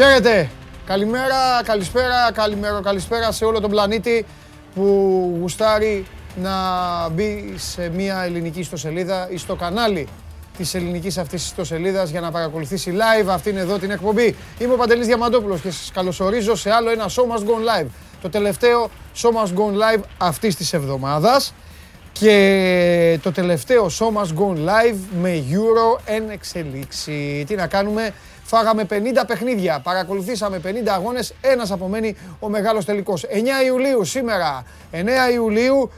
Χαίρετε. Καλημέρα, καλησπέρα, καλημέρα, καλησπέρα σε όλο τον πλανήτη που γουστάρει να μπει σε μια ελληνική ιστοσελίδα ή στο κανάλι της ελληνικής αυτής ιστοσελίδας για να παρακολουθήσει live αυτήν εδώ την εκπομπή. Είμαι ο Παντελής Διαμαντόπουλος και σας καλωσορίζω σε άλλο ένα Show Must Go Live. Το τελευταίο Show Must Go Live αυτής της εβδομάδας. Και το τελευταίο Show Must Go Live με Euro εν εξελίξη. Τι να κάνουμε, Φάγαμε 50 παιχνίδια, παρακολουθήσαμε 50 αγώνες, ένας απομένει ο μεγάλος τελικός. 9 Ιουλίου σήμερα, 9 Ιουλίου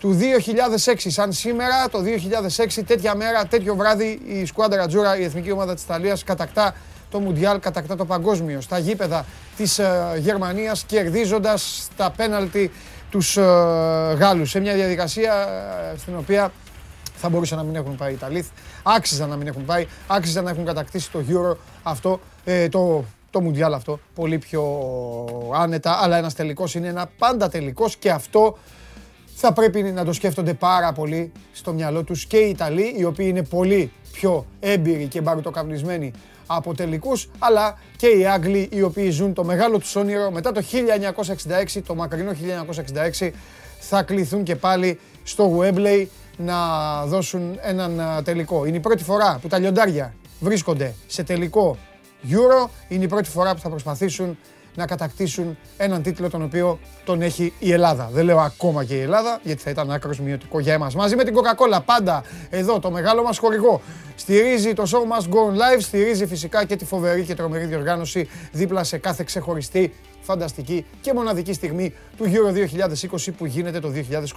του 2006. Σαν σήμερα, το 2006, τέτοια μέρα, τέτοιο βράδυ, η Σκουάντα Ρατζούρα, η εθνική ομάδα της Ιταλίας, κατακτά το Μουντιάλ, κατακτά το παγκόσμιο στα γήπεδα της uh, Γερμανίας, κερδίζοντας τα πέναλτι τους uh, Γάλλους. Σε μια διαδικασία uh, στην οποία θα μπορούσαν να μην έχουν πάει τα Ιταλοί, άξιζαν να μην έχουν πάει, άξιζαν να έχουν κατακτήσει το Euro. Αυτό, ε, το, το Mundial αυτό, πολύ πιο άνετα, αλλά ένας τελικός είναι ένα πάντα τελικός και αυτό θα πρέπει να το σκέφτονται πάρα πολύ στο μυαλό τους και οι Ιταλοί, οι οποίοι είναι πολύ πιο έμπειροι και μπαρουτοκαπνισμένοι από τελικούς, αλλά και οι Άγγλοι, οι οποίοι ζουν το μεγάλο τους όνειρο. Μετά το 1966, το μακρινό 1966, θα κληθούν και πάλι στο Wembley να δώσουν έναν τελικό. Είναι η πρώτη φορά που τα λιοντάρια βρίσκονται σε τελικό Euro. Είναι η πρώτη φορά που θα προσπαθήσουν να κατακτήσουν έναν τίτλο τον οποίο τον έχει η Ελλάδα. Δεν λέω ακόμα και η Ελλάδα, γιατί θα ήταν άκρος μειωτικό για εμάς. Μαζί με την Coca-Cola πάντα εδώ το μεγάλο μας χορηγό. Στηρίζει το show must go live, στηρίζει φυσικά και τη φοβερή και τρομερή διοργάνωση δίπλα σε κάθε ξεχωριστή φανταστική και μοναδική στιγμή του Euro 2020 που γίνεται το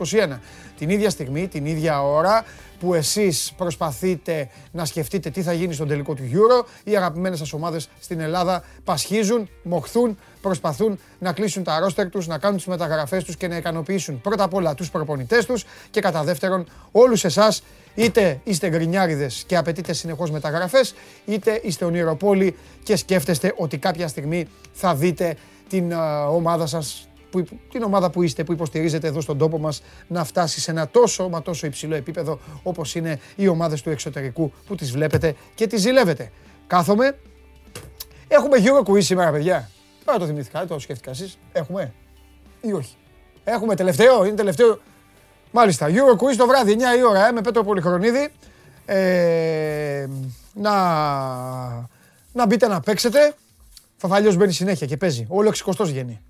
2021. Την ίδια στιγμή, την ίδια ώρα που εσείς προσπαθείτε να σκεφτείτε τι θα γίνει στον τελικό του Euro, οι αγαπημένες σας ομάδες στην Ελλάδα πασχίζουν, μοχθούν, προσπαθούν να κλείσουν τα ρόστερ τους, να κάνουν τις μεταγραφές τους και να ικανοποιήσουν πρώτα απ' όλα τους προπονητές τους και κατά δεύτερον όλους εσάς είτε είστε γκρινιάριδες και απαιτείτε συνεχώς μεταγραφές, είτε είστε ονειροπόλοι και σκέφτεστε ότι κάποια στιγμή θα δείτε την ομάδα σας, που, την ομάδα που είστε, που υποστηρίζετε εδώ στον τόπο μας, να φτάσει σε ένα τόσο μα τόσο υψηλό επίπεδο όπως είναι οι ομάδες του εξωτερικού που τις βλέπετε και τις ζηλεύετε. Κάθομαι. Έχουμε Euro Quiz σήμερα, παιδιά. Τώρα το θυμήθηκα, το σκέφτηκα εσείς. Έχουμε ή όχι; Έχουμε τελευταίο, είναι τελευταίο. Μάλιστα, Euro Quiz το βράδυ, 9 η ώρα, ε, με Πέτρο Πολυχρονίδη. Ε, να, να μπείτε να παίξετε. Φαφαλιό μπαίνει συνέχεια και παίζει. Όλο 60 βγαίνει.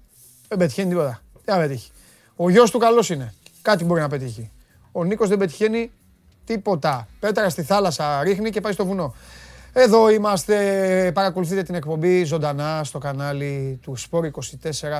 Δεν πετυχαίνει τίποτα. Δεν πετύχει. Ο γιος του καλός είναι. Κάτι μπορεί να πετύχει. Ο Νίκος δεν πετυχαίνει τίποτα. Πέτρα στη θάλασσα ρίχνει και πάει στο βουνό. Εδώ είμαστε, παρακολουθείτε την εκπομπή ζωντανά στο κανάλι του Sport 24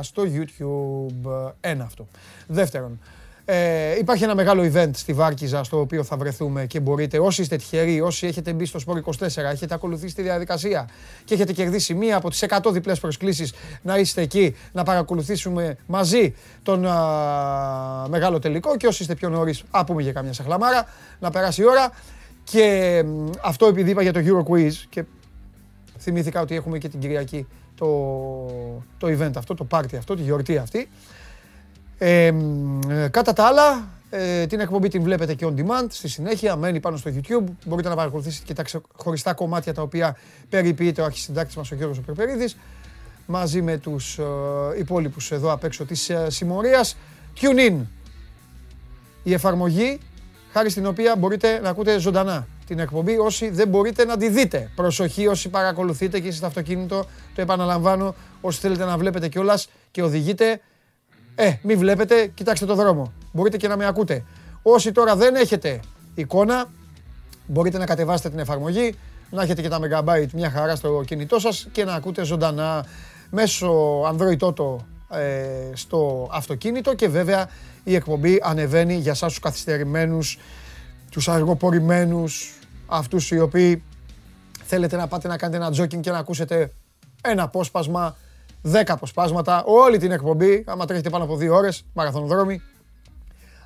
στο YouTube. Ένα αυτό. Δεύτερον, ε, υπάρχει ένα μεγάλο event στη Βάρκιζα στο οποίο θα βρεθούμε και μπορείτε όσοι είστε τυχεροί, όσοι έχετε μπει στο Sport 24, έχετε ακολουθήσει τη διαδικασία και έχετε κερδίσει μία από τις 100 διπλές προσκλήσεις να είστε εκεί, να παρακολουθήσουμε μαζί τον α, μεγάλο τελικό και όσοι είστε πιο νωρίς, α πούμε για καμιά σαχλαμάρα, να περάσει η ώρα. Και αυτό επειδή είπα για το Euro Quiz και θυμήθηκα ότι έχουμε και την Κυριακή το, το event αυτό, το party αυτό, τη γιορτή αυτή. Ε, κατά τα άλλα, ε, την εκπομπή την βλέπετε και on demand στη συνέχεια, μένει πάνω στο YouTube. Μπορείτε να παρακολουθήσετε και τα ξεχωριστά κομμάτια τα οποία περιποιείται ο αρχισυντάκτης μας ο Γιώργος Περπερίδης μαζί με τους ε, υπόλοιπους εδώ απ' έξω της ε, συμμορίας. Tune in, η εφαρμογή χάρη στην οποία μπορείτε να ακούτε ζωντανά την εκπομπή όσοι δεν μπορείτε να τη δείτε. Προσοχή όσοι παρακολουθείτε και είστε στο αυτοκίνητο, το επαναλαμβάνω, όσοι θέλετε να βλέπετε κιόλας και οδηγείτε, ε, μη βλέπετε, κοιτάξτε το δρόμο. Μπορείτε και να με ακούτε. Όσοι τώρα δεν έχετε εικόνα, μπορείτε να κατεβάσετε την εφαρμογή, να έχετε και τα megabyte μια χαρά στο κινητό σας και να ακούτε ζωντανά μέσω Android Auto ε, στο αυτοκίνητο και βέβαια η εκπομπή ανεβαίνει για σας τους καθυστερημένους, τους αργοπορημένους, αυτούς οι οποίοι θέλετε να πάτε να κάνετε ένα τζόκινγκ και να ακούσετε ένα απόσπασμα 10 αποσπάσματα, όλη την εκπομπή, άμα τρέχετε πάνω από δύο ώρες, μαραθωνοδρόμοι,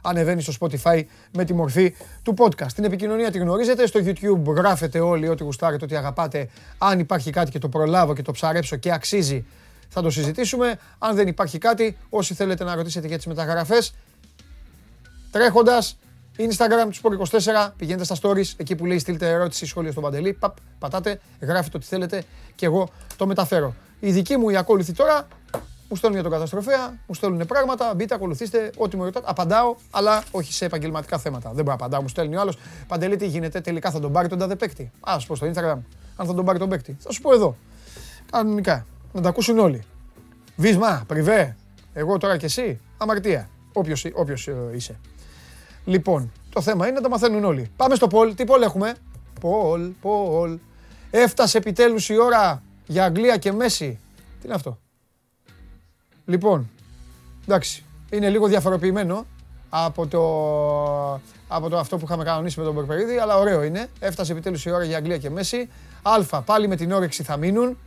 ανεβαίνει στο Spotify με τη μορφή του podcast. Την επικοινωνία τη γνωρίζετε, στο YouTube γράφετε όλοι ό,τι γουστάρετε, ό,τι αγαπάτε. Αν υπάρχει κάτι και το προλάβω και το ψαρέψω και αξίζει, θα το συζητήσουμε. Αν δεν υπάρχει κάτι, όσοι θέλετε να ρωτήσετε για τις μεταγραφές, τρέχοντας, Instagram του 24, πηγαίνετε στα stories, εκεί που λέει στείλτε ερώτηση, σχόλιο στον Παντελή, παπ, πατάτε, γράφετε ό,τι θέλετε και εγώ το μεταφέρω. Οι δικοί μου οι ακόλουθοι τώρα μου στέλνουν για τον καταστροφέα, μου στέλνουν πράγματα. Μπείτε, ακολουθήστε ό,τι μου ρωτάτε. Απαντάω, αλλά όχι σε επαγγελματικά θέματα. Δεν μπορώ να απαντάω. Μου στέλνει ο άλλος. Παντελή, τι γίνεται, τελικά θα τον πάρει τον τάδε παίκτη. Α σου πω στο Instagram, αν θα τον πάρει τον παίκτη. Θα σου πω εδώ. Κανονικά. Να τα ακούσουν όλοι. Βίσμα, πριβέ. Εγώ τώρα και εσύ. Αμαρτία. Όποιος ε, είσαι. Λοιπόν, το θέμα είναι να τα μαθαίνουν όλοι. Πάμε στο Πολ. Τι Πολ έχουμε; Πολ, Πολ. Έφτασε επιτέλους η ώρα για Αγγλία και Μέση. Τι είναι αυτό; Λοιπόν, εντάξει, είναι λίγο διαφοροποιημένο από το, από το αυτό που είχαμε κανονίσει με τον Μπορπερίδη, αλλά ωραίο είναι. Έφτασε επιτέλους η ώρα για Αγγλία και Μέση. Α, πάλι με την όρεξη θα μείνουν.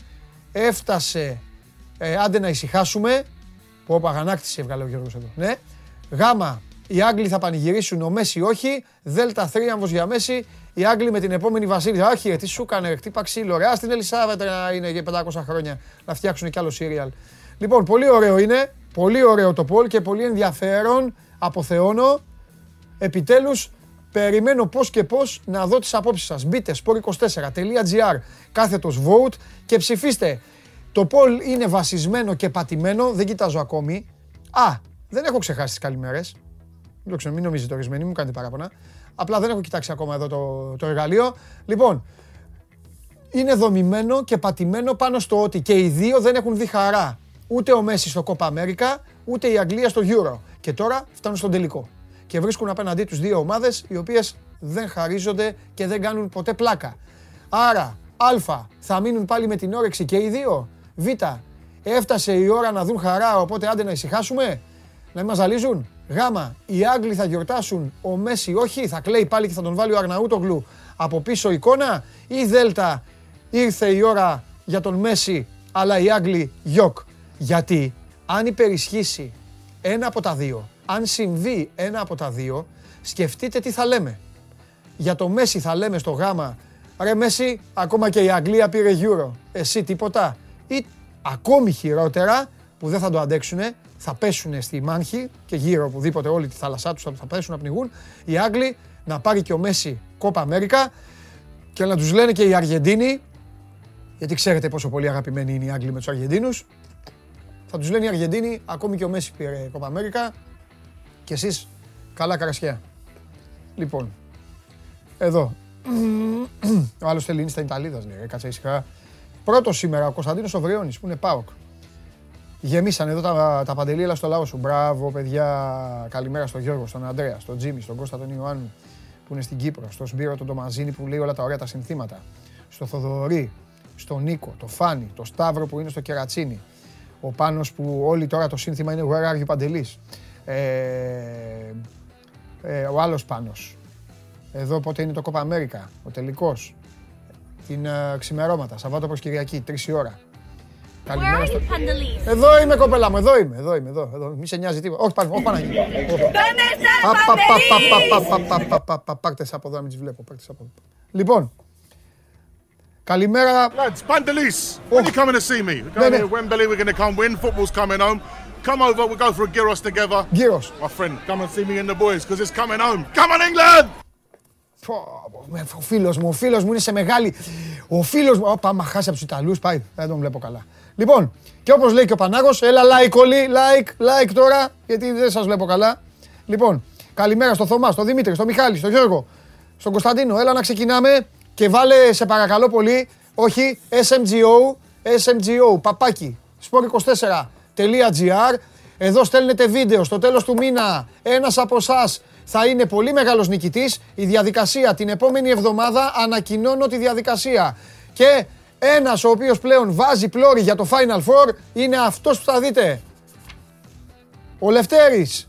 Έφτασε, ε, άντε να ησυχάσουμε. Που όπα αγανάκτηση έβγαλε ο Γιώργος εδώ. Ναι. Γάμα, οι Άγγλοι θα πανηγυρίσουν, ο Μέση όχι. Δέλτα θρίαμβος για Μέση. Οι Άγγλοι με την επόμενη βασίλισσα. Όχι, τι σου έκανε, χτύπα ξύλο. Ρε, στην Ελισάβετ να είναι για 500 χρόνια να φτιάξουν κι άλλο σύριαλ. Λοιπόν, πολύ ωραίο είναι. Πολύ ωραίο το Πολ και πολύ ενδιαφέρον. Αποθεώνω. Επιτέλους, περιμένω πώς και πώς να δω τις απόψεις σας. Μπείτε sport24.gr κάθετος vote και ψηφίστε. Το Πολ είναι βασισμένο και πατημένο, δεν κοιτάζω ακόμη. Α, δεν έχω ξεχάσει τις καλημέρες. Δεν ξέρω, μην νομίζετε ορισμένοι, μου κάνετε παράπονα. Απλά δεν έχω κοιτάξει ακόμα εδώ το, το εργαλείο. Λοιπόν, είναι δομημένο και πατημένο πάνω στο ότι και οι δύο δεν έχουν δει χαρά. Ούτε ο Μέση στο Copa America, ούτε η Αγγλία στο Euro. Και τώρα φτάνουν στον τελικό. Και βρίσκουν απέναντί τους δύο ομάδες οι οποίες δεν χαρίζονται και δεν κάνουν ποτέ πλάκα. Άρα, Α, θα μείνουν πάλι με την όρεξη και οι δύο. Β, έφτασε η ώρα να δουν χαρά, οπότε άντε να ησυχάσουμε. Να μας ζαλίζουν. Γάμα, οι Άγγλοι θα γιορτάσουν, ο Μέση όχι, θα κλαίει πάλι και θα τον βάλει ο Αρναούτογλου από πίσω εικόνα. Ή Δέλτα, ήρθε η ώρα για τον Μέση, αλλά οι Άγγλοι γιοκ. Γιατί αν υπερισχύσει ένα από τα δύο, αν συμβεί ένα από τα δύο, σκεφτείτε τι θα λέμε. Για το Μέση θα λέμε στο γάμα, ρε Μέση, ακόμα και η Αγγλία πήρε Euro, εσύ τίποτα. Ή ακόμη χειρότερα, που δεν θα το αντέξουνε, θα πέσουν στη Μάνχη και γύρω οπουδήποτε όλη τη θάλασσά τους θα πέσουν να πνιγούν. Οι Άγγλοι να πάρει και ο Μέση Κόπα Αμέρικα και να τους λένε και οι Αργεντίνοι, γιατί ξέρετε πόσο πολύ αγαπημένοι είναι οι Άγγλοι με τους Αργεντίνους, θα τους λένε οι Αργεντίνοι, ακόμη και ο Μέση πήρε Κόπα Αμέρικα και εσείς καλά καρασιά. Λοιπόν, εδώ. Ο άλλος θέλει είναι στα Ιταλίδας, λέει, κάτσε ήσυχα. Πρώτος σήμερα ο Κωνσταντίνος Οβριώνης που είναι ΠΑΟΚ. Γεμίσαν εδώ τα, τα παντελήλα στο λαό σου. Μπράβο, παιδιά. Καλημέρα στον Γιώργο, στον Αντρέα, στον Τζίμι, στον Κώστα τον Ιωάννου που είναι στην Κύπρο, στον Σπύρο τον Τομαζίνη που λέει όλα τα ωραία τα συνθήματα. Στο Θοδωρή, στον Νίκο, το Φάνη, το Σταύρο που είναι στο Κερατσίνη. Ο Πάνος που όλοι τώρα το σύνθημα είναι Where are you Παντελής; Ε, ε, ο άλλος Πάνος. Εδώ πότε είναι το Κόπα Αμέρικα, ο τελικός. Την uh, ξημερώματα, Σαββάτο προς Κυριακή, τρεις η ώρα. Καλημέρα στο... Εδώ είμαι κοπέλα μου, εδώ είμαι, εδώ είμαι, εδώ, εδώ. Μη σε νοιάζει τίποτα. Όχι, πάνω, όχι Παναγί. Πάρτε από εδώ να μην τις βλέπω, πάρτε από εδώ. Λοιπόν, καλημέρα. Lads, Pandelis, when you coming to see me? We're going to Wembley, we're going to come win, football's coming home. Come over, we'll go for a gyros together. Gyros. My friend, come and see me and the boys, because it's coming home. Come on, England! Ο φίλος μου, ο φίλος μου είναι σε μεγάλη... Ο φίλος μου... Ωπα, άμα χάσει από τους Ιταλούς, πάει. Δεν τον βλέπω καλά. Λοιπόν, και όπως λέει και ο Πανάγος, έλα like όλοι, like, like τώρα, γιατί δεν σας βλέπω καλά. Λοιπόν, καλημέρα στο Θωμά, στο Δημήτρη, στο Μιχάλη, στο Γιώργο, στον Κωνσταντίνο. Έλα να ξεκινάμε και βάλε σε παρακαλώ πολύ, όχι, SMGO, SMGO, παπάκι, sport24.gr. Εδώ στέλνετε βίντεο στο τέλος του μήνα. Ένας από εσάς θα είναι πολύ μεγάλος νικητής. Η διαδικασία την επόμενη εβδομάδα ανακοινώνω τη διαδικασία. Και ένας ο οποίος πλέον βάζει πλώρη για το Final Four είναι αυτός που θα δείτε. Ο Λευτέρης.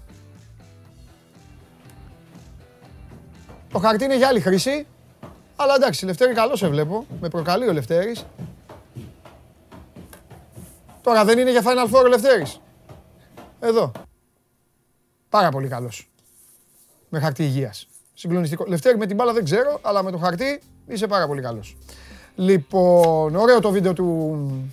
Το χαρτί είναι για άλλη χρήση. Αλλά εντάξει, Λευτέρη καλό σε βλέπω. Με προκαλεί ο Λευτέρης. Τώρα δεν είναι για Final Four ο Λευτέρης. Εδώ. Πάρα πολύ καλός. Με χαρτί υγείας. Συγκλονιστικό. Λευτέρη με την μπάλα δεν ξέρω, αλλά με το χαρτί είσαι πάρα πολύ καλός. Λοιπόν, ωραίο το βίντεο του,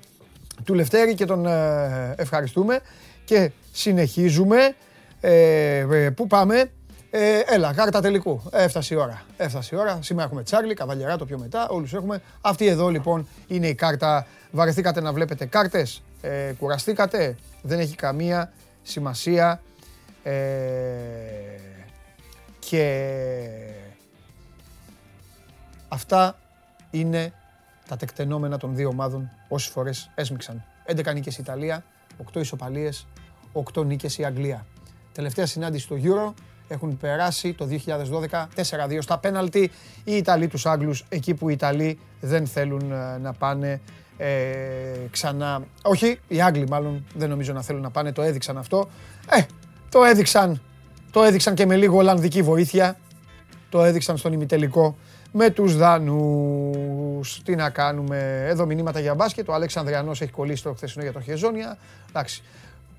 του Λευτέρη και τον ε, ευχαριστούμε. Και συνεχίζουμε. Ε, ε, πού πάμε; Ε, έλα, κάρτα τελικού. Έφτασε η ώρα. Έφτασε η ώρα. Σήμερα έχουμε Τσάρλι, Καβαλιαρά το πιο μετά. Όλους έχουμε. Αυτή εδώ λοιπόν είναι η κάρτα. Βαρεθήκατε να βλέπετε κάρτες; Ε, κουραστήκατε; Δεν έχει καμία σημασία. Ε, και αυτά είναι τα τεκτενόμενα των δύο ομάδων όσες φορές έσμιξαν. 11 νίκες η Ιταλία, 8 ισοπαλίες, 8 νίκες η Αγγλία. Τελευταία συνάντηση στο Euro έχουν περάσει το 2012 4-2 στα πέναλτι οι Ιταλοί τους Άγγλους εκεί που οι Ιταλοί δεν θέλουν ε, να πάνε ε, ξανά. Όχι, οι Άγγλοι μάλλον δεν νομίζω να θέλουν να πάνε, το έδειξαν αυτό. Ε, το έδειξαν, το έδειξαν και με λίγο Ολλανδική βοήθεια. Το έδειξαν στον ημιτελικό με τους Δανούς. Τι να κάνουμε. Εδώ μηνύματα για μπάσκετ. Ο Αλέξανδριανός έχει κολλήσει το χθεσινό για το Χεζόνια. Εντάξει.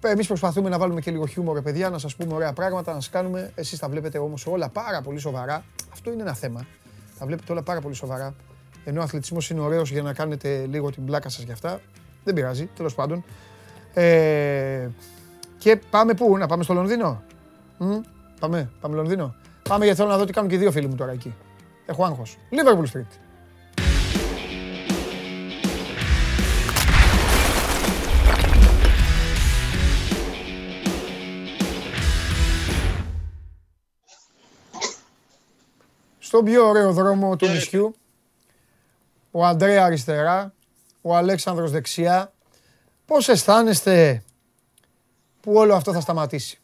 Εμείς προσπαθούμε να βάλουμε και λίγο χιούμορ, παιδιά, να σας πούμε ωραία πράγματα, να σας κάνουμε. Εσείς τα βλέπετε όμως όλα πάρα πολύ σοβαρά. Αυτό είναι ένα θέμα. Τα βλέπετε όλα πάρα πολύ σοβαρά. Ενώ ο αθλητισμός είναι ωραίος για να κάνετε λίγο την πλάκα σας για αυτά. Δεν πειράζει, τέλος πάντων. Ε, και πάμε πού, να πάμε στο Λονδίνο; Μ, πάμε, πάμε Λονδίνο. Πάμε γιατί θέλω να δω τι κάνουν και οι δύο φίλοι μου τώρα εκεί. Έχω άγχος. Liverpool Street. στον πιο ωραίο δρόμο του νησιού. Ο Αντρέα αριστερά, ο Αλέξανδρος δεξιά. Πώς αισθάνεστε που όλο αυτό θα σταματήσει;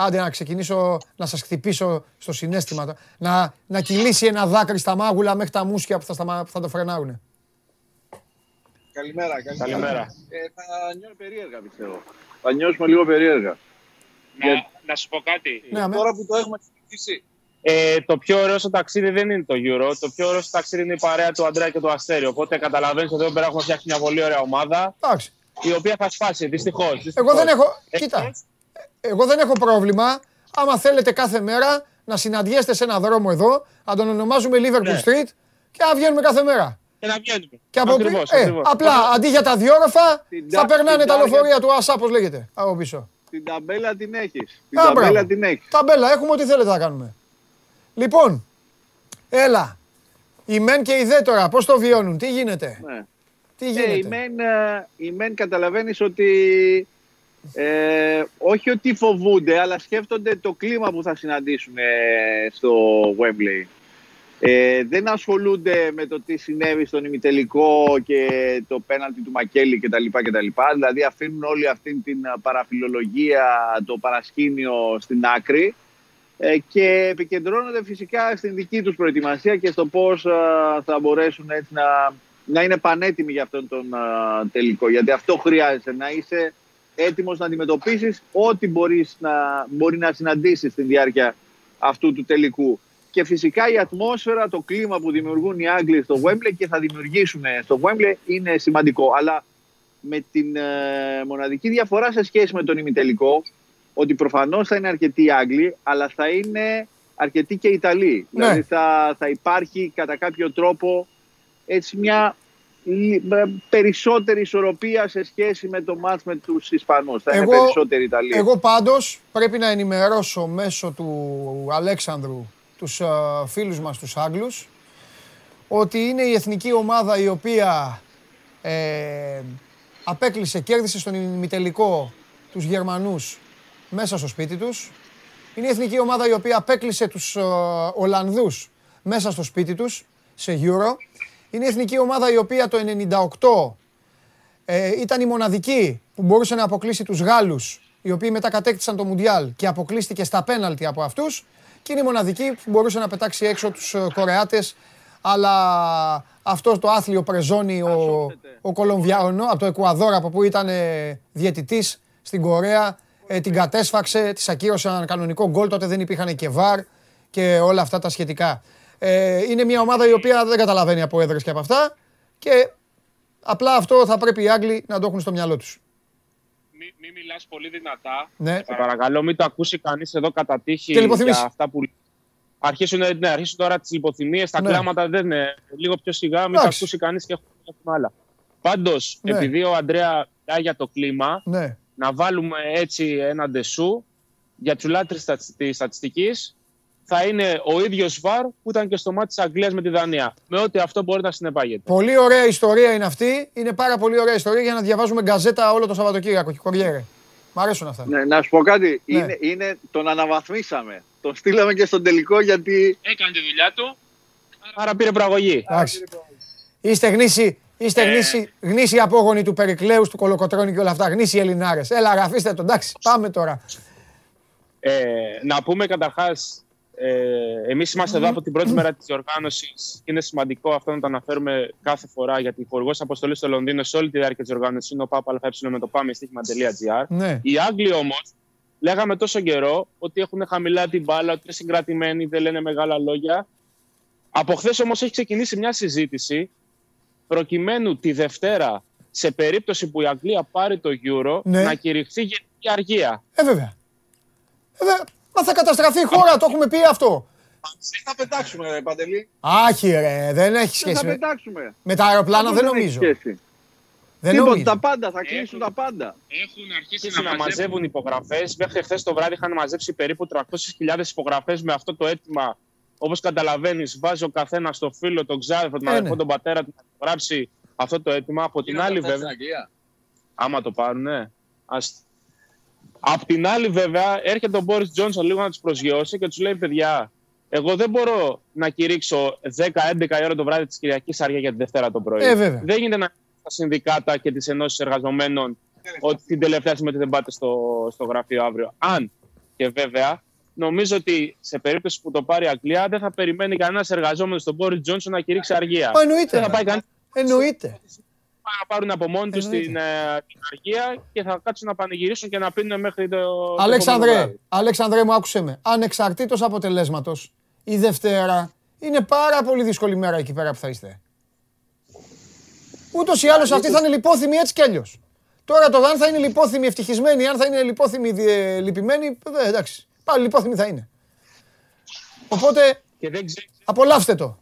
Άντε να ξεκινήσω να σας χτυπήσω στο συνέστημα. Να, να κυλήσει ένα δάκρυ στα μάγουλα μέχρι τα μουσκια που θα, σταμα, που θα το φρενάουνε. Καλημέρα. Καλημέρα. Καλημέρα. Ε, θα νιώσω περίεργα πιστεύω. Θα νιώσουμε λίγο περίεργα. Να, να σου πω κάτι. Ναι, αμέ. Τώρα που το έχουμε συζητήσει. Ε, το πιο ωραίο στο ταξίδι δεν είναι το Euro. Το πιο ωραίο στο ταξίδι είναι η παρέα του Αντρέα και του Αστέρι. Οπότε καταλαβαίνεις ότι εδώ πέρα έχουμε φτιάξει μια πολύ ωραία ομάδα Εντάξει. η οποία θα σπάσει. Δυστυχώς. Εγώ δεν έχω. Κοίτα. Εγώ δεν έχω πρόβλημα. Άμα θέλετε κάθε μέρα να συναντιέστε σε ένα δρόμο εδώ, να τον ονομάζουμε Liverpool Ναι. Street και να βγαίνουμε κάθε μέρα. Και να βγαίνουμε. Και από Ακριβώς, πίσω. Ε, ακριβώς. απλά αντί για τα διόροφα Την θα τά- περνάνε την τα τάρια- λεωφορεία του ΑΣΑ, πώς λέγεται, από πίσω. Την ταμπέλα την έχεις. Την Α, ταμπέλα μπράβο. την έχεις. Ταμπέλα, έχουμε ό,τι θέλετε να κάνουμε. Λοιπόν, έλα. Η μεν και η δε τώρα, πώς το βιώνουν, τι γίνεται, Ναι. τι Ε, η γίνεται. μεν, ε, η μεν καταλαβαίνεις ότι ε, όχι ότι φοβούνται, αλλά σκέφτονται το κλίμα που θα συναντήσουν ε, στο Wembley. Ε, δεν ασχολούνται με το τι συνέβη στον ημιτελικό και το πέναλτι του Μακέλη κτλ. κτλ. Δηλαδή αφήνουν όλη αυτή την ε, παραφιλολογία, το παρασκήνιο στην άκρη ε, και επικεντρώνονται φυσικά στην δική τους προετοιμασία και στο πώς ε, θα μπορέσουν έτσι να, να είναι πανέτοιμοι για αυτόν τον ε, τελικό. Γιατί αυτό χρειάζεται, να είσαι έτοιμος να αντιμετωπίσεις ό,τι μπορείς να, μπορεί να συναντήσεις στη διάρκεια αυτού του τελικού. Και φυσικά η ατμόσφαιρα, το κλίμα που δημιουργούν οι Άγγλοι στο Wembley και θα δημιουργήσουν στο Wembley είναι σημαντικό. Αλλά με την ε, μοναδική διαφορά σε σχέση με τον ημιτελικό, ότι προφανώς θα είναι αρκετοί οι Άγγλοι, αλλά θα είναι αρκετοί και οι Ιταλοί. Ναι. Δηλαδή θα, θα υπάρχει κατά κάποιο τρόπο έτσι μια λι- ε, περισσότερη ισορροπία σε σχέση με το μάτς με τους Ισπανούς. Θα είναι Εγώ- περισσότεροι Ιταλοί. Εγώ πάντως πρέπει να ενημερώσω μέσω του Αλέξανδρου τους ε, φίλους μας τους Άγγλους ότι είναι η εθνική ομάδα η οποία ε, απέκλεισε, κέρδισε στον ημιτελικό τους Γερμανούς μέσα στο σπίτι τους. Είναι η εθνική ομάδα η οποία απέκλεισε τους ε, Ολλανδούς μέσα στο σπίτι τους σε Euro. Είναι η εθνική ομάδα η οποία το 98 ε, ήταν η μοναδική που μπορούσε να αποκλείσει τους Γάλλους, οι οποίοι μετά κατέκτησαν το Μουντιάλ και αποκλείστηκε στα πέναλτι από αυτούς και είναι η μοναδική που μπορούσε να πετάξει έξω τους ε, Κορεάτες αλλά αυτό το άθλιο Πρεζόνι, ο, σώθετε. ο Κολομβιάνο, από το Εκουαδόρ, από που ήταν ε, διαιτητής στην Κορέα, ε, την κατέσφαξε, της ακύρωσε έναν κανονικό γκολ, τότε δεν υπήρχαν και βαρ και όλα αυτά τα σχετικά. Ε, είναι μια ομάδα η οποία δεν καταλαβαίνει από έδρες και από αυτά και απλά αυτό θα πρέπει οι Άγγλοι να το έχουν στο μυαλό τους. Μην μη μιλάς πολύ δυνατά. Ναι. Σε παρακαλώ, μην το ακούσει κανείς εδώ κατά τύχη Και λιποθυμήσει. για αυτά που αρχίσουν, ναι, αρχίσουν τώρα τις λιποθυμίες, τα Ναι. κλάματα δεν είναι. Λίγο πιο σιγά, μην το Εντάξει. ακούσει κανείς και έχουμε άλλα. Πάντως, Ναι. επειδή ο Αντρέα μιλάει για το κλίμα, Ναι. να βάλουμε έτσι ένα ντεσού για τους λάτρες της στατιστικής. Θα είναι ο ίδιος Βαρ που ήταν και στο μάτι της Αγγλίας με τη Δανία. Με ό,τι αυτό μπορεί να συνεπάγεται. Πολύ ωραία ιστορία είναι αυτή. Είναι πάρα πολύ ωραία ιστορία για να διαβάζουμε γκαζέτα όλο το Σαββατοκύριακο. Και κοριέρε. Μ' αρέσουν αυτά. Ναι, να σου πω κάτι. Ναι. Είναι, είναι, τον αναβαθμίσαμε. Τον στείλαμε και στον τελικό γιατί. Έκανε τη δουλειά του. Άρα πήρε προαγωγή. Εντάξει. Είστε γνήσιοι, είστε Ε. γνήσιοι, γνήσιοι απόγονοι του Περικλέους, του Κολοκοτρώνη και όλα αυτά. Γνήσιοι Ελληνάρες. Έλα, γραφίστε το. Εντάξει, πάμε τώρα. Ε, να πούμε καταρχάς, ε, εμείς είμαστε εδώ από την πρώτη μέρα της διοργάνωσης. Είναι σημαντικό αυτό να το αναφέρουμε κάθε φορά γιατί χορηγός αποστολής στο Λονδίνο σε όλη τη διάρκεια της διοργάνωσης είναι ο ΠΑΠΑ με το πάμε στοίχημα.gr. Ναι. Οι Άγγλοι όμως λέγαμε τόσο καιρό ότι έχουν χαμηλά την μπάλα, ότι είναι συγκρατημένοι, δεν λένε μεγάλα λόγια. Από χθες όμως έχει ξεκινήσει μια συζήτηση προκειμένου τη Δευτέρα, σε περίπτωση που η Αγγλία πάρει το Euro, Ναι. να κηρυχθεί γενική αργία. Ε, βέβαια. Ε, βέβαια. Μα θα καταστραφεί η χώρα, το έχουμε πει αυτό. Τι θα πετάξουμε, ρε Παντελή. Άχι ρε, δεν έχει Τι σχέση θα με, πετάξουμε. με τα αεροπλάνα, δεν Πώς έχει νομίζω. σχέση. Δεν Τίποτα, νομίζω. τα πάντα, θα κλείσουν τα πάντα. Έχουν αρχίσει να, μαζεύουν υπογραφές. Μέχρι χθες το βράδυ είχαν μαζέψει περίπου 300.000 υπογραφές με αυτό το αίτημα. Όπως καταλαβαίνεις, βάζει ο καθένας το φίλο, τον ξάδερφο, τον Ε, αδερφό, ναι. τον πατέρα του να υπογράψει αυτό το αίτημα. Από την άλλη, βέβαια. Άμα το πάρουν, ναι. Ας... Απ' την άλλη, βέβαια, έρχεται ο Μπόρις Τζόνσον λίγο να τους προσγειώσει και τους λέει: Παιδιά, εγώ δεν μπορώ να κηρύξω 10-11 η ώρα το βράδυ της Κυριακής Αργία για τη Δευτέρα το πρωί. Ε, βέβαια. Δεν γίνεται να στα συνδικάτα και τις ενώσεις εργαζομένων ότι την τελευταία στιγμή δεν πάτε στο, στο γραφείο αύριο. Αν και βέβαια, νομίζω ότι σε περίπτωση που το πάρει η Αγγλία δεν θα περιμένει κανένας εργαζόμενος στον Μπόρις Τζόνσον να κηρύξει αργία. Μα εννοείται. Δεν θα πάει κανένας Εννοείται. Να πάρουν από μόνοι τους Εννοείται. την, ε, την αργία και θα κάτσουν να πανηγυρίσουν και να πίνουν μέχρι το. το επόμενο Αλέξανδρε, βράδυ. Αλέξανδρε μου άκουσε με. Ανεξαρτήτως αποτελέσματος, η Δευτέρα είναι πάρα πολύ δύσκολη μέρα εκεί πέρα που θα είστε. Ούτως ή άλλως αυτοί θα είναι λιπόθυμοι έτσι κι αλλιώς. Τώρα το αν θα είναι λιπόθυμοι ευτυχισμένοι, αν θα είναι λιπόθυμοι διε- λυπημένοι, ε, εντάξει, πάλι λιπόθυμοι θα είναι. Οπότε Και δεν ξέρω απολαύστε το.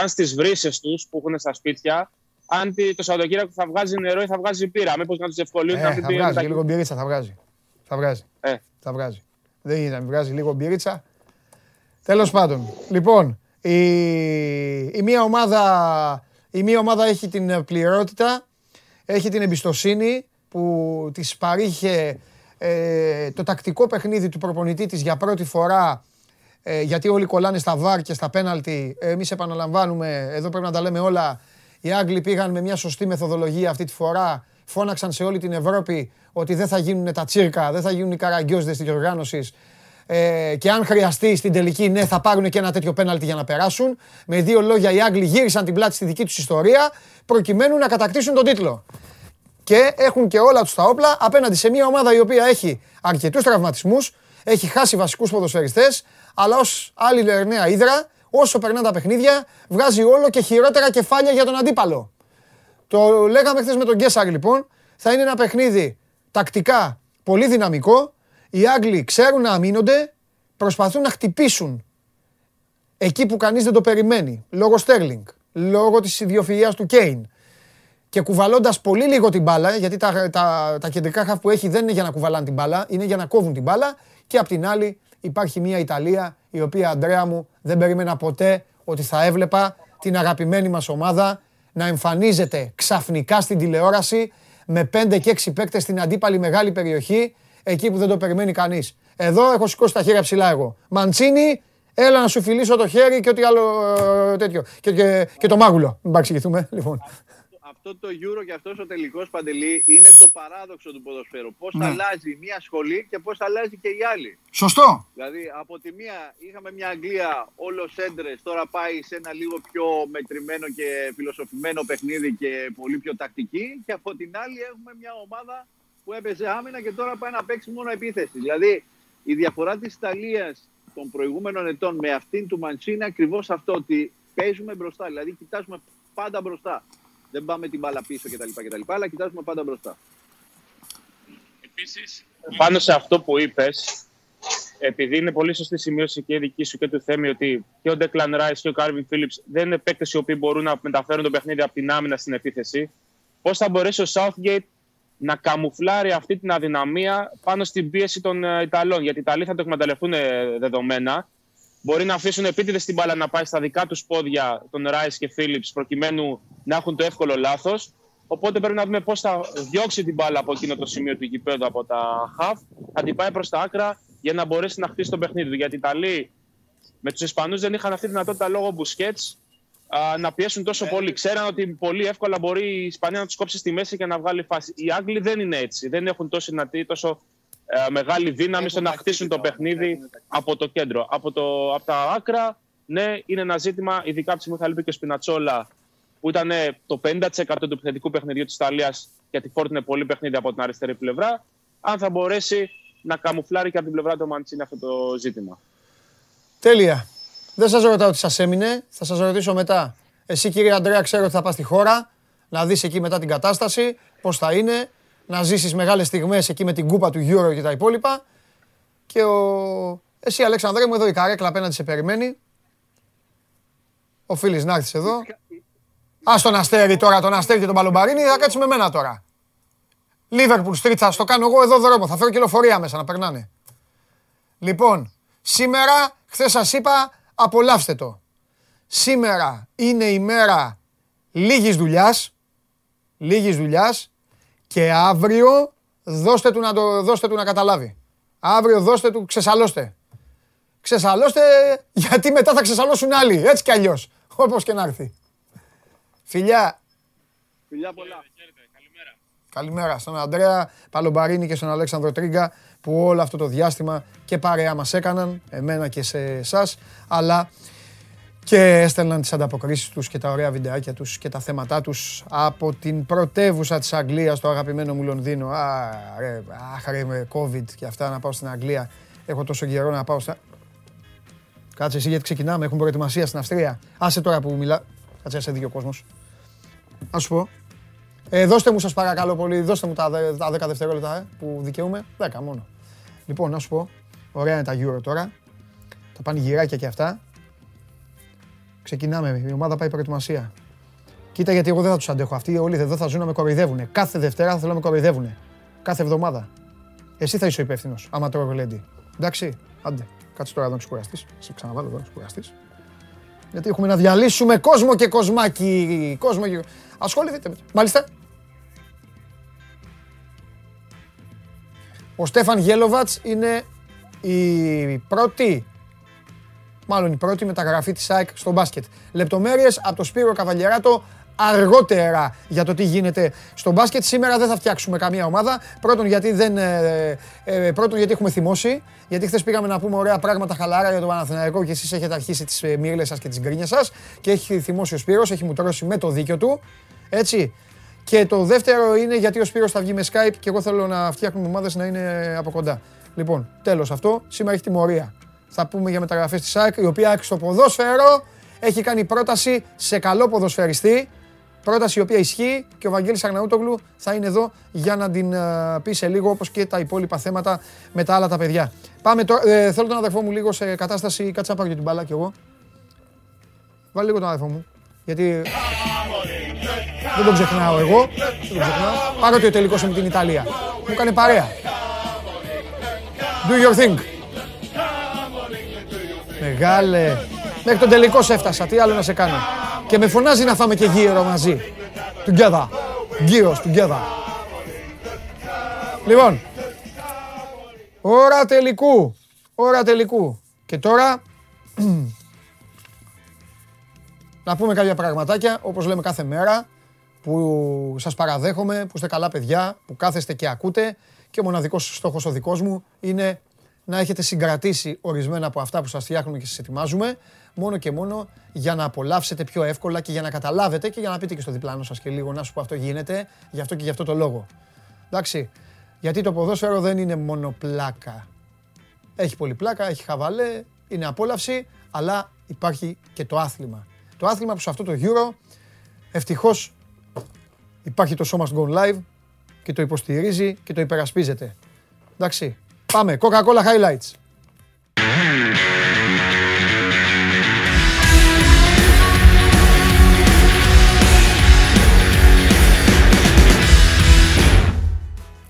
αν στις βρύσες τους που έχουν στα σπίτια, αν τι- το Σαββατοκύριακο θα βγάζει νερό ή θα βγάζει πύρα. Μήπως να τους διευκολύνουν να Ε, μην θα πίνουν βγάζει τα και λίγο μπυρίτσα, θα βγάζει. Θα βγάζει. Ε, Θα βγάζει. Δεν γίνεται να μην βγάζει λίγο μπυρίτσα. Τέλος πάντων. Λοιπόν, η, η, μία ομάδα, η μία ομάδα έχει την πληρότητα, έχει την εμπιστοσύνη που της παρήχε ε, το τακτικό παιχνίδι του προπονητή της για πρώτη φορά ε, γιατί όλοι κολλάνε στα βάρ και στα πέναλτι. Εμείς επαναλαμβάνουμε, εδώ πρέπει να τα λέμε όλα. Οι Άγγλοι πήγαν με μια σωστή μεθοδολογία αυτή τη φορά. Φώναξαν σε όλη την Ευρώπη ότι δεν θα γίνουν τα τσίρκα, δεν θα γίνουν οι καραγκιόζδες της οργάνωσης. Ε, και αν χρειαστεί στην τελική, ναι, θα πάρουν και ένα τέτοιο πέναλτι για να περάσουν. Με δύο λόγια, οι Άγγλοι γύρισαν την πλάτη στη δική τους ιστορία προκειμένου να κατακτήσουν τον τίτλο και έχουν και όλα τους τα όπλα απέναντι σε μια ομάδα η οποία έχει αρκετούς τραυματισμούς, έχει χάσει βασικούς ποδοσφαιριστές, αλλά ως άλλη λερναία ύδρα, όσο περνάνε τα παιχνίδια, βγάζει όλο και χειρότερα κεφάλια για τον αντίπαλο. Το λέγαμε χθες με τον Γκέσαρ λοιπόν, θα είναι ένα παιχνίδι τακτικά πολύ δυναμικό. Οι Άγγλοι ξέρουν να αμήνονται, προσπαθούν να χτυπήσουν εκεί που κανείς δεν το περιμένει, λόγω Στέρλινγκ, λόγω της ιδιοφυΐας του Κέιν, και κουβαλώντας πολύ λίγο την μπάλα, γιατί τα, τα, τα κεντρικά χαφ που έχει δεν είναι για να κουβαλάνε την μπάλα, είναι για να κόβουν την μπάλα. Και απ' την άλλη υπάρχει μια Ιταλία η οποία, Αντρέα μου, δεν περίμενα ποτέ ότι θα έβλεπα την αγαπημένη μας ομάδα να εμφανίζεται ξαφνικά στην τηλεόραση με 5 και 6 παίκτες στην αντίπαλη μεγάλη περιοχή, εκεί που δεν το περιμένει κανείς. Εδώ έχω σηκώσει τα χέρια ψηλά εγώ. Μαντσίνη, έλα να σου φιλήσω το χέρι και ό,τι άλλο ε, τέτοιο. Και, και, και το μάγουλο. Μην παρεξηγηθούμε. Λοιπόν. Αυτό το Euro και αυτός ο τελικός παντελή είναι το παράδοξο του ποδοσφαίρου. Πώς Ναι. αλλάζει μία σχολή και πώς αλλάζει και η άλλη. Σωστό. Δηλαδή, από τη μία είχαμε μια Αγγλία όλος έντρες, τώρα πάει σε ένα λίγο πιο μετρημένο και φιλοσοφημένο παιχνίδι και πολύ πιο τακτική. Και από την άλλη έχουμε μια ομάδα που έπαιζε άμυνα και τώρα πάει να παίξει μόνο επίθεση. Δηλαδή, η διαφορά της Ιταλίας των προηγούμενων ετών με αυτήν του Μαντσίνη είναι ακριβώς αυτό, ότι παίζουμε μπροστά. Δηλαδή, κοιτάζουμε πάντα μπροστά. Δεν πάμε την μπάλα πίσω κτλ. κτλ αλλά κοιτάζουμε πάντα μπροστά. Επίσης, πάνω σε αυτό που είπες, επειδή είναι πολύ σωστή σημείωση και η δική σου και του Θέμη ότι και ο Declan Rice και ο Calvin Phillips δεν είναι παίκτες οι οποίοι μπορούν να μεταφέρουν το παιχνίδι από την άμυνα στην επίθεση, πώς θα μπορέσει ο Southgate να καμουφλάρει αυτή την αδυναμία πάνω στην πίεση των ε, Ιταλών; Γιατί οι Ιταλοί θα το εκμεταλλευτούν ε, δεδομένα μπορεί να αφήσουν επίτηδες την μπάλα να πάει στα δικά τους πόδια των Ράις και Φίλιπς προκειμένου να έχουν το εύκολο λάθος. Οπότε πρέπει να δούμε πώς θα διώξει την μπάλα από εκείνο το σημείο του γηπέδου από τα χαφ, θα την πάει προς τα άκρα για να μπορέσει να χτίσει το παιχνίδι του. Γιατί οι Ιταλοί με τους Ισπανούς δεν είχαν αυτή τη δυνατότητα λόγω μπουσκέτς να πιέσουν τόσο ε, πολύ. Ξέραν ότι πολύ εύκολα μπορεί η Ισπανία να τους κόψει στη μέση και να βγάλει φάση. Οι Άγγλοι δεν είναι έτσι. Δεν έχουν τόσο δυνατή, τόσο ε, μεγάλη δύναμη στο να χτίσουν το παιχνίδι από το κέντρο. Από, το, από τα άκρα, ναι, είναι ένα ζήτημα, ειδικά από τη στιγμή που και ο Σπινατσόλα, που ήταν το 50% του επιθετικού παιχνιδιού της Ιταλίας, γιατί φόρτινε πολύ παιχνίδι από την αριστερή πλευρά, αν θα μπορέσει να καμουφλάρει και από την πλευρά του Μαντσίνη αυτό το ζήτημα. Τέλεια. Δεν σας ρωτάω τι σας έμεινε, θα σας ρωτήσω μετά. Εσύ κύριε Αντρέα ξέρω ότι θα πας στη χώρα, να δεις εκεί μετά την κατάσταση, πώς θα είναι, να ζήσεις μεγάλες στιγμές εκεί με την κούπα του Euro και τα υπόλοιπα. Και ο... εσύ Αλέξανδρέ μου εδώ η καρέκλα απέναντι σε περιμένει. Οφείλεις να έρθεις εδώ. Α τον Αστέρι τώρα, τον Αστέρι και τον Παλομπαρίνη, θα κάτσει με μένα τώρα. Λίβερπουλ Street θα στο κάνω εγώ εδώ δρόμο, θα φέρω και λεωφορεία μέσα να περνάνε. Λοιπόν, σήμερα, χθες σας είπα, απολαύστε το. Σήμερα είναι η μέρα λίγης δουλειάς, λίγης δουλειάς, και αύριο δώστε του να, το, δώστε του να καταλάβει. Αύριο δώστε του, ξεσαλώστε. Ξεσαλώστε γιατί μετά θα ξεσαλώσουν άλλοι. Έτσι κι αλλιώς. Όπως και να έρθει. Φιλιά. Φιλιά πολλά. Καλημέρα στον Αντρέα Παλομπαρίνη και στον Αλέξανδρο Τρίγκα που όλο αυτό το διάστημα και παρέα μας έκαναν, εμένα και σε εσάς, αλλά και έστελναν τις ανταποκρίσεις τους και τα ωραία βιντεάκια τους και τα θέματά τους από την πρωτεύουσα της Αγγλίας, το αγαπημένο μου Λονδίνο. Αχ, ρε, με COVID και αυτά να πάω στην Αγγλία. Έχω τόσο καιρό να πάω στα... Κάτσε εσύ γιατί ξεκινάμε, έχουν προετοιμασία στην Αυστρία. Άσε τώρα που μιλά... Κάτσε, σε δίκιο κόσμος. Ας σου πω. Ε, δώστε μου σας παρακαλώ πολύ, δώστε μου τα, τα 10 δευτερόλεπτα ε, που δικαιούμαι. 10 μόνο. Λοιπόν, να σου πω, ωραία είναι τα Euro τώρα. Τα πανηγυράκια και αυτά. Ξεκινάμε. Η ομάδα πάει προετοιμασία. Κοίτα γιατί εγώ δεν θα τους αντέχω. Αυτοί όλοι εδώ θα ζουν να με κοροϊδεύουν. Κάθε Δευτέρα θα θέλω να με κοροϊδεύουν. Κάθε εβδομάδα. Εσύ θα είσαι ο υπεύθυνος, άμα τρώω γλέντι. Εντάξει, άντε. Κάτσε τώρα εδώ να ξεκουραστείς. Σε ξαναβάλω εδώ να ξεκουραστείς. Γιατί έχουμε να διαλύσουμε κόσμο και κοσμάκι. Κόσμο και... Ασχοληθείτε με Μάλιστα. Ο Στέφαν Γέλοβατς είναι η πρώτη μάλλον η πρώτη μεταγραφή της ΑΕΚ στο μπάσκετ. Λεπτομέρειες από το Σπύρο Καβαλιεράτο αργότερα για το τι γίνεται στο μπάσκετ. Σήμερα δεν θα φτιάξουμε καμία ομάδα. Πρώτον γιατί, δεν, ε, ε, πρώτον γιατί έχουμε θυμώσει. Γιατί χθες πήγαμε να πούμε ωραία πράγματα χαλάρα για τον Παναθηναϊκό και εσείς έχετε αρχίσει τις ε, μύρλες σας και τις γκρίνιες σας. Και έχει θυμώσει ο Σπύρος, έχει μου τρώσει με το δίκιο του. Έτσι. Και το δεύτερο είναι γιατί ο Σπύρος θα βγει με Skype και εγώ θέλω να φτιάχνουμε ομάδες να είναι από κοντά. Λοιπόν, τέλος αυτό. Σήμερα έχει τιμωρία θα πούμε για μεταγραφές της ΑΕΚ, η οποία στο ποδόσφαιρο έχει κάνει πρόταση σε καλό ποδοσφαιριστή. Πρόταση η οποία ισχύει και ο Βαγγέλης Αρναούτογλου θα είναι εδώ για να την ε, πει σε λίγο όπως και τα υπόλοιπα θέματα με τα άλλα τα παιδιά. Πάμε τώρα, ε, θέλω τον αδερφό μου λίγο σε κατάσταση, κάτσε να πάρω την μπάλα κι εγώ. Βάλε λίγο τον αδερφό μου, γιατί δεν τον ξεχνάω εγώ, δεν τον ξεχνάω, παρότι ο τελικός με την Ιταλία. Μου έκανε παρέα. Do your thing. Μεγάλε. Μέχρι τον τελικό σε έφτασα. Τι άλλο να σε κάνω. Και με φωνάζει να φάμε και γύρω μαζί. Together. Γύρω, together. Λοιπόν. Ώρα τελικού. Ώρα τελικού. Και τώρα... να πούμε κάποια πραγματάκια, όπως λέμε κάθε μέρα, που σας παραδέχομαι, που είστε καλά παιδιά, που κάθεστε και ακούτε και ο μοναδικός στόχος ο δικός μου είναι να έχετε συγκρατήσει ορισμένα από αυτά που σας φτιάχνουμε και σας ετοιμάζουμε, μόνο και μόνο για να απολαύσετε πιο εύκολα και για να καταλάβετε και για να πείτε και στο διπλάνο σας και λίγο να σου πω αυτό γίνεται, γι' αυτό και γι' αυτό το λόγο. Εντάξει, γιατί το ποδόσφαιρο δεν είναι μόνο πλάκα. Έχει πολύ πλάκα, έχει χαβαλέ, είναι απόλαυση, αλλά υπάρχει και το άθλημα. Το άθλημα που σε αυτό το Euro ευτυχώς υπάρχει το Show Must Go Live και το υποστηρίζει και το υπερασπίζεται. Εντάξει, Πάμε, Coca-Cola Highlights.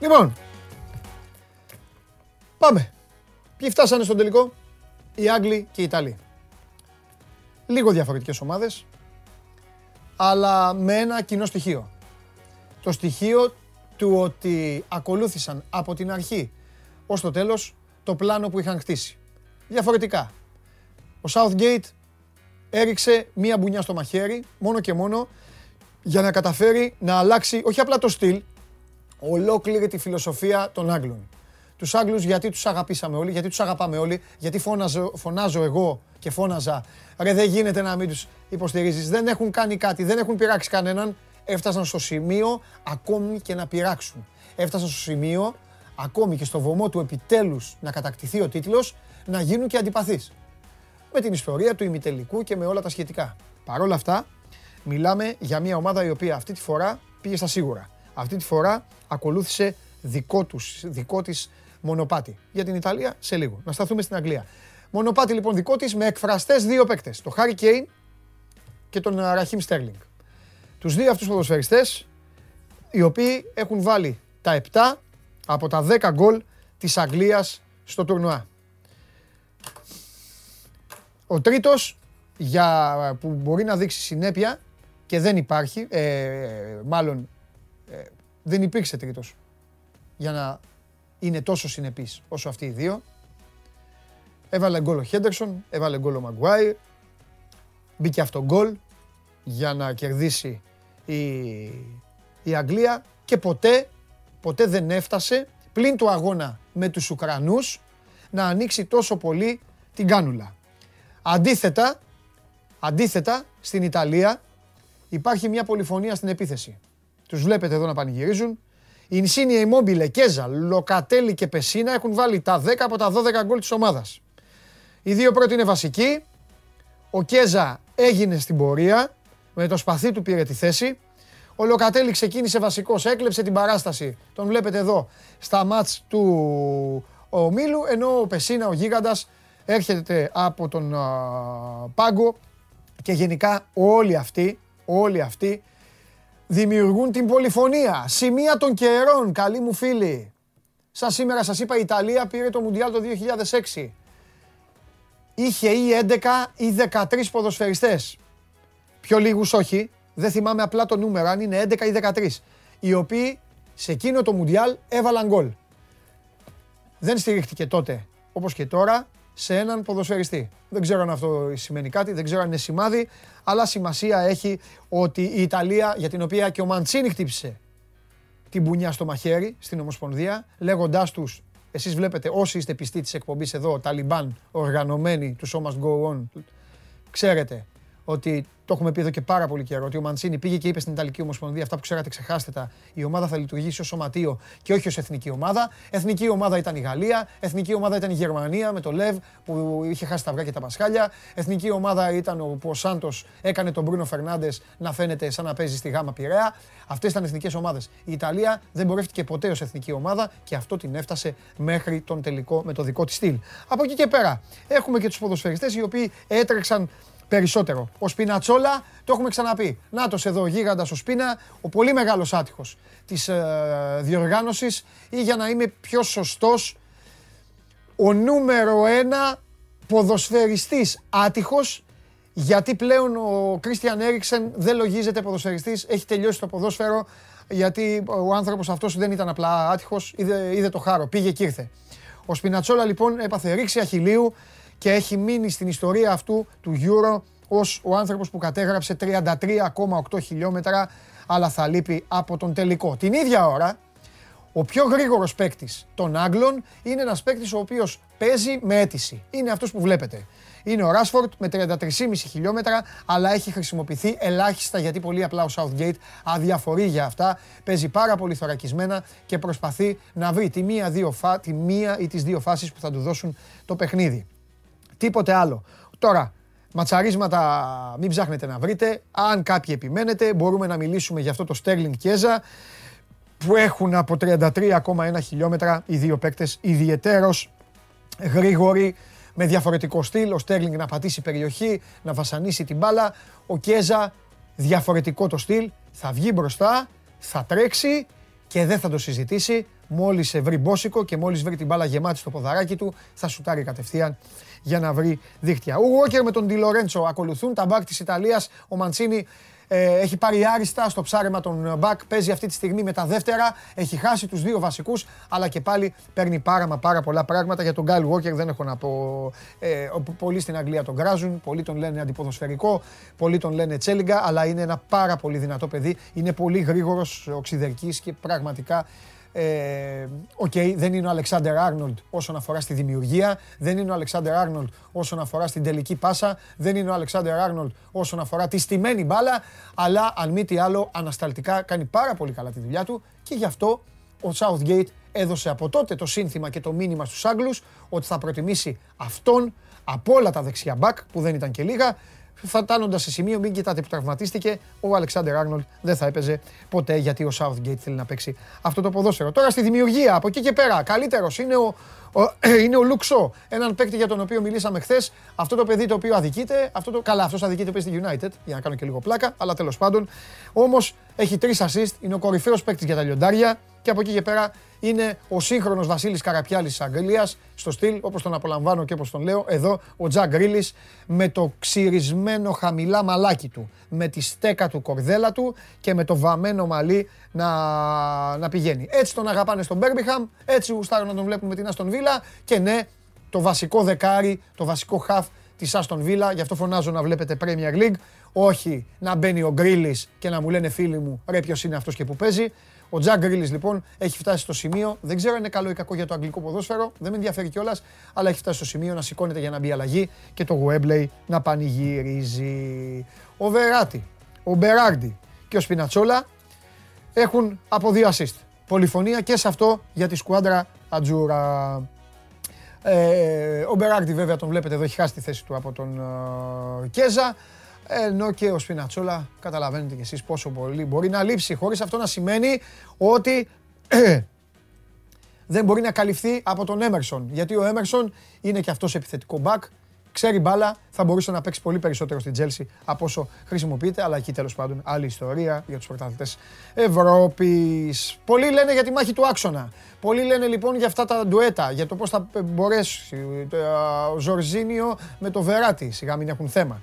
Λοιπόν, πάμε. Ποιοι φτάσανε στον τελικό, οι Άγγλοι και οι Ιταλοί. λίγο διαφορετικές ομάδες, αλλά με ένα κοινό στοιχείο. Το στοιχείο του ότι ακολούθησαν από την αρχή ως το τέλος το πλάνο που είχαν χτίσει. Διαφορετικά. Ο Southgate έριξε μία μπουνιά στο μαχαίρι, μόνο και μόνο, για να καταφέρει να αλλάξει όχι απλά το στυλ, ολόκληρη τη φιλοσοφία των Άγγλων. Τους Άγγλους γιατί τους αγαπήσαμε όλοι, γιατί τους αγαπάμε όλοι, γιατί φώναζω, φωνάζω εγώ και φώναζα ρε δεν γίνεται να μην τους υποστηρίζεις, δεν έχουν κάνει κάτι, δεν έχουν πειράξει κανέναν, έφτασαν στο σημείο ακόμη και να πειράξουν. Έφτασαν στο σημείο ακόμη και στο βωμό του επιτέλους να κατακτηθεί ο τίτλος, να γίνουν και αντιπαθείς. Με την ιστορία του ημιτελικού και με όλα τα σχετικά. Παρ' όλα αυτά, μιλάμε για μια ομάδα η οποία αυτή τη φορά πήγε στα σίγουρα. Αυτή τη φορά ακολούθησε δικό, τους, δικό της μονοπάτι. Για την Ιταλία σε λίγο. Να σταθούμε στην Αγγλία. Μονοπάτι λοιπόν δικό της με εκφραστές δύο παίκτες. Το Χάρι Κέιν και τον Ραχίμ Στέρλινγκ. Τους δύο αυτούς ποδοσφαιριστές οι οποίοι έχουν βάλει τα 7 από τα 10 γκολ της Αγγλίας στο τουρνουά. Ο τρίτος για, που μπορεί να δείξει συνέπεια και δεν υπάρχει, ε, μάλλον ε, δεν υπήρξε τρίτος για να είναι τόσο συνεπής όσο αυτοί οι δύο. Έβαλε γκολ ο Χέντερσον, έβαλε γκολ ο Μαγκουάιρ, μπήκε αυτό γκολ για να κερδίσει η, η Αγγλία και ποτέ, ποτέ δεν έφτασε πλην του αγώνα με τους Ουκρανούς να ανοίξει τόσο πολύ την κάνουλα. Αντίθετα, αντίθετα στην Ιταλία υπάρχει μια πολυφωνία στην επίθεση. Τους βλέπετε εδώ να πανηγυρίζουν. Η Ινσίνια, Immobile, Κέζα, Λοκατέλη και Πεσίνα έχουν βάλει τα 10 από τα 12 γκολ της ομάδας. Οι δύο πρώτοι είναι βασικοί. Ο Κέζα έγινε στην πορεία, με το σπαθί του πήρε τη θέση. Ο Λοκατέλη ξεκίνησε βασικός, έκλεψε την παράσταση. Τον βλέπετε εδώ στα μάτς του ομίλου, ενώ ο Πεσίνα, ο γίγαντας, έρχεται από τον πάγκο και γενικά όλοι αυτοί, όλοι αυτοί δημιουργούν την πολυφωνία. Σημεία των καιρών, καλοί μου φίλοι. Σαν σήμερα σας είπα η Ιταλία πήρε το Μουντιάλ το 2006. Είχε ή 11 ή 13 ποδοσφαιριστές. Πιο λίγους όχι, δεν θυμάμαι απλά το νούμερο, αν είναι 11 ή 13. Οι οποίοι σε εκείνο το Μουντιάλ έβαλαν γκολ. Δεν στηρίχτηκε τότε, όπως και τώρα, σε έναν ποδοσφαιριστή. Δεν ξέρω αν αυτό σημαίνει κάτι, δεν ξέρω αν είναι σημάδι, αλλά σημασία έχει ότι η Ιταλία, για την οποία και ο Μαντσίνη χτύπησε την μπουνιά στο μαχαίρι στην Ομοσπονδία, λέγοντάς τους, εσείς βλέπετε όσοι είστε πιστοί της εκπομπής εδώ, Ταλιμπάν, οργανωμένοι του So Must Go On, ξέρετε ότι το έχουμε πει εδώ και πάρα πολύ καιρό. Ότι ο Μαντσίνη πήγε και είπε στην Ιταλική Ομοσπονδία αυτά που ξέρατε, ξεχάστε τα. Η ομάδα θα λειτουργήσει ως σωματείο και όχι ως εθνική ομάδα. Εθνική ομάδα ήταν η Γαλλία. Εθνική ομάδα ήταν η Γερμανία με το Λεβ που είχε χάσει τα αυγά και τα πασχάλια. Εθνική ομάδα ήταν όπου ο Σάντος έκανε τον Μπρούνο Φερνάντες να φαίνεται σαν να παίζει στη Γάμα Πειραιά. Αυτές ήταν εθνικές ομάδες. Η Ιταλία δεν μπορεύτηκε ποτέ ως εθνική ομάδα και αυτό την έφτασε μέχρι τον τελικό με το δικό της στυλ. Από εκεί και πέρα έχουμε και τους ποδοσφαιριστές οι οποίοι έτρεξαν περισσότερο. Ο Σπινατσόλα, το έχουμε ξαναπεί. Νάτος εδώ, γίγαντας ο Σπίνα, ο πολύ μεγάλος άτυχος της ε, διοργάνωσης ή για να είμαι πιο σωστός, ο νούμερο ένα ποδοσφαιριστής άτυχος γιατί πλέον ο Κρίστιαν Έριξεν δεν λογίζεται ποδοσφαιριστής, έχει τελειώσει το ποδόσφαιρο γιατί ο άνθρωπος αυτός δεν ήταν απλά άτυχος, είδε, είδε το χάρο, πήγε και ήρθε. Ο Σπινατσόλα λοιπόν έπαθε ρήξη αχιλίου, και έχει μείνει στην ιστορία αυτού του Euro ως ο άνθρωπος που κατέγραψε 33,8 χιλιόμετρα αλλά θα λείπει από τον τελικό. Την ίδια ώρα, ο πιο γρήγορος παίκτης των Άγγλων είναι ένας παίκτης ο οποίος παίζει με αίτηση. Είναι αυτός που βλέπετε. Είναι ο Ράσφορντ με 33,5 χιλιόμετρα, αλλά έχει χρησιμοποιηθεί ελάχιστα γιατί πολύ απλά ο Southgate αδιαφορεί για αυτά. Παίζει πάρα πολύ θωρακισμένα και προσπαθεί να βρει τη μία, δύο φα... τη μία ή τις δύο φάσεις που θα του δώσουν το παιχνίδι. Τίποτε άλλο. Τώρα, ματσαρίσματα μην ψάχνετε να βρείτε. Αν κάποιοι επιμένετε, μπορούμε να μιλήσουμε για αυτό το Sterling Κέζα που έχουν από 33,1 χιλιόμετρα οι δύο παίκτες ιδιαιτέρως γρήγοροι με διαφορετικό στυλ. Ο Στέρλινγκ να πατήσει περιοχή, να βασανίσει την μπάλα. Ο Κέζα διαφορετικό το στυλ. Θα βγει μπροστά, θα τρέξει και δεν θα το συζητήσει μόλις βρει μπόσικο και μόλις βρει την μπάλα γεμάτη στο ποδαράκι του, θα σουτάρει κατευθείαν για να βρει δίχτυα. Ο Walker με τον Ντι Λορέντσο ακολουθούν τα μπακ της Ιταλίας. Ο Μαντσίνη ε, έχει πάρει άριστα στο ψάρεμα τον Μπακ. Παίζει αυτή τη στιγμή με τα δεύτερα. Έχει χάσει τους δύο βασικούς, αλλά και πάλι παίρνει πάρα μα πάρα πολλά πράγματα. Για τον Γκάιλ Walker δεν έχω να πω. Ε, πολλοί στην Αγγλία τον κράζουν, πολλοί τον λένε αντιποδοσφαιρικό, πολλοί τον λένε τσέλιγκα, αλλά είναι ένα πάρα πολύ δυνατό παιδί. Είναι πολύ γρήγορος, οξυδερκής και πραγματικά ε, OK, okay, δεν είναι ο Αλεξάνδερ Άρνολτ όσον αφορά στη δημιουργία, δεν είναι ο Αλεξάνδερ Άρνολτ όσον αφορά στην τελική πάσα, δεν είναι ο Αλεξάνδερ Άρνολτ όσον αφορά τη στημένη μπάλα, αλλά αν μη τι άλλο ανασταλτικά κάνει πάρα πολύ καλά τη δουλειά του και γι' αυτό ο Southgate έδωσε από τότε το σύνθημα και το μήνυμα στους Άγγλους ότι θα προτιμήσει αυτόν από όλα τα δεξιά μπακ που δεν ήταν και λίγα φτάνοντα σε σημείο, μην κοιτάτε που τραυματίστηκε, ο Αλεξάνδρ Άρνολτ δεν θα έπαιζε ποτέ γιατί ο Southgate θέλει να παίξει αυτό το ποδόσφαιρο. Τώρα στη δημιουργία, από εκεί και πέρα, καλύτερος είναι ο, ο, είναι ο Λουξό, έναν παίκτη για τον οποίο μιλήσαμε χθες. Αυτό το παιδί το οποίο αδικείται, αυτό το, καλά, αυτός αδικείται παίζει στη United, για να κάνω και λίγο πλάκα, αλλά τέλος πάντων. Όμως έχει τρεις assist, είναι ο κορυφαίος παίκτης για τα λιοντάρια και από εκεί και πέρα είναι ο σύγχρονος Βασίλης Καραπιάλης της Αγγλίας, στο στυλ όπως τον απολαμβάνω και όπως τον λέω. Εδώ ο Τζακ Γκρίλης με το ξυρισμένο χαμηλά μαλάκι του, με τη στέκα του κορδέλα του και με το βαμμένο μαλλί να, να πηγαίνει. Έτσι τον αγαπάνε στον Μπέρμπιχαμ, έτσι γουστάρουν να τον βλέπουν με την Αστον Βίλα και ναι, το βασικό δεκάρι, το βασικό χαφ της Αστον Βίλα, γι' αυτό φωνάζω να βλέπετε Premier League. Όχι να μπαίνει ο Γκρίλης και να μου λένε φίλοι μου ρε ποιος είναι αυτός και που παίζει. Ο Τζακ Γκρίλι λοιπόν έχει φτάσει στο σημείο, δεν ξέρω αν είναι καλό ή κακό για το αγγλικό ποδόσφαιρο, δεν με ενδιαφέρει κιόλας, αλλά έχει φτάσει στο σημείο να σηκώνεται για να μπει αλλαγή και το Γουέμπλεϊ να πανηγυρίζει. Ο Βεράτη, ο Μπεράρντι και ο Σπινατσόλα έχουν από δύο assist. Πολυφωνία και σε αυτό για τη σκουάντρα Ατζούρα. Ε, ο Μπεράρντι βέβαια τον βλέπετε εδώ έχει χάσει τη θέση του από τον ε, Κέζα. Ενώ και ο Σπινατσόλα καταλαβαίνετε κι εσείς πόσο πολύ μπορεί να λείψει χωρίς αυτό να σημαίνει ότι δεν μπορεί να καλυφθεί από τον Έμερσον. Γιατί ο Έμερσον είναι και αυτός επιθετικό μπακ, ξέρει μπάλα, θα μπορούσε να παίξει πολύ περισσότερο στην Τζέλσι από όσο χρησιμοποιείται, αλλά εκεί τέλος πάντων άλλη ιστορία για τους πρωταθλητές Ευρώπης. Πολλοί λένε για τη μάχη του άξονα. Πολλοί λένε λοιπόν για αυτά τα ντουέτα, για το πώς θα μπορέσει ο Ζορζίνιο με το Βεράτη, σιγά μην έχουν θέμα.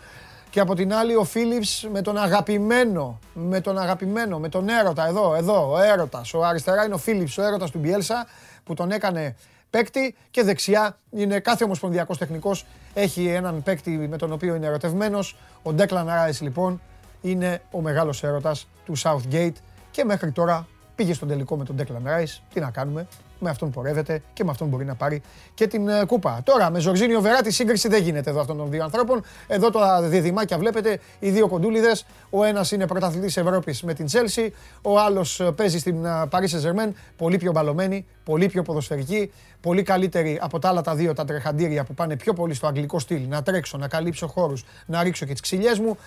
Και από την άλλη ο Φίλιπς με τον αγαπημένο, με τον αγαπημένο, με τον έρωτα, εδώ, εδώ, ο έρωτας. Ο αριστερά είναι ο Φίλιπς, ο έρωτας του Μπιέλσα, που τον έκανε παίκτη και δεξιά είναι κάθε ομοσπονδιακός τεχνικός έχει έναν παίκτη με τον οποίο είναι ερωτευμένος. Ο Ντέκλαν Ράις λοιπόν είναι ο μεγάλος έρωτας του Southgate και μέχρι τώρα πήγε στον τελικό με τον Declan Rice. Τι να κάνουμε, με αυτόν πορεύεται και με αυτόν μπορεί να πάρει και την ε, κούπα. Τώρα με Ζορζίνιο Βεράτη σύγκριση δεν γίνεται εδώ αυτών των δύο ανθρώπων. Εδώ τα διδυμάκια βλέπετε, οι δύο κοντούλιδες. Ο ένας είναι πρωταθλητής Ευρώπης με την Chelsea, ο άλλος ε, παίζει στην ε, Paris Saint-Germain, πολύ πιο μπαλωμένη, πολύ πιο ποδοσφαιρική, πολύ καλύτερη από τα άλλα τα δύο τα τρεχαντήρια που πάνε πιο πολύ στο αγγλικό στυλ. Να τρέξω, να καλύψω χώρους, να ρίξω και τις ξυλιές μου.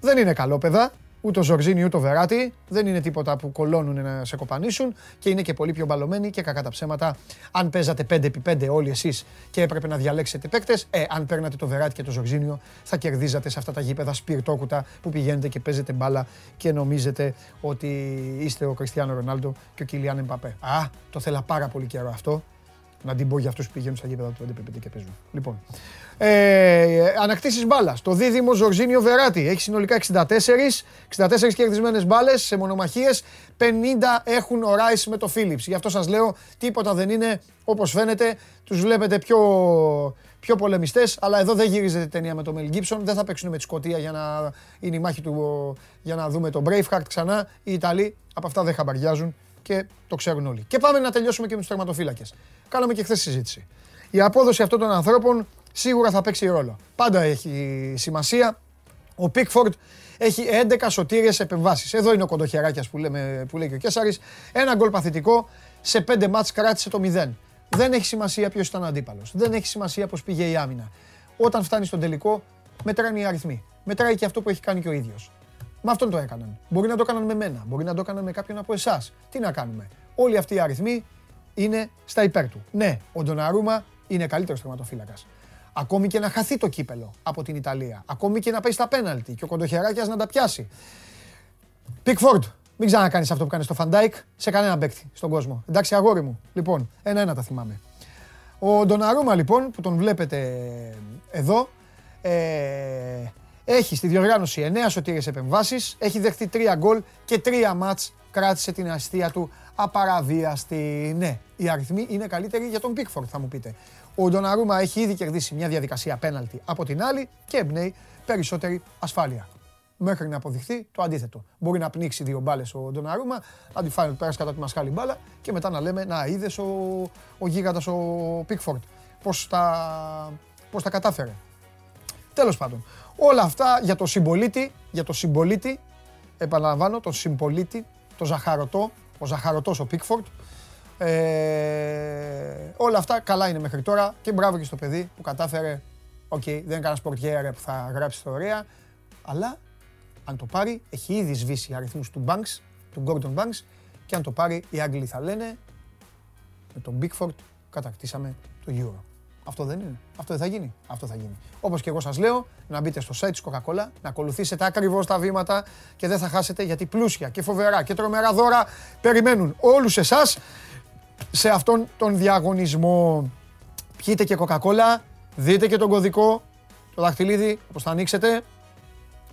Δεν είναι καλό, παιδά. Ούτε ο Ζορζίνη ούτε ο Βεράτη. Δεν είναι τίποτα που κολώνουν να σε κοπανίσουν και είναι και πολύ πιο μπαλωμένοι και κακά τα ψέματα. Αν παίζατε 5x5 όλοι εσείς και έπρεπε να διαλέξετε παίκτες, ε, αν παίρνατε το Βεράτη και το Ζορζίνιο, θα κερδίζατε σε αυτά τα γήπεδα σπιρτόκουτα που πηγαίνετε και παίζετε μπάλα και νομίζετε ότι είστε ο Κριστιανό Ρονάλντο και ο Κιλιάν Εμπαπέ. Α, το θέλα πάρα πολύ καιρό αυτό. Να την πω για αυτούς που πηγαίνουν στα γήπεδα του 5x5 και παίζουν. Λοιπόν, ε, ανακτήσεις μπάλας. Το δίδυμο Ζορζίνιο Βεράτη έχει συνολικά 64, 64 κερδισμένες μπάλες σε μονομαχίες. 50 έχουν ο Ράις με το Φίλιπς. Γι' αυτό σας λέω τίποτα δεν είναι όπως φαίνεται. Τους βλέπετε πιο, πιο πολεμιστές, αλλά εδώ δεν γυρίζεται ταινία με τον Μελ Γκίψον. Δεν θα παίξουν με τη Σκωτία για να είναι η μάχη του για να δούμε τον Braveheart ξανά. Οι Ιταλοί από αυτά δεν χαμπαριάζουν και το ξέρουν όλοι. Και πάμε να τελειώσουμε και με τους τερματοφύλακες. Κάναμε και χθες συζήτηση. Η απόδοση αυτών των ανθρώπων σίγουρα θα παίξει ρόλο. Πάντα έχει σημασία. Ο Πίκφορντ έχει 11 σωτήριες επεμβάσεις. Εδώ είναι ο κοντοχεράκιας που, λέμε, που λέει και ο Κέσσαρης. Ένα γκολ παθητικό, σε 5 μάτς κράτησε το 0. Δεν έχει σημασία ποιος ήταν ο αντίπαλος. Δεν έχει σημασία πώς πήγε η άμυνα. Όταν φτάνει στον τελικό, μετράνε οι αριθμοί. Μετράει και αυτό που έχει κάνει και ο ίδιος. Με αυτόν το έκαναν. Μπορεί να το έκαναν με μένα, μπορεί να το έκαναν με κάποιον από εσάς. Τι να κάνουμε. Όλοι αυτοί οι αριθμοί είναι στα υπέρ του. Ναι, ο Ντοναρούμα είναι καλύτερος τερματοφύλακας. Ακόμη και να χαθεί το κύπελο από την Ιταλία. Ακόμη και να πάει στα πέναλτι και ο Κοντοχεράκιας να τα πιάσει. Πικφόρντ, Μην ξανακάνεις αυτό που κάνεις στο Φαν Ντάικ σε κανένα παίκτη στον κόσμο. Εντάξει, αγόρι μου. Λοιπόν, ένα-ένα τα θυμάμαι. Ο Ντοναρούμα λοιπόν, που τον βλέπετε εδώ, ε, έχει στη διοργάνωση 9 σωτήρες επεμβάσεις, έχει δεχτεί 3 γκολ και 3 μάτς κράτησε την εστία του απαραβίαστη. Ναι, οι αριθμοί είναι καλύτεροι για τον Πίκφορντ θα μου πείτε. Ο Ντοναρούμα έχει ήδη κερδίσει μια διαδικασία πέναλτη από την άλλη και εμπνέει περισσότερη ασφάλεια. Μέχρι να αποδειχθεί το αντίθετο. Μπορεί να πνίξει δύο μπάλες ο Ντοναρούμα, να τη φάει ότι πέρασε κατά τη μασχάλη μπάλα και μετά να λέμε Να είδες ο, ο γίγαντας ο Πίκφορντ πώς τα, πώς τα κατάφερε. Τέλος πάντων, όλα αυτά για το συμπολίτη, για το συμπολίτη, επαναλαμβάνω, τον συμπολίτη, το ζαχαρωτό, ο ζαχαρωτός ο Πίκφορντ. Ε, όλα αυτά καλά είναι μέχρι τώρα και μπράβο και στο παιδί που κατάφερε. OK, okay, δεν είναι κανένας πορτιέρο που θα γράψει ιστορία, αλλά αν το πάρει, έχει ήδη σβήσει αριθμούς του Banks, του Gordon Banks και αν το πάρει οι Άγγλοι θα λένε με τον Pickford κατακτήσαμε το Euro. Αυτό δεν είναι. Αυτό δεν θα γίνει. Αυτό θα γίνει. Όπως και εγώ σας λέω, να μπείτε στο site της Coca-Cola, να ακολουθήσετε ακριβώς τα βήματα και δεν θα χάσετε γιατί πλούσια και φοβερά και τρομερά δώρα περιμένουν όλους εσάς σε αυτόν τον διαγωνισμό. Πιείτε και Coca-Cola, δείτε και τον κωδικό, το δαχτυλίδι, όπως θα ανοίξετε.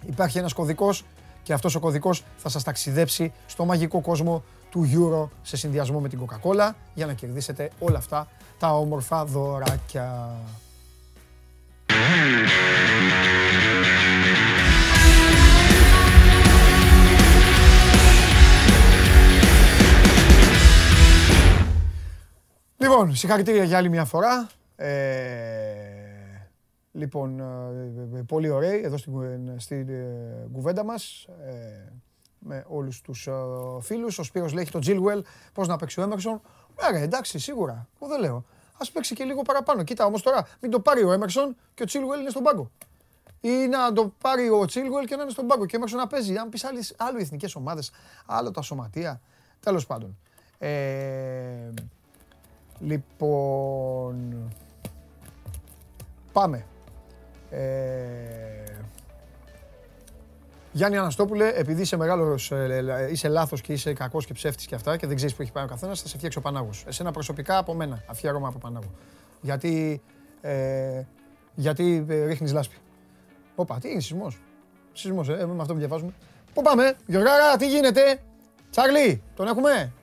Υπάρχει ένας κωδικός και αυτός ο κωδικός θα σας ταξιδέψει στο μαγικό κόσμο του Euro σε συνδυασμό με την Coca-Cola για να κερδίσετε όλα αυτά τα όμορφα δωράκια. Λοιπόν, συγχαρητήρια για άλλη μια φορά. Ε, Λοιπόν, ε, ε, πολύ ωραίοι εδώ στην, στην ε, κουβέντα μας με όλους τους φίλους. Ο Σπύρος λέει το Τζίλουελ, πώς να παίξει ο Έμερσον. Άρα εντάξει, σίγουρα, εγώ δεν λέω. Ας παίξει και λίγο παραπάνω. Κοίτα όμως τώρα, μην το πάρει ο Έμερσον και ο Τσίλουελ είναι στον πάγκο. Ή να το πάρει ο Τσίλουελ και να είναι στον πάγκο και ο Έμερσον να παίζει. Αν πεις άλλες, άλλο οι εθνικές ομάδες, άλλο τα σωματεία. Τέλος πάντων. Ε, λοιπόν, πάμε. Ε, Γιάννη Αναστόπουλε, επειδή είσαι μεγάλος, ε, είσαι λάθος και είσαι κακός και ψεύτης και αυτά και δεν ξέρεις που έχει πάει ο καθένας, θα σε φτιάξει ο Πανάγος. Εσένα προσωπικά από μένα, αφιέρωμα από Πανάγο. Γιατί, ε, γιατί ε, ρίχνεις λάσπη. Όπα, τι είναι σεισμός. Σεισμός, ε, με αυτό που διαβάζουμε. Πού πάμε, Γιωργάρα, τι γίνεται; Τσάρλι, τον έχουμε;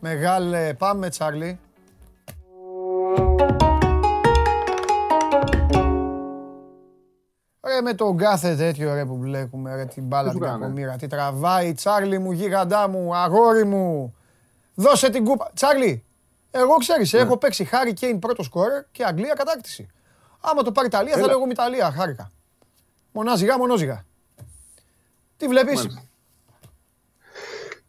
Μεγάλε, πάμε Τσάρλι. Ρε με τον κάθε τέτοιο ρε που βλέπουμε, ρε την μπάλα την κακομήρα, τι τραβάει, Τσάρλι μου, γίγαντά μου, αγόρι μου. Δώσε την κούπα. Τσάρλι, εγώ ξέρεις, ναι. έχω παίξει Χάρη Κέιν πρώτο σκόρερ και Αγγλία κατάκτηση. Άμα το πάρει Ιταλία θα λέγω Ιταλία, χάρηκα. Μονάζιγα, μονόζιγα. Τι βλέπεις;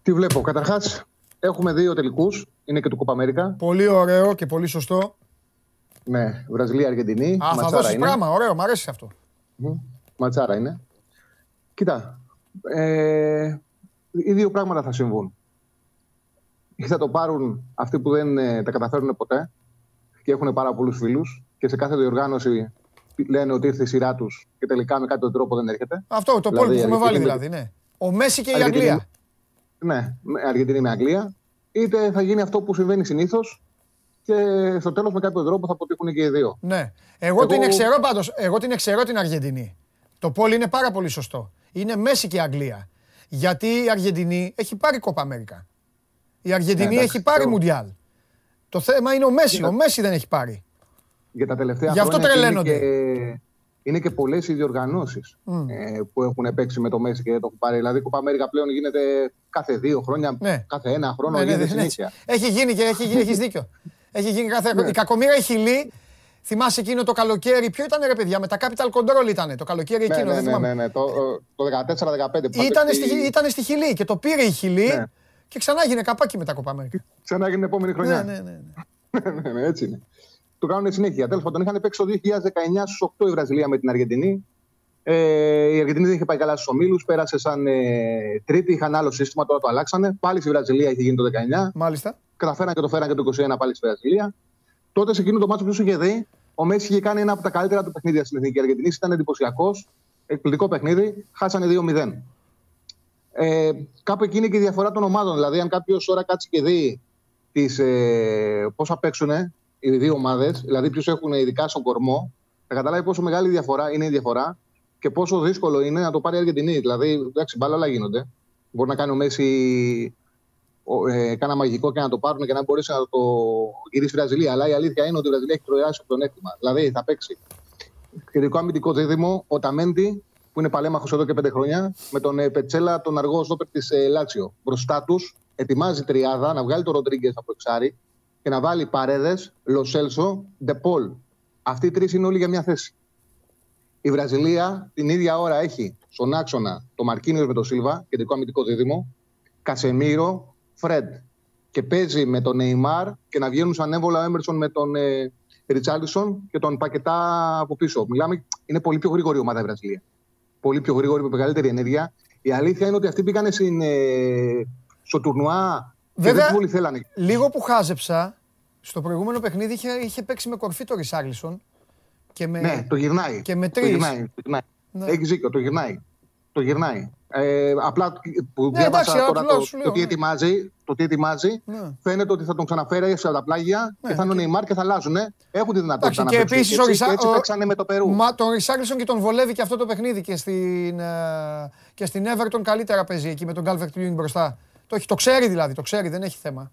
Τι βλέπω; Καταρχάς, έχουμε δύο τελικούς. Είναι και του Κούπα Αμέρικα. Πολύ ωραίο και πολύ σωστό. Ναι, Βραζιλία-Αργεντινή. Α, θα δώσεις πράγμα. Ωραίο, μου αρέσει αυτό. Ματσάρα είναι. Κοίτα, ε, οι δύο πράγματα θα συμβούν. Ή θα το πάρουν αυτοί που δεν ε, τα καταφέρουν ποτέ και έχουν πάρα πολλούς φίλους και σε κάθε διοργάνωση λένε ότι ήρθε η σειρά τους και τελικά με κάποιο τρόπο δεν έρχεται. Αυτό το δηλαδή, που έχουμε βάλει δηλαδή, ναι. Ο Μέση και η Αγγλία. Ναι, Αργεντινή με Αγγλία. Είτε θα γίνει αυτό που συμβαίνει συνήθως και στο τέλος με κάποιο τρόπο θα αποτύχουν και οι δύο. Ναι. Εγώ, την εξαιρώ πάντως. Εγώ την εξαιρώ την Αργεντινή. Το πόλι είναι πάρα πολύ σωστό. Είναι Μέση και η Αγγλία. Γιατί η Αργεντινή έχει πάρει Κόπα Αμέρικα. Η Αργεντινή ναι, έχει πάρει Μουντιάλ. Το θέμα είναι ο Μέση. Ο Μέση δεν έχει πάρει. Για τα τελευταία Γι' αυτό τρελαίνονται. Είναι και, είναι και πολλές οι διοργανώσεις mm. ε, που έχουν παίξει με το Μέση και το έχουν πάρει. Δηλαδή, η Κοπα Αμέρικα πλέον γίνεται κάθε δύο χρόνια, ναι. κάθε ένα χρόνο. Ναι, ναι, ναι, ναι. Έχει γίνει και έχει, έχεις δίκιο. Έχει γίνει κάθε. Ναι. Η κακομήρα έχει λύει. Θυμάσαι εκείνο το καλοκαίρι. Ποιο ήταν ρε παιδιά, με τα Capital Control ήταν το καλοκαίρι ναι, εκείνο. Ναι, δεν ναι, ναι, ναι, το, το 14-15. Ήταν, στη, ήταν στη Χιλή και το πήρε η Χιλή ναι. και ξανά έγινε καπάκι με τα κοπά Αμέρικα. Ξανά έγινε την επόμενη χρονιά. Ναι, ναι, ναι. ναι. ναι, ναι έτσι είναι. Το κάνουν συνέχεια. Τέλος πάντων, είχαν παίξει το 2019 στους 8 η Βραζιλία με την Αργεντινή. Ε, η Αργεντινή δεν είχε πάει καλά στους ομίλους, πέρασε σαν ε, τρίτη, είχαν άλλο σύστημα, τώρα το αλλάξανε. Πάλι στη Βραζιλία είχε γίνει το 19. Μάλιστα. Καταφέραν και το φέραν και το 21 πάλι στη Βραζιλία. Τότε σε εκείνο το μάτσο που σου είχε δει, ο Μέση είχε κάνει ένα από τα καλύτερα του παιχνίδια στην Εθνική Αργεντινή. Ήταν εντυπωσιακός, εκπληκτικό παιχνίδι. Χάσανε 2-0. Ε, κάπου εκεί είναι και η διαφορά των ομάδων. Δηλαδή, αν κάποιος ώρα κάτσει και δει τις, ε, πώ θα παίξουν οι δύο ομάδες, δηλαδή ποιους έχουν ειδικά στον κορμό, θα καταλάβει πόσο μεγάλη διαφορά είναι η διαφορά και πόσο δύσκολο είναι να το πάρει η Αργεντινή. Δηλαδή, εντάξει, μπάλα όλα γίνονται. Μπορεί να κάνει ο Μέση ε, κάνα μαγικό και να το πάρουν και να μπορέσει να το γυρίσει η Βραζιλία. Αλλά η αλήθεια είναι ότι η Βραζιλία έχει προεράσει από τον έκτημα. Δηλαδή, θα παίξει κεντρικό αμυντικό δίδυμο ο Ταμέντι, που είναι παλέμαχος εδώ και πέντε χρόνια, με τον ε, Πετσέλα, τον αργό στόπερ της ε, Λάτσιο. Μπροστά τους ετοιμάζει τριάδα να βγάλει τον Ροντρίγκες από εξάρι και να βάλει Παρέδες, Λοσέλσο, Ντεπόλ. Αυτοί οι τρεις είναι όλοι για μια θέση. Η Βραζιλία την ίδια ώρα έχει στον άξονα το Μαρκίνιος με τον Σίλβα, κεντρικό αμυντικό δίδυμο, Κασεμίρο, Φρέντ. Και παίζει με τον Νεϊμάρ και να βγαίνουν σαν έμβολα ο Έμερσον με τον ε, Ριτσάλισον και τον Πακετά από πίσω. Μιλάμε, είναι πολύ πιο γρήγορη η ομάδα η Βραζιλία. Πολύ πιο γρήγορη, με μεγαλύτερη ενέργεια. Η αλήθεια είναι ότι αυτοί πήγανε στην, ε, στο τουρνουά Βέβαια, και δεν θέλανε. Λίγο που χάζεψα, στο προηγούμενο παιχνίδι είχε, είχε παίξει με κορφή το Ρισάγλισον. Και με, Ναι, το γυρνάει. Και με Το τρεις. γυρνάει. Το γυρνάει. Ναι. Έχει δίκιο, το γυρνάει. Το γυρνάει. Ε, απλά που Ναι, διάβασα εντάξει, τώρα απλά το, σου λέω, το, τι ναι. ετοιμάζει, το τι ετοιμάζει Ναι. φαίνεται ότι θα τον ξαναφέρει σε τα πλάγια Ναι, και θα είναι ο και- Νεϊμάρ και θα αλλάζουν. Έχουν τη δυνατότητα Εντάξει, να και παίξουν. επίσης ο έτσι, Ρισα- έτσι ο- παίξανε με το Περού. Μα τον Ρισάγλισον και τον βολεύει και αυτό το παιχνίδι και στην, ε, και στην Everton καλύτερα παίζει εκεί με τον Calvert Lewin μπροστά. Το, έχει, το ξέρει δηλαδή, το ξέρει, δεν έχει θέμα.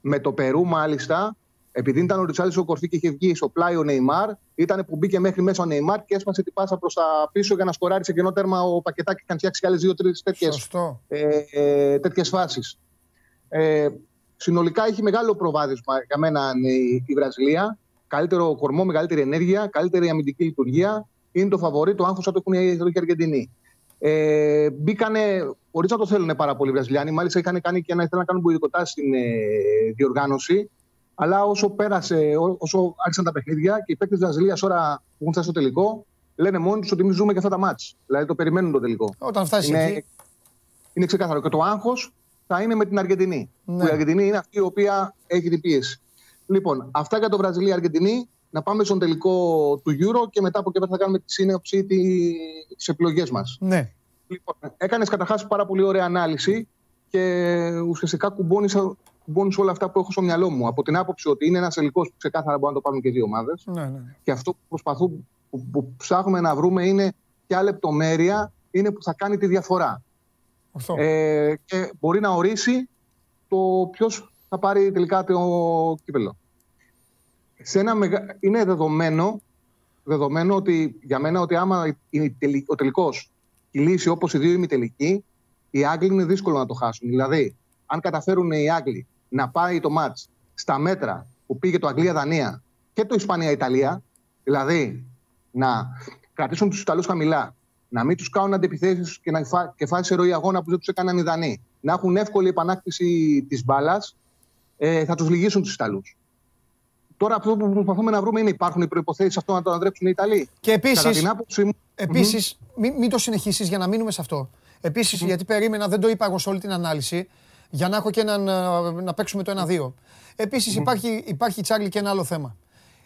Με το Περού, μάλιστα, επειδή ήταν ο Ριτσάλισο κορφή και είχε βγει στο πλάι ο Νεϊμάρ, ήταν που μπήκε μέχρι μέσα ο Νεϊμάρ και έσπασε την πάσα προς τα πίσω για να σκοράρει σε κενό τέρμα ο Πακετάκη και να φτιάξει και άλλες δύο-τρει τέτοιες Σωστό. ε, ε, τέτοιες φάσεις. Ε, συνολικά έχει μεγάλο προβάδισμα για μένα η, η Βραζιλία. Καλύτερο κορμό, μεγαλύτερη ενέργεια, καλύτερη αμυντική λειτουργία. Είναι το φαβορή, το άγχος θα το έχουν οι εδώ και οι Αργεντινοί. Ε, μπήκανε, χωρίς να το θέλουν πάρα πολύ οι Βραζιλιάνοι, μάλιστα είχαν κάνει και ένα, ήθελαν να κάνουν μποϊκοτά στην ε, διοργάνωση. Αλλά όσο πέρασε, ό- όσο άρχισαν τα παιχνίδια και οι παίκτες της Βραζιλίας τώρα που έχουν φτάσει στο τελικό, λένε μόνοι τους ότι εμείς ζούμε και αυτά τα μάτς. Δηλαδή το περιμένουν το τελικό. Όταν φτάσει Είναι, εκεί. είναι ξεκάθαρο. Και το άγχος θα είναι με την Αργεντινή. Ναι. Που η Αργεντινή είναι αυτή η οποία έχει την πίεση. Λοιπόν, αυτά για το Βραζιλία-Αργεντινή. Να πάμε στον τελικό του Euro και μετά από εκεί πέρα θα κάνουμε τη σύνοψη τη επιλογές μας. Ναι. Λοιπόν, έκανες καταρχάς πάρα πολύ ωραία ανάλυση και ουσιαστικά κουμπώνεις όλα αυτά που έχω στο μυαλό μου. Από την άποψη ότι είναι ένας τελικό που ξεκάθαρα μπορεί να το πάρουν και δύο ομάδες. Ναι, ναι, ναι. Και αυτό που προσπαθούμε, που, που ψάχνουμε να βρούμε είναι ποια λεπτομέρεια είναι που θα κάνει τη διαφορά. Αυτό. Ε, και μπορεί να ορίσει το ποιος θα πάρει τελικά το κύπελο. Σε ένα μεγα... Είναι δεδομένο, δεδομένο ότι για μένα ότι άμα η τελ- ο τελικός κυλήσει όπως οι δύο ημιτελικοί, οι Άγγλοι είναι δύσκολο να το χάσουν. Δηλαδή, αν καταφέρουν οι Άγγλοι να πάει το μάτς στα μέτρα που πήγε το Αγγλία-Δανία και το Ισπανία-Ιταλία, δηλαδή να κρατήσουν τους Ιταλούς χαμηλά, να μην τους κάνουν αντιπιθέσεις και να φά, και φάσει σε ροή αγώνα που δεν τους έκαναν οι Δανείοι, να έχουν εύκολη επανάκτηση της μπάλας, ε, θα τους λυγίσουν τους Ιταλούς. Τώρα αυτό που προσπαθούμε να βρούμε είναι υπάρχουν οι προποθέσει αυτό να το ανατρέψουν οι Ιταλοί. Και Κατά επίση, την άποψή μου. Επίσης, μην, μην το συνεχίσεις για να μείνουμε σε αυτό. Επίσης, γιατί περίμενα, δεν το είπα εγώ σε όλη την ανάλυση, για να έχω και έναν, ε, να παίξουμε το 1-2. Επίσης, υπάρχει, υπάρχει Τσάρλι και ένα άλλο θέμα.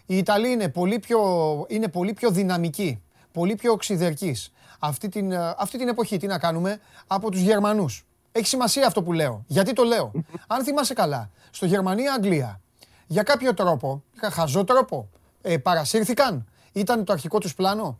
Οι Ιταλοί είναι πολύ πιο, είναι πολύ πιο δυναμικοί, πολύ πιο οξυδερκεί αυτή την, ε, αυτή την εποχή. Τι να κάνουμε; Από τους Γερμανούς. Έχει σημασία αυτό που λέω. Γιατί το λέω; Αν θυμάσαι καλά, στο Γερμανία-Αγγλία, για κάποιο τρόπο, χαζό τρόπο, ε, παρασύρθηκαν. Ήταν το αρχικό τους πλάνο.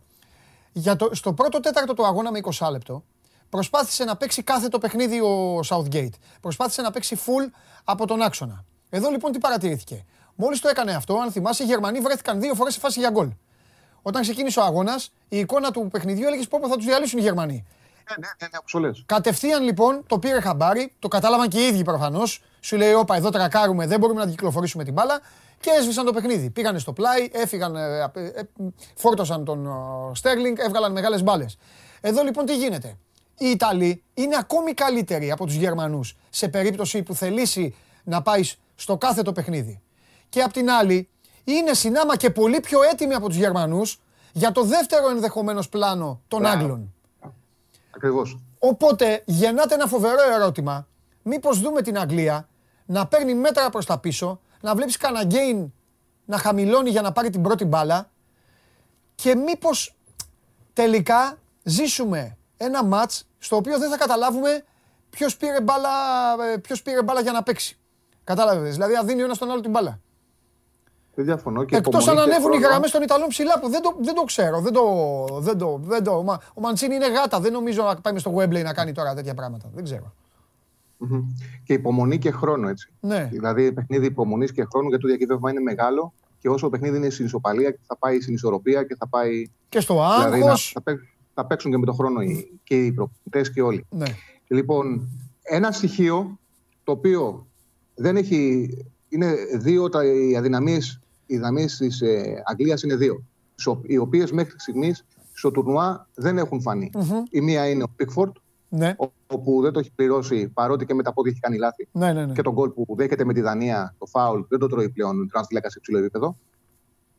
Για το, στο πρώτο τέταρτο του αγώνα με 20 λεπτό, προσπάθησε να παίξει κάθε το παιχνίδι ο Southgate. Προσπάθησε να παίξει full από τον άξονα. Εδώ λοιπόν τι παρατηρήθηκε. Μόλις το έκανε αυτό, αν θυμάσαι, οι Γερμανοί βρέθηκαν δύο φορές σε φάση για γκολ. Όταν ξεκίνησε ο αγώνας, η εικόνα του παιχνιδιού έλεγε πω θα τους διαλύσουν οι Γερμανοί. Ναι, ναι, ναι, ναι, όπως το λες. Κατευθείαν λοιπόν το πήρε χαμπάρι, το κατάλαβαν και οι ίδιοι προφανώς. Σου λέει: Όπα, εδώ τρακάρουμε, δεν μπορούμε να την κυκλοφορήσουμε την μπάλα. Και έσβησαν το παιχνίδι. Πήγανε στο πλάι, έφυγαν, ε, ε, ε, φόρτωσαν τον Στέρλινγκ, έβγαλαν μεγάλες μπάλες. Εδώ λοιπόν τι γίνεται. Οι Ιταλοί είναι ακόμη καλύτεροι από τους Γερμανούς σε περίπτωση που θελήσει να πάει στο κάθε το παιχνίδι. Και απ' την άλλη, είναι συνάμα και πολύ πιο έτοιμοι από τους Γερμανούς για το δεύτερο ενδεχομένως πλάνο των Μπράβο. Άγγλων. Ακριβώς. Οπότε γεννάται ένα φοβερό ερώτημα. Μήπως δούμε την Αγγλία να παίρνει μέτρα προς τα πίσω, να βλέπεις κανένα γκέιν να χαμηλώνει για να πάρει την πρώτη μπάλα και μήπως τελικά ζήσουμε ένα μάτς στο οποίο δεν θα καταλάβουμε ποιος πήρε, μπάλα, ε, ποιος πήρε μπάλα για να παίξει. Κατάλαβες. Δηλαδή, αν δίνει ο ένας τον άλλο την μπάλα. Δεν διαφωνώ. Και Εκτός αν ανέβουν οι γραμμές των Ιταλών ψηλά που δεν το, δεν το ξέρω. Δεν το, δεν το, δεν το, ο Μαντσίνη είναι γάτα. Δεν νομίζω να πάμε στο Webley να κάνει τώρα τέτοια πράγματα. Δεν ξέρω. Mm-hmm. Και υπομονή και χρόνο έτσι. Ναι. Δηλαδή παιχνίδι υπομονής και χρόνου γιατί το διακύβευμα είναι μεγάλο και όσο το παιχνίδι είναι στην ισοπαλία θα πάει στην ισορροπία και θα πάει. Και στο άγχος. Δηλαδή, θα, θα παίξουν και με τον χρόνο και οι προπονητές και όλοι. Ναι. Λοιπόν, ένα στοιχείο το οποίο δεν έχει. Είναι δύο τα, οι αδυναμίε οι δυναμίε της ε, Αγγλίας είναι δύο. Οι οποίες μέχρι στιγμής στο τουρνουά δεν έχουν Η μία είναι ο Πίκφορντ, ναι. όπου δεν το έχει πληρώσει παρότι και με τα πόδια έχει κάνει λάθη. Ναι, ναι, ναι. Και τον γκολ που δέχεται με τη Δανία, το φάουλ, δεν το τρώει πλέον τρανσφυλάκα σε υψηλό επίπεδο.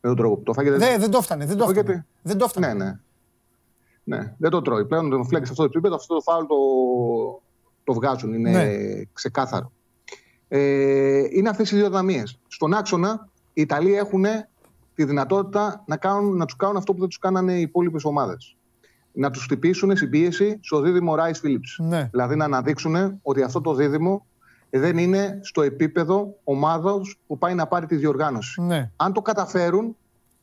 Δεν το τρώει. Το φάγεται... δεν, δεν το έφτανε. Δεν το έφτανε. Δεν το έφτανε. Ναι, ναι. Ναι, δεν το τρώει. Πλέον τον φλέγει σε αυτό το επίπεδο, αυτό το φάουλ το, το βγάζουν. Είναι ναι. ξεκάθαρο. Ε, είναι αυτές οι δύο δυναμίε. Στον άξονα οι Ιταλοί έχουν τη δυνατότητα να, κάνουν, να τους κάνουν αυτό που δεν τους κάνανε οι υπόλοιπες ομάδες. Να τους χτυπήσουν στην πίεση στο δίδυμο Ράις Φίλιπς. Ναι. Δηλαδή να αναδείξουν ότι αυτό το δίδυμο δεν είναι στο επίπεδο ομάδος που πάει να πάρει τη διοργάνωση. Ναι. Αν το καταφέρουν,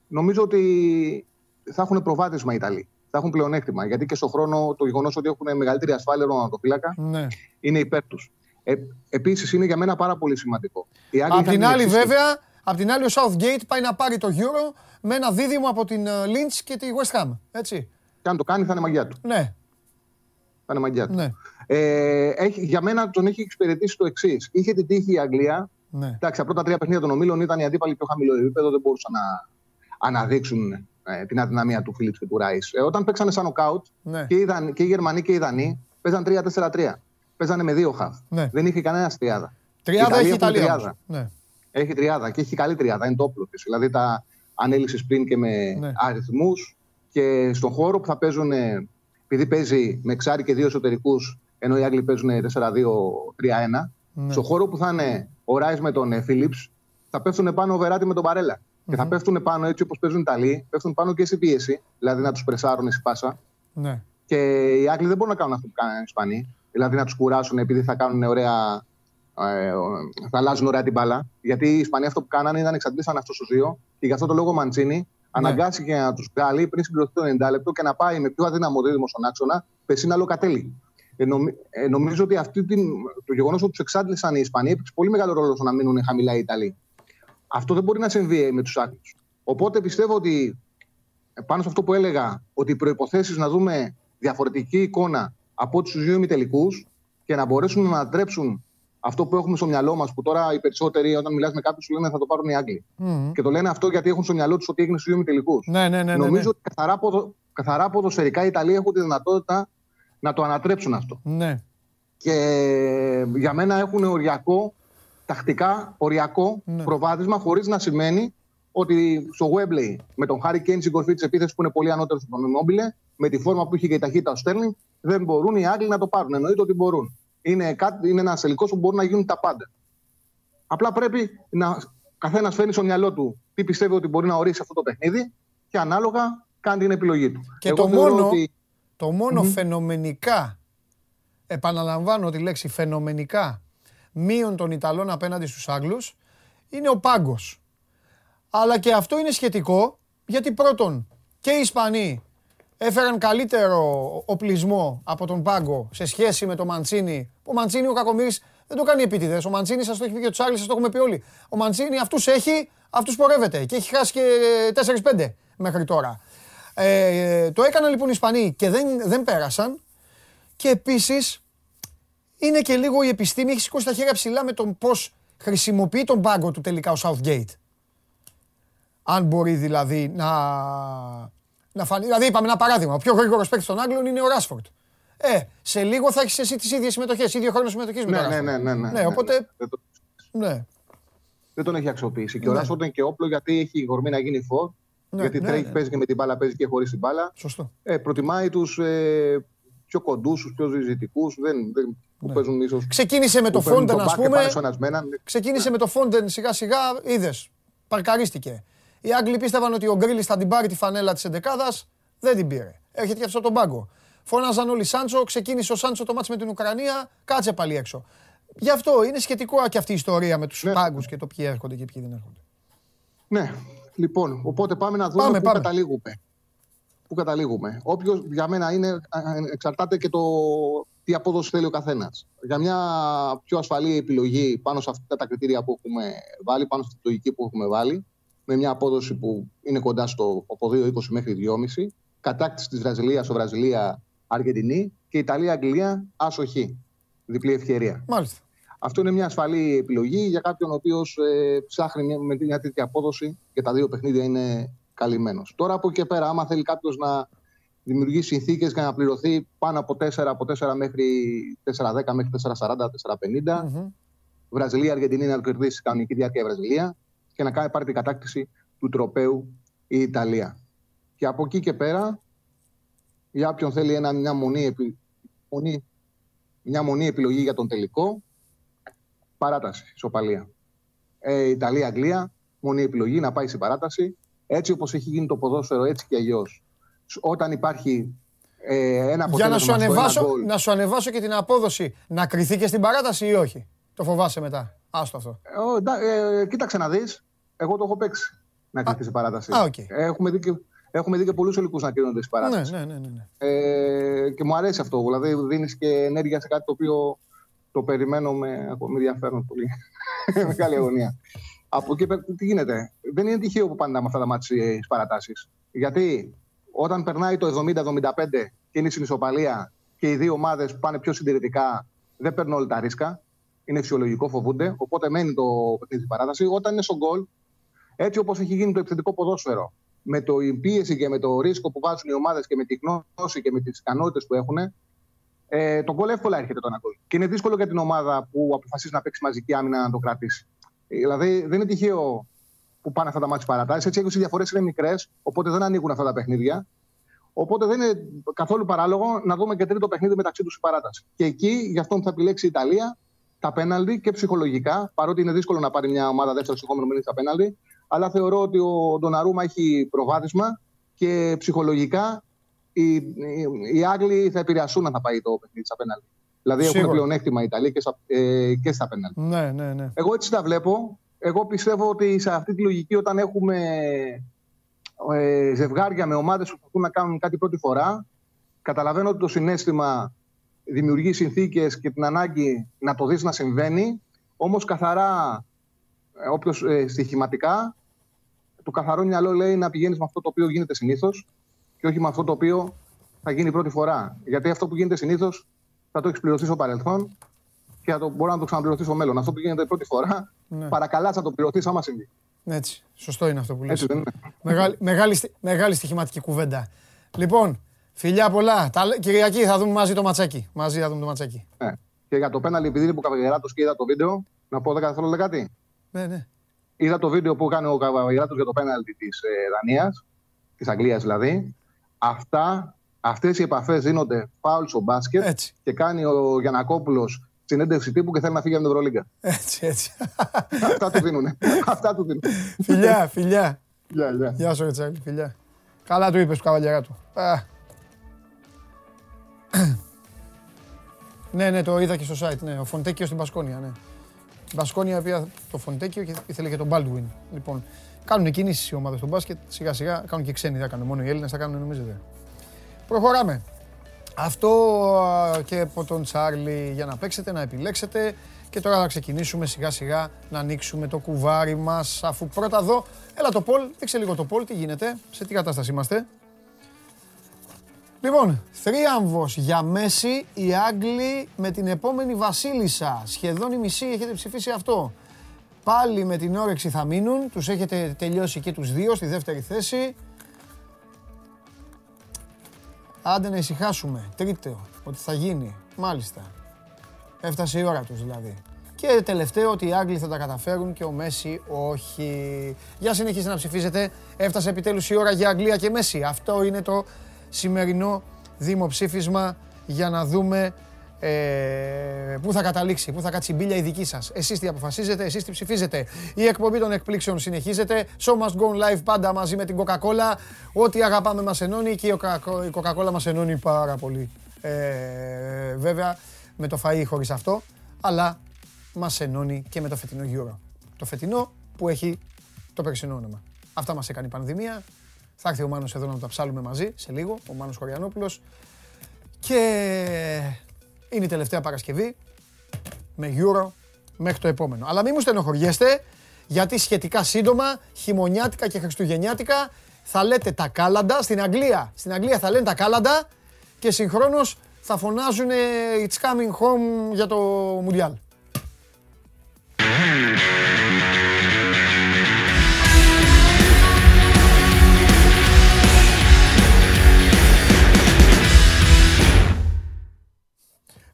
νομίζω ότι θα έχουν προβάδισμα οι Ιταλοί. Θα έχουν πλεονέκτημα. Γιατί και στον χρόνο το γεγονός ότι έχουν μεγαλύτερη ασφάλεια ρονατοφύλακα ναι. είναι υπέρ τους. Ε, Επίσης είναι για μένα πάρα πολύ σημαντικό. Απ' την άλλη, βέβαια, Απ' την άλλη, ο Southgate πάει να πάρει το Euro με ένα δίδυμο από την ε, Lynch και τη West Ham. Έτσι. Και αν το κάνει, θα είναι μαγιά του. Ναι. Θα είναι μαγιά του. Ναι. Ε, έχει, για μένα τον έχει εξυπηρετήσει το εξής. Είχε την τύχη η Αγγλία. Ναι. Εντάξει, τα πρώτα τρία παιχνίδια των ομίλων ήταν οι αντίπαλοι πιο χαμηλό επίπεδο, δεν μπορούσαν να αναδείξουν ε, την αδυναμία του Φίλιπς και του Ράις. Ε, όταν παίξανε σαν νοκάουτ ναι. και, οι και οι Γερμανοί και οι Δανείοι παίζαν 3-4-3. Παίζανε με δύο χαφ. Ναι. Δεν είχε κανένα τριάδα. Τριάδα έχει η Ιταλία. Ναι. Έχει τριάδα και έχει καλή τριάδα. Είναι το όπλο της. Δηλαδή τα ανέλησε πριν και με ναι. αριθμούς και στον χώρο που θα παίζουν. Επειδή παίζει με ξάρι και δύο εσωτερικούς, ενώ οι Άγγλοι παίζουν 4-2-3-1. Ναι. Στον χώρο που θα είναι ο Ράις με τον Φίλιπς, θα πέφτουν πάνω ο Βεράτη με τον Παρέλα. Mm-hmm. Και θα πέφτουν πάνω έτσι όπως παίζουν οι Ιταλοί, πέφτουν πάνω και στην πίεση, δηλαδή να τους πρεσάρουν στη πάσα. Ναι. Και οι Άγγλοι δεν μπορούν να κάνουν αυτό που κάνουν οι Ισπανοί. Δηλαδή να τους κουράσουν επειδή θα κάνουν ωραία ε, θα αλλάζουν ωραία την μπάλα. Γιατί οι Ισπανοί αυτό που κάνανε ήταν εξαντλήσαν αυτό στο δύο και γι' αυτό το λόγο ο Μαντσίνη ναι. αναγκάστηκε να τους βγάλει πριν συμπληρωθεί το 90 λεπτό και να πάει με πιο αδύναμο δίδυμο στον άξονα πεσίνα λοκατέλη. Ε, νομι, ε, νομίζω ότι αυτή την, το γεγονός ότι τους εξάντλησαν οι Ισπανοί έπαιξε πολύ μεγάλο ρόλο στο να μείνουν χαμηλά οι Ιταλοί. Αυτό δεν μπορεί να συμβεί με τους Άγγλους. Οπότε πιστεύω ότι πάνω σε αυτό που έλεγα, ότι οι προποθέσει να δούμε διαφορετική εικόνα από του δύο ημιτελικούς και να μπορέσουν να ανατρέψουν αυτό που έχουμε στο μυαλό μας, που τώρα οι περισσότεροι όταν μιλάς με κάποιους σου λένε θα το πάρουν οι Άγγλοι. Mm-hmm. Και το λένε αυτό γιατί έχουν στο μυαλό τους ότι έγινε στους δύο τελικού. Ναι, ναι, ναι, ναι, Νομίζω ναι. ότι καθαρά, ποδο, καθαρά ποδοσφαιρικά οι Ιταλοί έχουν τη δυνατότητα να το ανατρέψουν αυτό. Ναι. Και για μένα έχουν οριακό, τακτικά οριακό ναι. προβάδισμα, χωρίς να σημαίνει ότι στο Webley με τον Χάρη Κέιν στην κορφή της επίθεσης που είναι πολύ ανώτερος στον Μόμπιλε, με τη φόρμα που είχε και η ταχύτητα ο Στέρλινγκ, δεν μπορούν οι Άγγλοι να το πάρουν. Εννοείται ότι μπορούν είναι, κάτι, είναι ένας τελικό που μπορεί να γίνουν τα πάντα. Απλά πρέπει να καθένας φέρνει στο μυαλό του τι πιστεύει ότι μπορεί να ορίσει αυτό το παιχνίδι και ανάλογα κάνει την επιλογή του. Και το μόνο, ότι... το μόνο φαινομενικά, επαναλαμβάνω τη λέξη φαινομενικά, μείον των Ιταλών απέναντι στους Άγγλους, είναι ο πάγκος. Αλλά και αυτό είναι σχετικό, γιατί πρώτον και οι Ισπανοί έφεραν καλύτερο οπλισμό από τον Πάγκο σε σχέση με τον Μαντσίνη. Ο Μαντσίνη ο Κακομύρης δεν το κάνει επίτηδες. Ο Μαντσίνη σας το έχει πει και τους άλλου, σας το έχουμε πει όλοι. Ο Μαντσίνη αυτούς έχει, αυτούς πορεύεται και έχει χάσει και 4-5 μέχρι τώρα. Ε, το έκαναν λοιπόν οι Ισπανοί και δεν, δεν πέρασαν. Και επίσης είναι και λίγο η επιστήμη, έχει σηκώσει τα χέρια ψηλά με τον πώς χρησιμοποιεί τον πάγκο του τελικά ο Southgate. Αν μπορεί δηλαδή να, να φανεί. Δηλαδή, είπαμε ένα παράδειγμα. Ο πιο γρήγορος παίκτης των Άγγλων είναι ο Ράσφορντ. Ε, σε λίγο θα έχεις εσύ τις ίδιες συμμετοχές, ίδιο χρόνο συμμετοχής με ναι, τον ναι, ναι, ναι, ναι, ναι, οπότε. Δεν, το... ναι. δεν τον έχει αξιοποιήσει. Και ο Ράσφορντ είναι και όπλο γιατί έχει γορμή να γίνει φόρ. Ναι, γιατί ναι, τρέχει, ναι. παίζει και με την μπάλα, παίζει και χωρίς την μπάλα. Σωστό. Ε, προτιμάει τους ε, πιο κοντούς, τους πιο ζητικούς. Δεν, δεν, που Ναι. παίζουν ίσως, Ξεκίνησε με το που παίρνουν Φόντεν, τον ας μπακ και πούμε. πάνε στο ανασμένα. Ξεκίνησε με το Φόντεν σιγά σιγά, είδες. Παρκαρίστηκε. Οι Άγγλοι πίστευαν ότι ο Γκρίλι θα την πάρει τη φανέλα της 11 δεν την πήρε. Έρχεται και αυτό τον πάγκο. Φώναζαν όλοι Σάντσο, ξεκίνησε ο Σάντσο το μάτς με την Ουκρανία, κάτσε πάλι έξω. Γι' αυτό είναι σχετικό και αυτή η ιστορία με τους Ναι. πάγκους και το ποιοι έρχονται και ποιοι δεν έρχονται. Ναι, λοιπόν, οπότε πάμε να δούμε Πάμε, πού πάμε. καταλήγουμε. Πού καταλήγουμε. Όποιος για μένα είναι, α, εξαρτάται και το τι απόδοση θέλει ο καθένας. Για μια πιο ασφαλή επιλογή πάνω σε αυτά τα κριτήρια που έχουμε βάλει, πάνω στη λογική που έχουμε βάλει, με μια απόδοση που είναι κοντά στο από 2,20 μέχρι 2,5, κατάκτηση της Βραζιλίας στο Βραζιλία-Αργεντινή και Ιταλία-Αγγλία άσοχη. Διπλή ευκαιρία. Μάλιστα. Αυτό είναι μια ασφαλή επιλογή για κάποιον ο οποίος ε, ψάχνει μια, με μια τέτοια απόδοση και τα δύο παιχνίδια είναι καλυμμένος. Τώρα από εκεί και πέρα, άμα θέλει κάποιος να δημιουργήσει συνθήκες για να πληρωθεί πάνω από 4, από 4 μέχρι 4,10 μέχρι 4,40, 4,50, Μμμ. Βραζιλία, Αργεντινή να το κερδίσει κανονική διάρκεια η Βραζιλία και να κάνει πάρει την κατάκτηση του τροπέου η Ιταλία. Και από εκεί και πέρα, για όποιον θέλει ένα, μια, μονή, επι- μονή, μια μονή επιλογή για τον τελικό, παράταση, ισοπαλία. Ε, Ιταλία-Αγγλία, μονή επιλογή να πάει στην παράταση. Έτσι όπως έχει γίνει το ποδόσφαιρο, έτσι και αλλιώς. Όταν υπάρχει ε, ένα Για να αποτέλεσμα σου, στο ένα ανεβάσω, γκολ, να σου ανεβάσω και την απόδοση, να κρυθεί και στην παράταση ή όχι; Το φοβάσαι μετά. Άστο αυτό. Ε, ο, εντά- ε, κοίταξε να δεις. Εγώ το έχω παίξει να κριθεί στην παράταση. α, οκ. Έχουμε δει και, έχουμε δει και πολλούς τελικούς να κρίνονται στην Ναι, παράταση. ναι, ναι, ναι, ναι. Ε, και μου αρέσει αυτό. Δηλαδή, δίνεις και ενέργεια σε κάτι το οποίο το περιμένω με, με ενδιαφέρον πολύ. Μεγάλη αγωνία. Από εκεί πέρα, τι γίνεται; Δεν είναι τυχαίο που πάνε με αυτά τα ματς στις παρατάσεις. Γιατί όταν περνάει το 70-75 και είναι στην ισοπαλία και οι δύο ομάδες πάνε πιο συντηρητικά, δεν παίρνουν όλα τα ρίσκα. Είναι φυσιολογικό, φοβούνται. Οπότε μένει το παιχνίδι στην παράταση. Όταν είναι στο γκολ, έτσι όπως έχει γίνει το επιθετικό ποδόσφαιρο, με το η πίεση και με το ρίσκο που βάζουν οι ομάδες και με τη γνώση και με τις ικανότητες που έχουν, ε, το γκολ εύκολα έρχεται το ένα γκολ. Και είναι δύσκολο για την ομάδα που αποφασίζει να παίξει μαζική άμυνα να το κρατήσει. Ε, Δηλαδή δεν είναι τυχαίο που πάνε αυτά τα μάτια παρατάσεις. Έτσι οι διαφορές είναι μικρές, οπότε δεν ανοίγουν αυτά τα παιχνίδια. Οπότε δεν είναι καθόλου παράλογο να δούμε και τρίτο παιχνίδι μεταξύ τους στην παράταση. Και εκεί γι' αυτό θα επιλέξει η Ιταλία τα πέναλτι και ψυχολογικά, παρότι είναι δύσκολο να πάρει μια ομάδα δεύτερο συνεχόμενο μήνυμα στα πέναλτι. Αλλά θεωρώ ότι ο Ντοναρούμα έχει προβάδισμα και ψυχολογικά οι, οι, οι Άγγλοι θα επηρεαστούν αν θα πάει το παιχνίδι στα πέναλτι. Δηλαδή έχουν Σίγουρα. πλεονέκτημα οι Ιταλοί και στα, ε, και στα πέναλτι. Ναι, ναι, ναι. Εγώ έτσι τα βλέπω. Εγώ πιστεύω ότι σε αυτή τη λογική όταν έχουμε ε, ζευγάρια με ομάδες που προσπαθούν να κάνουν κάτι πρώτη φορά, καταλαβαίνω ότι το συνέστημα δημιουργεί συνθήκες και την ανάγκη να το δεις να συμβαίνει, όμως καθαρά, ε, όποιος ε, στοιχηματικά, το καθαρό μυαλό λέει να πηγαίνεις με αυτό το οποίο γίνεται συνήθως και όχι με αυτό το οποίο θα γίνει πρώτη φορά. Γιατί αυτό που γίνεται συνήθως θα το έχει πληρωθεί στο παρελθόν και θα το, μπορεί να το ξαναπληρωθεί στο μέλλον. Αυτό που γίνεται πρώτη φορά, Ναι. παρακαλάς να το πληρωθείς άμα συμβεί. Έτσι. Σωστό είναι αυτό που λες. Έτσι δεν είναι. Μεγάλη, μεγάλη, στοι- μεγάλη στοιχηματική κουβέντα. Λοιπόν, φιλιά πολλά. Τα, λέ- Κυριακή θα δούμε μαζί το ματσάκι. Μαζί θα δούμε το ματσάκι. Ναι. Και για το πέναλι, επειδή είναι που Καβαγεράτος και είδα το βίντεο, να πω 10 δευτερόλεπτα κάτι. Ναι, ναι. Είδα το βίντεο που έκανε ο Καβαγεράτος για το πέναλτι της ε, Δανίας, της Αγγλίας δηλαδή. Αυτά, αυτές οι επαφές δίνονται φάουλ στο μπάσκετ Έτσι. και κάνει ο Γιανακόπουλος συνέντευξη τύπου και θέλει να φύγει από την Ευρωλίγκα. Έτσι, έτσι. Αυτά του δίνουν. Αυτά του δίνουν. φιλιά, φιλιά. Γεια, γεια. Γεια σου, Ρετσέλη, φιλιά. Καλά του είπες του καβαλιέρα του. Α. ναι, ναι, το είδα και στο site. Ναι, ο Φοντέκιος στην Μπασκόνια. Ναι. Η Μπασκόνια πήρε το Φοντέκιο και ήθελε και τον Baldwin. Λοιπόν, κάνουν κινήσεις οι ομάδες στο μπάσκετ. Σιγά σιγά κάνουν και ξένοι. Δεν κάνουν μόνο οι Έλληνες, θα κάνουν νομίζετε. Προχωράμε. Αυτό α, και από τον Τσάρλι για να παίξετε, να επιλέξετε. Και τώρα θα ξεκινήσουμε σιγά σιγά να ανοίξουμε το κουβάρι μας. Αφού πρώτα δω, έλα το Πολ, δείξε λίγο το Πολ, τι γίνεται, σε τι κατάσταση είμαστε. Λοιπόν, θρίαμβος για Μέση, οι Άγγλοι με την επόμενη Βασίλισσα. Σχεδόν η μισή έχετε ψηφίσει αυτό. Πάλι με την όρεξη θα μείνουν, τους έχετε τελειώσει και τους δύο στη δεύτερη θέση. Άντε να ησυχάσουμε. Τρίτο, ότι θα γίνει. Μάλιστα. Έφτασε η ώρα τους δηλαδή. Και τελευταίο ότι οι Άγγλοι θα τα καταφέρουν και ο Μέση όχι. Για συνεχίστε να ψηφίζετε. Έφτασε επιτέλους η ώρα για Αγγλία και Μέση. Αυτό είναι το σημερινό δημοψήφισμα για να δούμε Ε, πού θα καταλήξει, πού θα κάτσει η μπίλια η δική σας. Εσείς τι αποφασίζετε, εσείς τι ψηφίζετε. Η εκπομπή των εκπλήξεων συνεχίζεται. Show must go live πάντα μαζί με την Coca-Cola. Ό,τι αγαπάμε μας ενώνει και η Coca-Cola μας ενώνει πάρα πολύ. Ε, βέβαια με το φαΐ χωρίς αυτό, αλλά μας ενώνει και με το φετινό Euro. Το φετινό που έχει το περσινό όνομα. Αυτά μας έκανε η πανδημία. Θα έρθει ο Μάνος εδώ να τα ψάλουμε μαζί σε λίγο, ο Μάνος Χωριανόπουλος. Και είναι η τελευταία Παρασκευή με Euro μέχρι το επόμενο. Αλλά μην μου στενοχωριέστε, γιατί σχετικά σύντομα, χειμωνιάτικα και χριστουγεννιάτικα, θα λέτε τα κάλαντα. Στην Αγγλία, στην Αγγλία θα λένε τα κάλαντα και συγχρόνως θα φωνάζουν It's coming home για το Μουντιάλ.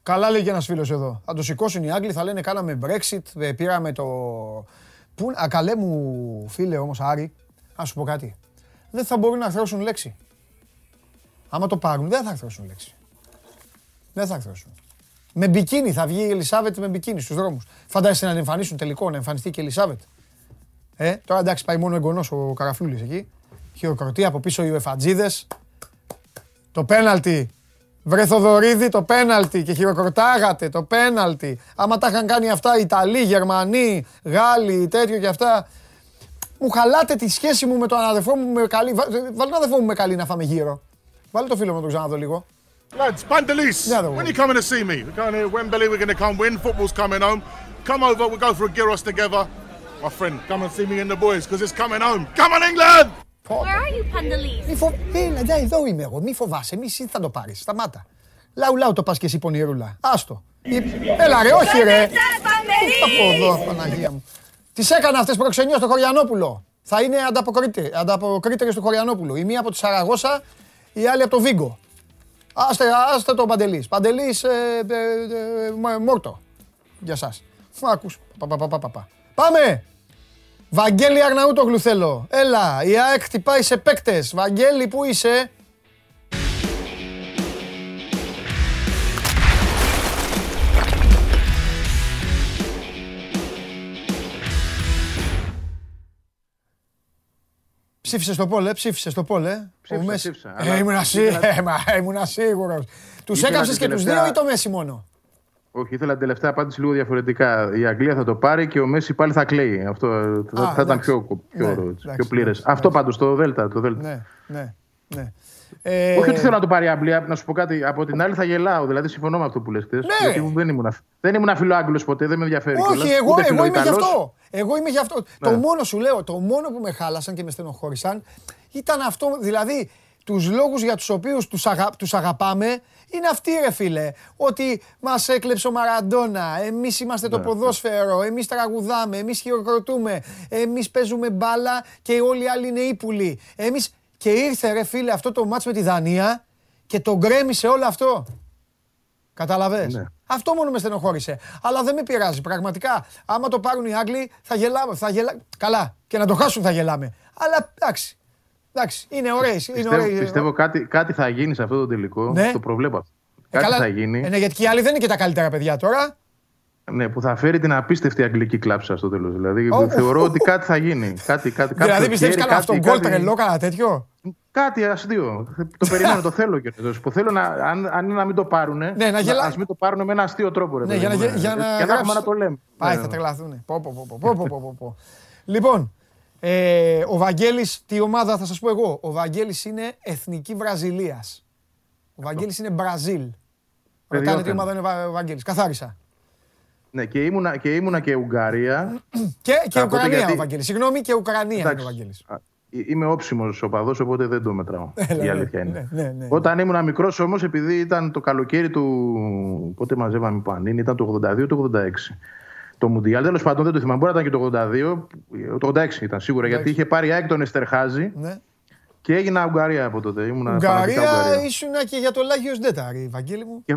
Καλά λέει και ένας φίλος εδώ. Θα το σηκώσουν οι Άγγλοι, θα λένε κάναμε Brexit, ε, πήραμε το. Πού, α, καλέ μου φίλε όμως, Άρη, να σου πω κάτι. Δεν θα μπορούν να αρθρώσουν λέξη. Άμα το πάρουν, δεν θα αρθρώσουν λέξη. Δεν θα αρθρώσουν. Με μπικίνι θα βγει η Ελισάβετ με μπικίνι στους δρόμους. Φαντάζεσαι να εμφανίσουν τελικό, να εμφανιστεί και η Ελισάβετ. Ε, τώρα εντάξει, πάει μόνο εγγονός ο Καραφλούλη εκεί. Χειροκροτεί από πίσω οι Εφατζίδες. Το πέναλτι Βρε Θοδωρίδη το πέναλτι και χειροκροτάγατε το πέναλτι. Άμα τα είχαν κάνει αυτά οι Ιταλοί, Γερμανοί, Γάλλοι, τέτοιο και αυτά. Μου χαλάτε τη σχέση μου με τον αδερφό μου με καλή. Βάλτε τον αδερφό μου με καλή να φάμε γύρω. Βάλτε το φίλο μου να το ξαναδώ λίγο. Lads, Pantelis, when you coming to see me? We're going to Wembley, we're going to come win, football's coming home. Come over, we'll go for a gyros together. My friend, come and see me and the boys, because it's coming home. Come on, England! Where are you, Pandelis? Μη φο... Έλα, ντε, εδώ είμαι εγώ. Μη φοβάσαι. Μη εσύ θα το πάρεις. Σταμάτα. Λαού λαού το πας και εσύ πονηρούλα. Άστο. Έλα ρε, όχι ρε. Από εδώ, Παναγία μου. Τις έκανα αυτές προξενιό στο Χωριανόπουλο. Θα είναι ανταποκρίτερες του Χωριανόπουλου. Η μία από τη Σαραγώσα, η άλλη από το Βίγκο. Άστε, άστε το Παντελή. Παντελή ε, ε, ε, Μόρτο. Για σας. Άκους. Πάμε! Βαγγέλη Αρναούτογλου θέλω. Έλα, η ΑΕΚ χτυπάει σε παίκτες. Βαγγέλη, πού είσαι; Ψήφισε στο πόλε, ψήφισε στο πόλε. Ψήφισα, ψήφισα, Ε, αλλά ήμουνα σί- ήθελα- ε, μα, ήμουνα σίγουρος. Τους Ήθελα έκαψες την και τους τελευταία- δύο ή το Μέση μόνο; Όχι, ήθελα την τελευταία απάντηση λίγο διαφορετικά. Η Αγγλία θα το πάρει και ο Μέση πάλι θα κλαίει. Αυτό θα, θα ήταν εντάξει. πιο, πιο, Ναι, πιο εντάξει, πλήρες. εντάξει, Αυτό εντάξει. πάντως το Δέλτα. Το Δέλτα. Ναι, ναι, ναι. Ε, Όχι ότι θέλω να το πάρει η Αγγλία, να σου πω κάτι. Από την άλλη θα γελάω. Δηλαδή συμφωνώ με αυτό που λες χθες. Ναι. Γιατί δεν ήμουν, δεν ήμουν φιλό Άγγλος ποτέ, δεν με ενδιαφέρει. Όχι, κιόλας, εγώ, ούτε εγώ είμαι γι' φιλοϊταλός. αυτό. Εγώ είμαι γι' αυτό. Το Ναι. μόνο σου λέω, το μόνο που με χάλασαν και με στενοχώρησαν ήταν αυτό, δηλαδή τους λόγους για τους οποίους τους, αγα, τους αγαπάμε είναι αυτοί ρε φίλε. Ότι μας έκλεψε ο Μαραντόνα, εμείς είμαστε το Ναι, ποδόσφαιρο, εμείς τραγουδάμε, εμείς χειροκροτούμε, εμείς παίζουμε μπάλα και όλοι οι άλλοι είναι ύπουλοι. Εμείς... Και ήρθε ρε φίλε αυτό το μάτς με τη Δανία και τον γκρέμισε όλο αυτό. Καταλαβες; Ναι. Αυτό μόνο με στενοχώρησε. Αλλά δεν με πειράζει. Πραγματικά, άμα το πάρουν οι Άγγλοι, θα γελάμε. Θα γελά... Καλά. Και να το χάσουν θα γελάμε. Αλλά εντάξει. Εντάξει. Είναι ωραίες. Είναι Πιστεύω, ωραίες. πιστεύω κάτι, κάτι θα γίνει σε αυτό το τελικό. Ναι. Το προβλέπω. αυτό. Ε, κάτι καλά. θα γίνει. Ε, ναι, γιατί και οι άλλοι δεν είναι και τα καλύτερα παιδιά τώρα. Ναι, που θα φέρει την απίστευτη αγγλική κλάψα στο τέλος. Δηλαδή, Ω, θεωρώ ω, ότι κάτι θα γίνει. Κάτι, κάτι, δηλαδή κάποιο πιστεύεις χέρι, κανένα αυτόν γκολ κάτι- τρελό, κανένα τέτοιο; Κάτι αστείο. το περιμένω, το θέλω και να σου πω. Θέλω να, αν, αν είναι να μην το πάρουν, Ναι, να γελά- ας μην το πάρουν με ένα αστείο τρόπο. Ρε, Ναι, παιδί για να, μου, για, ναι. για να, για να έχουμε γράψει- να το λέμε. Πάει, Ναι. θα τρελαθούν. Πω, πω, πω, πω, πω, πω, πω, πω. Λοιπόν, ε, ο Βαγγέλης, τι ομάδα θα σας πω εγώ; Ο Βαγγέλης είναι εθνική Βραζιλίας. Ο Βαγγέλης είναι Μπραζίλ. Ρωτάνε τι Παιδιόταν. ομάδα είναι ο Βα- ο Βαγγέλης. Καθάρισα. Ναι, και ήμουνα και, ήμουνα και Ουγγαρία. Και, και Θα πω Ουκρανία γιατί- ο Βαγγέλης. Συγγνώμη, και Ουκρανία είναι ο Εντάξει, Βαγγέλης. α, Είμαι όψιμος οπαδό, οπότε δεν το μετράω. Έλα, η ναι, αλήθεια είναι. ναι, ναι, ναι. Όταν ήμουν μικρός όμως, επειδή ήταν το καλοκαίρι του. Πότε μαζεύαμε πανίνη, ήταν το 82 το 86. Το Μουντιάλ, τέλος πάντων δεν το θυμάμαι. Μπορεί να ήταν και το 82. Το 86 ήταν σίγουρα, γιατί είχε πάρει η ΑΕΚ τον Εστερχάζη Ναι. και έγινα Ουγγαρία από τότε. Ήμουνα φανατικά Ουγγαρία ήσουν και για το Λάγιος Ντέταρη, Βαγγέλη μου. Και...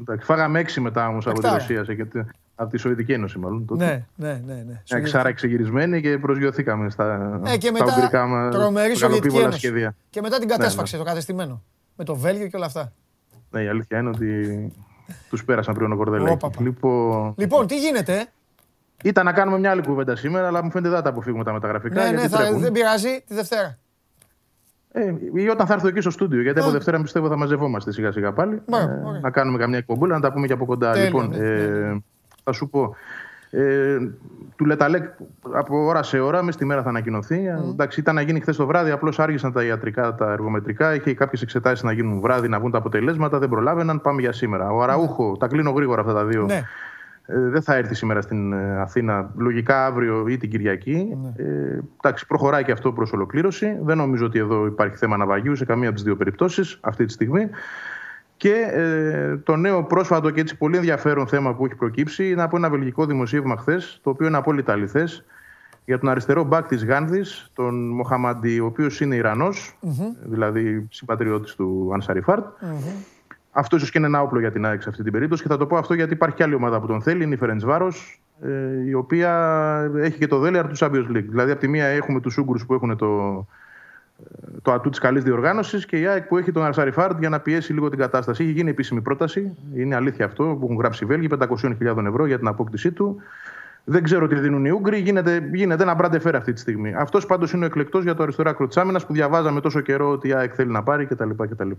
Εντάξει, φάγαμε έξι μετά όμως από τη Εκτάρα. Ρωσία. σε- και τη- Από τη Σοβιετική Ένωση, μάλλον. τότε. Ναι, ναι, ναι. ναι. Εξάρα εξεγυρισμένοι και προσγειωθήκαμε στα, Ε, και στα μετά ουγγρικά μα τρομερή Σοβιετική γαλοπίβολα Ένωση. σχέδια. Και μετά την Ναι, κατέσφαξε το κατεστημένο. Με το Βέλγιο και όλα αυτά. Ναι, η αλήθεια είναι ότι Τους πέρασαν πριν ο Κορδελάκης. Λοιπόν... λοιπόν, τι γίνεται. Ήταν να κάνουμε μια άλλη κουβέντα σήμερα, αλλά μου φαίνεται δεν θα τα αποφύγουμε τα μεταγραφικά. Ναι, ναι, θα, δεν πειράζει τη Δευτέρα. Ε, ή όταν θα έρθω εκεί στο στούντιο, γιατί από Δευτέρα πιστεύω θα μαζευόμαστε σιγά σιγά πάλι. ε, να κάνουμε καμιά εκπομπούλα, να τα πούμε και από κοντά. Τέλειο, λοιπόν, ναι, ε, ναι, ναι. θα σου πω. Ε, του Λεταλέκ από ώρα σε ώρα, μέσα στη μέρα θα ανακοινωθεί. Mm. Εντάξει, ήταν να γίνει χθες το βράδυ, απλώς άργησαν τα ιατρικά, τα εργομετρικά. Είχε κάποιες εξετάσεις να γίνουν βράδυ, να βγουν τα αποτελέσματα, δεν προλάβαιναν. Πάμε για σήμερα. Ο Αραούχο, mm. τα κλείνω γρήγορα αυτά τα δύο. Ναι. Ε, δεν θα έρθει σήμερα στην ε, Αθήνα, λογικά αύριο ή την Κυριακή. Ναι. Ε, εντάξει, προχωράει και αυτό προς ολοκλήρωση. Δεν νομίζω ότι εδώ υπάρχει θέμα ναυαγίου σε καμία από τις δύο περιπτώσεις αυτή τη στιγμή. Και ε, το νέο πρόσφατο και έτσι πολύ ενδιαφέρον θέμα που έχει προκύψει είναι από ένα βελγικό δημοσίευμα χθες, το οποίο είναι απόλυτα αληθές, για τον αριστερό μπακ της Γάνδης, τον Μοχαμαντή, ο οποίος είναι δηλαδή συμπατριώτης του Ανσαριφάρτ. Mm-hmm. Αυτός ίσως και είναι ένα όπλο για την ΑΕΚ σε αυτή την περίπτωση. Και θα το πω αυτό γιατί υπάρχει και άλλη ομάδα που τον θέλει, είναι η Φερεντσβάρο, ε, η οποία έχει και το δέλεαρ του Champions League. Δηλαδή, από τη μία έχουμε τους Ούγκρου που έχουν το, το ατού της καλής διοργάνωσης και η ΑΕΚ που έχει τον Αρσαριφάρντ για να πιέσει λίγο την κατάσταση. Έχει γίνει επίσημη πρόταση, είναι αλήθεια αυτό, που έχουν γράψει οι Βέλγοι, 500.000 ευρώ για την απόκτησή του. Δεν ξέρω τι δίνουν οι Ούγγροι, γίνεται, γίνεται ένα μπραντεφέρ αυτή τη στιγμή. Αυτός πάντως είναι ο εκλεκτός για το αριστερό άκρο της άμυνας που διαβάζαμε τόσο καιρό ότι η ΑΕΚ θέλει να πάρει κτλ. κτλ.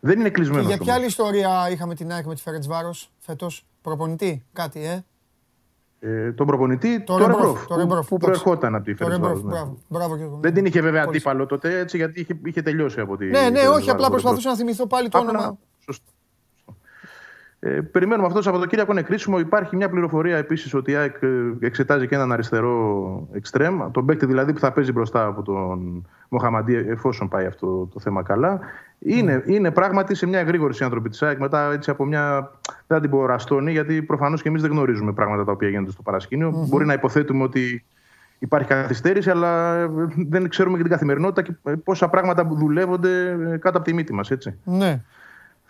Δεν είναι κλεισμένο. Και για ποια άλλη ιστορία είχαμε την ΑΕΚ με τη Φέρετ Βάρος φέτος, προπονητή, κάτι, ε; Ε, τον προπονητή, το Ρεμπρόφ, που, που προερχόταν από τη Φερεντσβάρος. Ναι. Δεν την είχε βέβαια αντίπαλο τότε έτσι, γιατί είχε, είχε τελειώσει από τη. Ναι, ναι, όχι, απλά προσπαθούσα να θυμηθώ πάλι το όνομα. Σωστό. Ε, περιμένουμε αυτό το Σαββατοκύριακο είναι κρίσιμο. Υπάρχει μια πληροφορία επίσης ότι η ΑΕΚ ε, εξετάζει και έναν αριστερό εξτρέμ. Τον παίκτη δηλαδή που θα παίζει μπροστά από τον Μοχαμαντή, εφόσον πάει αυτό το θέμα καλά. Είναι, είναι πράγματι σε μια γρήγορη άνθρωποι της ΑΕΚ. Μετά έτσι από μια. Δεν θα την πω ραστόνη, γιατί προφανώς και εμείς δεν γνωρίζουμε πράγματα τα οποία γίνονται στο παρασκηνιο mm-hmm. Μπορεί να υποθέτουμε ότι υπάρχει καθυστέρηση, αλλά ε, δεν ξέρουμε και την καθημερινότητα και πόσα πράγματα δουλεύονται κάτω από τη μύτη μας. Ναι.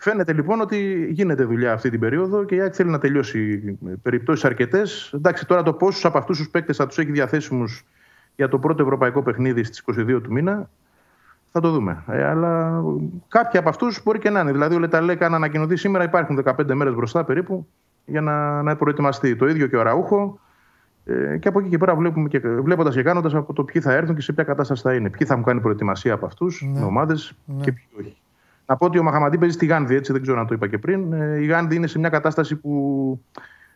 Φαίνεται λοιπόν ότι γίνεται δουλειά αυτή την περίοδο και η ΑΕΚ θέλει να τελειώσει περιπτώσεις αρκετές. Εντάξει, τώρα το πόσους από αυτούς τους παίκτες θα τους έχει διαθέσιμους για το πρώτο ευρωπαϊκό παιχνίδι στις 22 του μήνα, θα το δούμε. Ε, αλλά κάποιοι από αυτούς μπορεί και να είναι. Δηλαδή, ο Λεταλέκα να ανακοινωθεί σήμερα, υπάρχουν 15 μέρες μπροστά περίπου για να, να προετοιμαστεί. Το ίδιο και ο Ραούχο. Ε, και από εκεί και πέρα βλέπουμε και, βλέποντας και κάνοντας από το ποιοι θα έρθουν και σε ποια κατάσταση θα είναι. Ποιοι θα μου κάνει προετοιμασία από αυτούς, ναι. με ομάδες ναι. και ποιοι όχι. Να πω ότι ο Μαχαμαντή παίζει στη Γάνδη, έτσι δεν ξέρω αν το είπα και πριν. Ε, η Γάνδη είναι σε μια κατάσταση που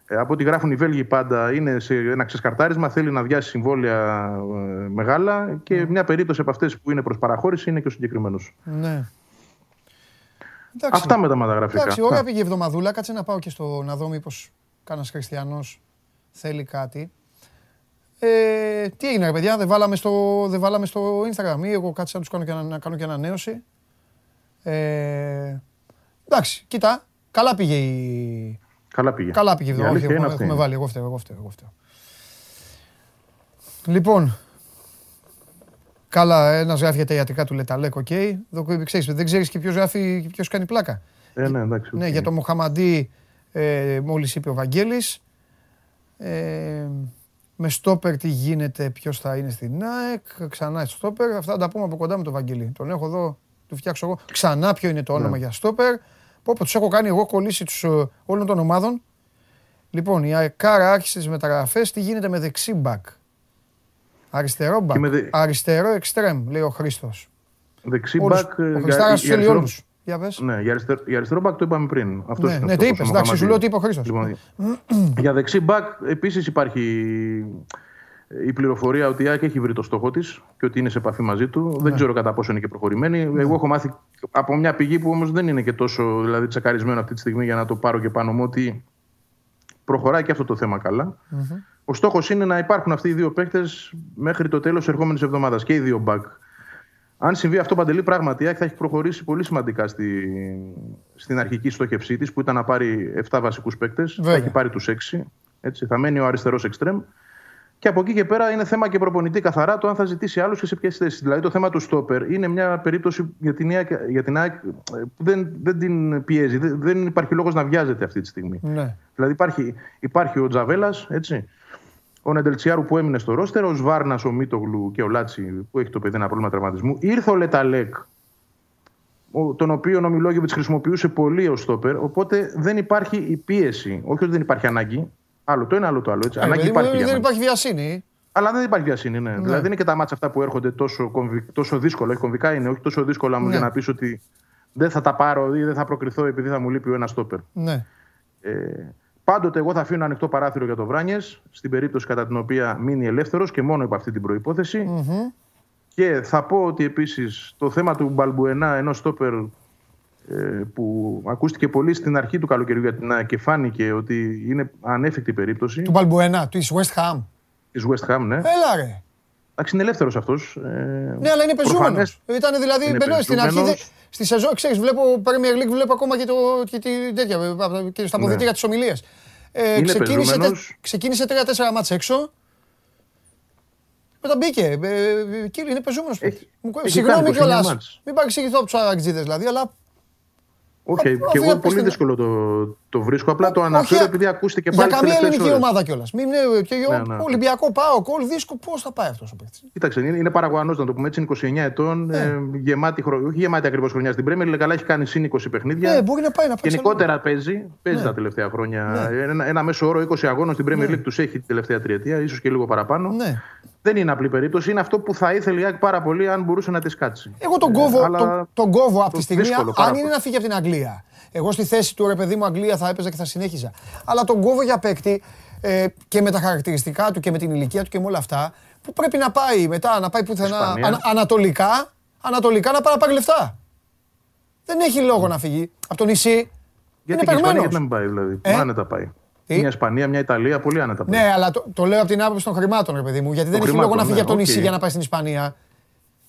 ε, από ό,τι γράφουν οι Βέλγοι πάντα είναι σε ένα ξεσκαρτάρισμα, θέλει να βιάσει συμβόλαια ε, μεγάλα και μια περίπτωση από αυτές που είναι προς παραχώρηση είναι και ο συγκεκριμένος. Ναι. Αυτά με τα μεταγραφικά. Εντάξει, ωραία πήγε η εβδομαδούλα. Κάτσε να πάω και στο να δω μήπως κανένας χριστιανός θέλει κάτι. Ε, τι έγινε, ρε παιδιά, δεν βάλαμε στο, δεν βάλαμε στο Instagram ή εγώ κάτσε να τους κάνω και, να κάνω και ανανέωση. Ε, εντάξει, κοίτα, καλά πήγε η. Καλά πήγε. Καλά πήγε. Η όχι, έχουμε, έχουμε βάλει. Εγώ φταίω, εγώ φταίω, εγώ φταίω. Λοιπόν, καλά, ένας γράφει για τα ιατρικά του Λε Ταλέκ, OK. Okay. δεν ξέρεις και ποιος γράφει, ποιος κάνει πλάκα. Ε, ναι, εντάξει. Ναι, για το Μοχαμαντή, ε, μόλις είπε ο Βαγγέλης. Ε, με στόπερ τι γίνεται, ποιος θα είναι στην ΑΕΚ. Ξανά στόπερ. Αυτά θα τα πούμε από κοντά με τον Βαγγέλη. Τον έχω εδώ του φτιάξω εγώ. Ξανά ποιο είναι το όνομα ναι. για στόπερ. Πω, πω, τους έχω κάνει εγώ κολλήσει τους, ε, όλων των ομάδων. Λοιπόν, η Αεκάρα άρχισε τις μεταγραφές. Τι γίνεται με δεξί μπακ; Αριστερό μπακ. Δε... Αριστερό εξτρέμ, λέει ο Χρήστος. Δεξί μπακ. Ο ε, Χριστάρας τους θέλει όλους. Για πες. Ναι, για αριστερό, για αριστερό μπακ το είπαμε πριν. Αυτός ναι, ναι, τι είπες. Εντάξει, σου λέω τι είπε ο Χρήστος. Λοιπόν, για δεξί μπακ επίσης υπάρχει η πληροφορία ότι η ΑΕΚ έχει βρει το στόχο της και ότι είναι σε επαφή μαζί του. Δεν ναι. ξέρω κατά πόσο είναι και προχωρημένη. Ναι. Εγώ έχω μάθει από μια πηγή που όμως δεν είναι και τόσο δηλαδή, τσακαρισμένο αυτή τη στιγμή για να το πάρω και πάνω μου ότι προχωράει και αυτό το θέμα Ο στόχος είναι να υπάρχουν αυτοί οι δύο παίκτες μέχρι το τέλος ερχόμενης εβδομάδας και οι δύο μπακ. Αν συμβεί αυτό παντελή, πράγματι η ΑΕΚ θα έχει προχωρήσει πολύ σημαντικά στη, στην αρχική στόχευσή της που ήταν να πάρει 7 βασικούς παίκτες. Θα έχει πάρει τους 6. Έτσι, θα μένει ο αριστερός εξτρέμ. Και από εκεί και πέρα είναι θέμα και προπονητή καθαρά το αν θα ζητήσει άλλους και σε ποιες θέσεις. Δηλαδή το θέμα του στόπερ είναι μια περίπτωση για την, για την ΑΕΚ που δεν, δεν την πιέζει. Δεν, δεν υπάρχει λόγος να βιάζεται αυτή τη στιγμή. Ναι. Δηλαδή υπάρχει, υπάρχει ο Τζαβέλας, έτσι. Ο Νεντελτσιάρου που έμεινε στο ρόστερ, ο Σβάρνας, ο Μίτογλου και ο Λάτσι που έχει το παιδί ένα πρόβλημα τραυματισμού. Ήρθε ο Λεταλέκ τον οποίο ο Μιλόγεβιτς χρησιμοποιούσε πολύ ως στόπερ. Οπότε δεν υπάρχει η πίεση. Όχι ότι δεν υπάρχει ανάγκη. Άλλο το ένα, άλλο το άλλο. Έτσι. Ε, ανάγκη υπάρχει. Δεν υπάρχει βιασύνη. Αλλά δεν υπάρχει βιασύνη, ναι. ναι. Δηλαδή δεν είναι και τα μάτια αυτά που έρχονται τόσο, τόσο δύσκολα. Όχι κομβικά είναι, όχι τόσο δύσκολα μου ναι. για να πεις ότι δεν θα τα πάρω ή δεν θα προκριθώ επειδή θα μου λείπει ο ένας στόπερ. Ναι. Ε, πάντοτε εγώ θα αφήνω ανοιχτό παράθυρο για το Βράνιες, στην περίπτωση κατά την οποία μείνει ελεύθερος και μόνο υπό αυτή την προποθεση Και θα πω ότι επίσης το θέμα του Μπαλμπουενά, ενός στόπερ ε, που ακούστηκε πολύ στην αρχή του καλοκαιριού για την και φάνηκε ότι είναι ανέφικτη περίπτωση. Του Μπαλμπουενά, τη West Ham. Τη West Ham, ναι. Έλα ρε. Εντάξει, είναι ελεύθερος αυτός. Ε, ναι, αλλά είναι πεζούμενος. Ήταν δηλαδή μπαινός στην αρχή. Στη σεζόν, ξέρεις, βλέπω Premier League, βλέπω ακόμα και, το, και, τη, τέτοια, και στα αποδητήρια ναι. της ομιλίας. Ε, ξεκίνησε, τε, ξεκίνησε 3-4 μάτς έξω. Μετά μπήκε. Ε, κύριε, είναι πεζούμενος. Συγγνώμη κιόλας. Μην παρεξηγηθώ από τους Αρακτζίδε δηλαδή, αλλά όχι, okay. και εγώ πολύ δύσκολο το, το βρίσκω. Απλά το αναφέρω επειδή ακούστηκε πάλι. Για καμία ελληνική ομάδα κιόλας. Μην είναι και ναι, ναι. Ολυμπιακό πάω, κόλ δύσκολο. Πώς θα πάει αυτός ο παίκτης; Κοίταξε, είναι, είναι παραγωγό να το πούμε έτσι. Είναι 29 ετών, ναι. ε, γεμάτη χρονιά. Όχι γεμάτη ακριβώς χρονιά στην Πρέμερ, αλλά καλά έχει κάνει συν 20 παιχνίδια. Ναι, μπορεί να πάει να πάει. Γενικότερα παίζει, παίζει ναι. τα τελευταία χρόνια. Ναι. Ένα, ένα μέσο όρο 20 αγώνων στην Πρέμερ ναι. τους έχει την τελευταία τριετία, ίσως και λίγο παραπάνω. Ναι. Δεν είναι απλή περίπτωση. Είναι αυτό που θα ήθελε πάρα πολύ αν μπορούσε να τη κάτσει. Εγώ τον κόβω, ε, τον, τον κόβω από τη στιγμή. Αν είναι να φύγει από την Αγγλία εγώ στη θέση του ρε παιδί μου Αγγλία θα έπαιζα και θα συνέχιζα. Αλλά τον κόβω για παίκτη ε, και με τα χαρακτηριστικά του και με την ηλικία του και με όλα αυτά που πρέπει να πάει μετά, να πάει πουθενά ανα, ανατολικά, ανατολικά να πάει να πάρει λεφτά. Δεν έχει λόγο να φύγει από το νησί. Γιατί είναι και γιατί να μην πάει δηλαδή. Ε; Άνετα πάει. Τι; Μια Ισπανία, μια Ιταλία, πολύ άνετα πάει. Ναι, αλλά το, το λέω από την άποψη των χρημάτων, ρε παιδί μου. Γιατί δεν έχει λόγο να φύγει ναι, από το νησί για να πάει στην Ισπανία.